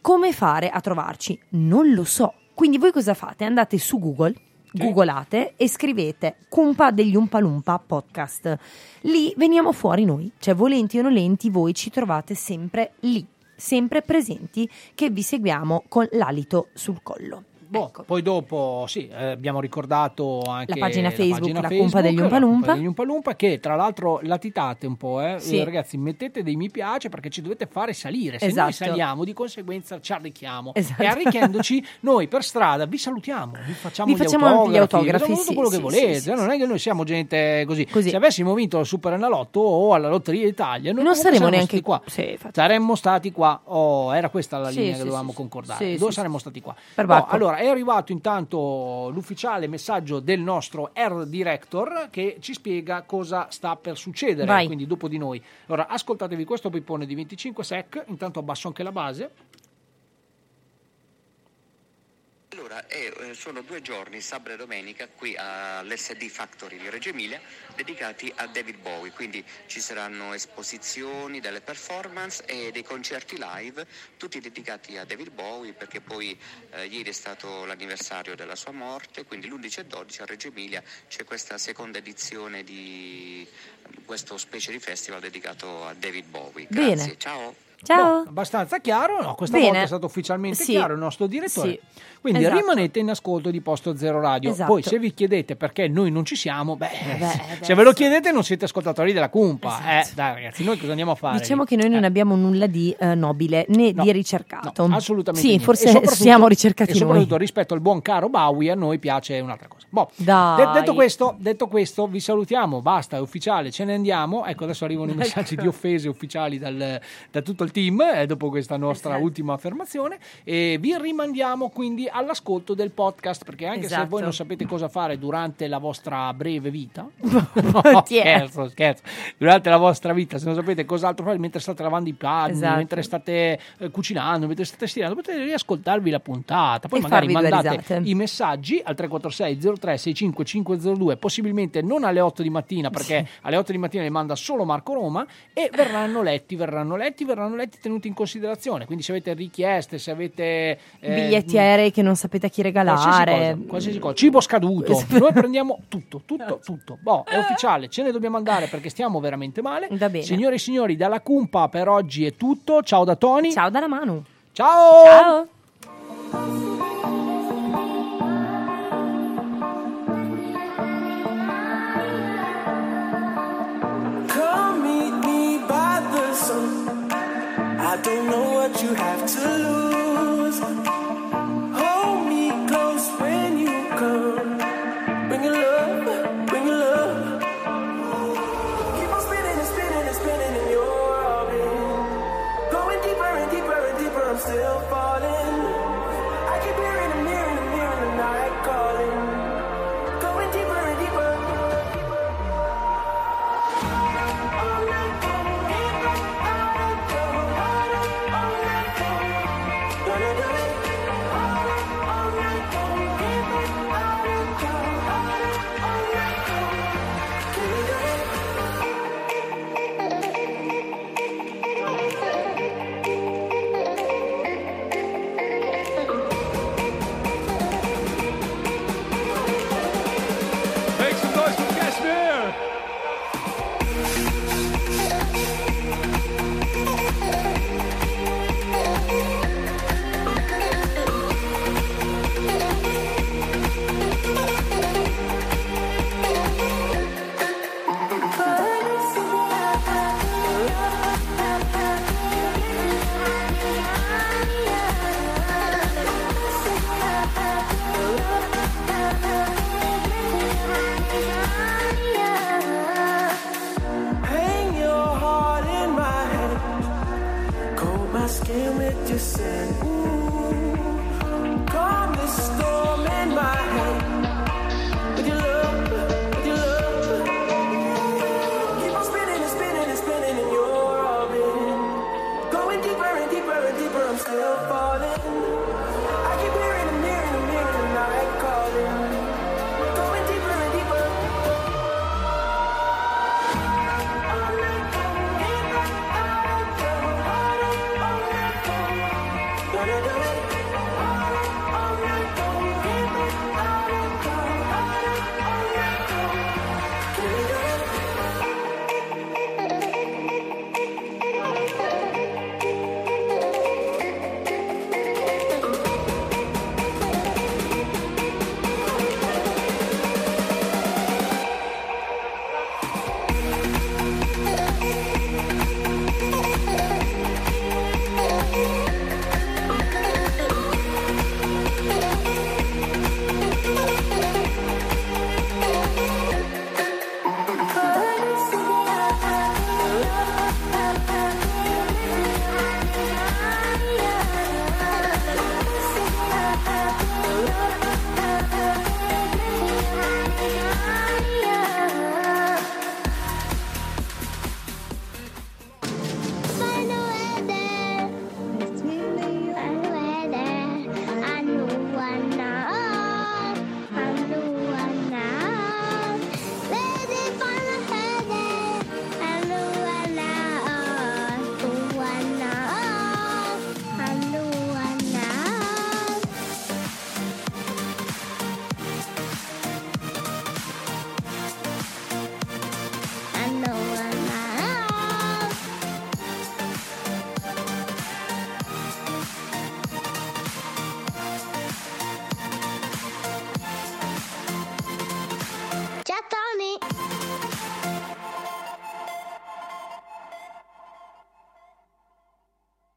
Come fare a trovarci? Non lo so. Quindi voi cosa fate? Andate su Google, googolate e scrivete Cumpa degli Umpalumpa podcast. Lì veniamo fuori noi, cioè volenti o nolenti voi ci trovate sempre lì, sempre presenti che vi seguiamo con l'alito sul collo. Boh, Poi dopo, sì, eh, abbiamo ricordato anche La pagina Facebook, pagina la degli la Umpa Cumpa Lumpa. degli Umpa Lumpa, che tra l'altro latitate un po', eh. Sì. Ragazzi, mettete dei mi piace perché ci dovete fare salire. Se Esatto. noi saliamo, di conseguenza ci arricchiamo. Esatto. E arricchendoci, noi per strada vi salutiamo, vi facciamo, Vi facciamo gli gli autografi, autografi, facciamo tutto sì, quello che sì, volete. sì, sì, non è che noi siamo gente così. Così. Se avessimo vinto il Super Enalotto o alla Lotteria Italia, noi Non saremmo neanche qua. Saremmo stati qua. Oh, era questa la linea sì, che dovevamo sì, concordare. sì, Dove sì, saremmo stati qua? Perbacco. Oh, allora, è arrivato intanto l'ufficiale messaggio del nostro Air Director che ci spiega cosa sta per succedere, Vai. quindi dopo di noi. Allora, ascoltatevi questo pippone di 25 sec, intanto abbasso anche la base. Allora, è, eh, sono due giorni, sabato e domenica, qui all'SD Factory di Reggio Emilia, dedicati a David Bowie, quindi ci saranno esposizioni, delle performance e dei concerti live, tutti dedicati a David Bowie, perché poi eh, ieri è stato l'anniversario della sua morte, quindi l'11 e 12 a Reggio Emilia c'è questa seconda edizione di questo specie di festival dedicato a David Bowie. Bene. Grazie, ciao. Ciao. Boh, abbastanza chiaro, no, questa Bene. volta è stato ufficialmente Sì. chiaro il nostro direttore. Sì. Quindi Esatto. rimanete in ascolto di Posto Zero Radio. Esatto. Poi se vi chiedete perché noi non ci siamo, beh, beh, se ve lo chiedete non siete ascoltatori della Cumpa. Eh, dai ragazzi, noi cosa andiamo a fare? Diciamo che noi non abbiamo nulla di eh, nobile né No, di ricercato. No, assolutamente Sì, niente. forse siamo ricercati E soprattutto noi. rispetto al buon caro Bowie, a noi piace un'altra cosa. Boh, de- detto, questo, detto questo, vi salutiamo, basta, è ufficiale, ce ne andiamo. Ecco, adesso arrivano i messaggi di offese ufficiali dal- da tutto il team, eh, dopo questa nostra Esatto. ultima affermazione. E vi rimandiamo quindi all'ascolto del podcast, perché anche se Esatto. voi non sapete cosa fare durante la vostra breve vita, no, scherzo, scherzo, durante la vostra vita, se non sapete cos'altro fare mentre state lavando i panni, Esatto. mentre state eh, cucinando, mentre state stirando, potete riascoltarvi la puntata. Poi E magari mandate i messaggi al 346 03 65 502, possibilmente non alle 8 di mattina, perché alle 8 di mattina li manda solo Marco Roma e verranno letti, verranno letti, verranno letti tenuti in considerazione. Quindi se avete richieste, se avete eh, Biglietti aerei che non sapete a chi Qualsiasi regalare. cosa, qualsiasi cosa. cibo scaduto, noi prendiamo tutto, tutto, tutto. Boh, è ufficiale, ce ne dobbiamo andare perché stiamo veramente male. Va bene. Signore e signori, dalla Cumpa per oggi è tutto. Ciao da Tony. Ciao dalla Manu. Ciao. Ciao. I don't know what you have to lose.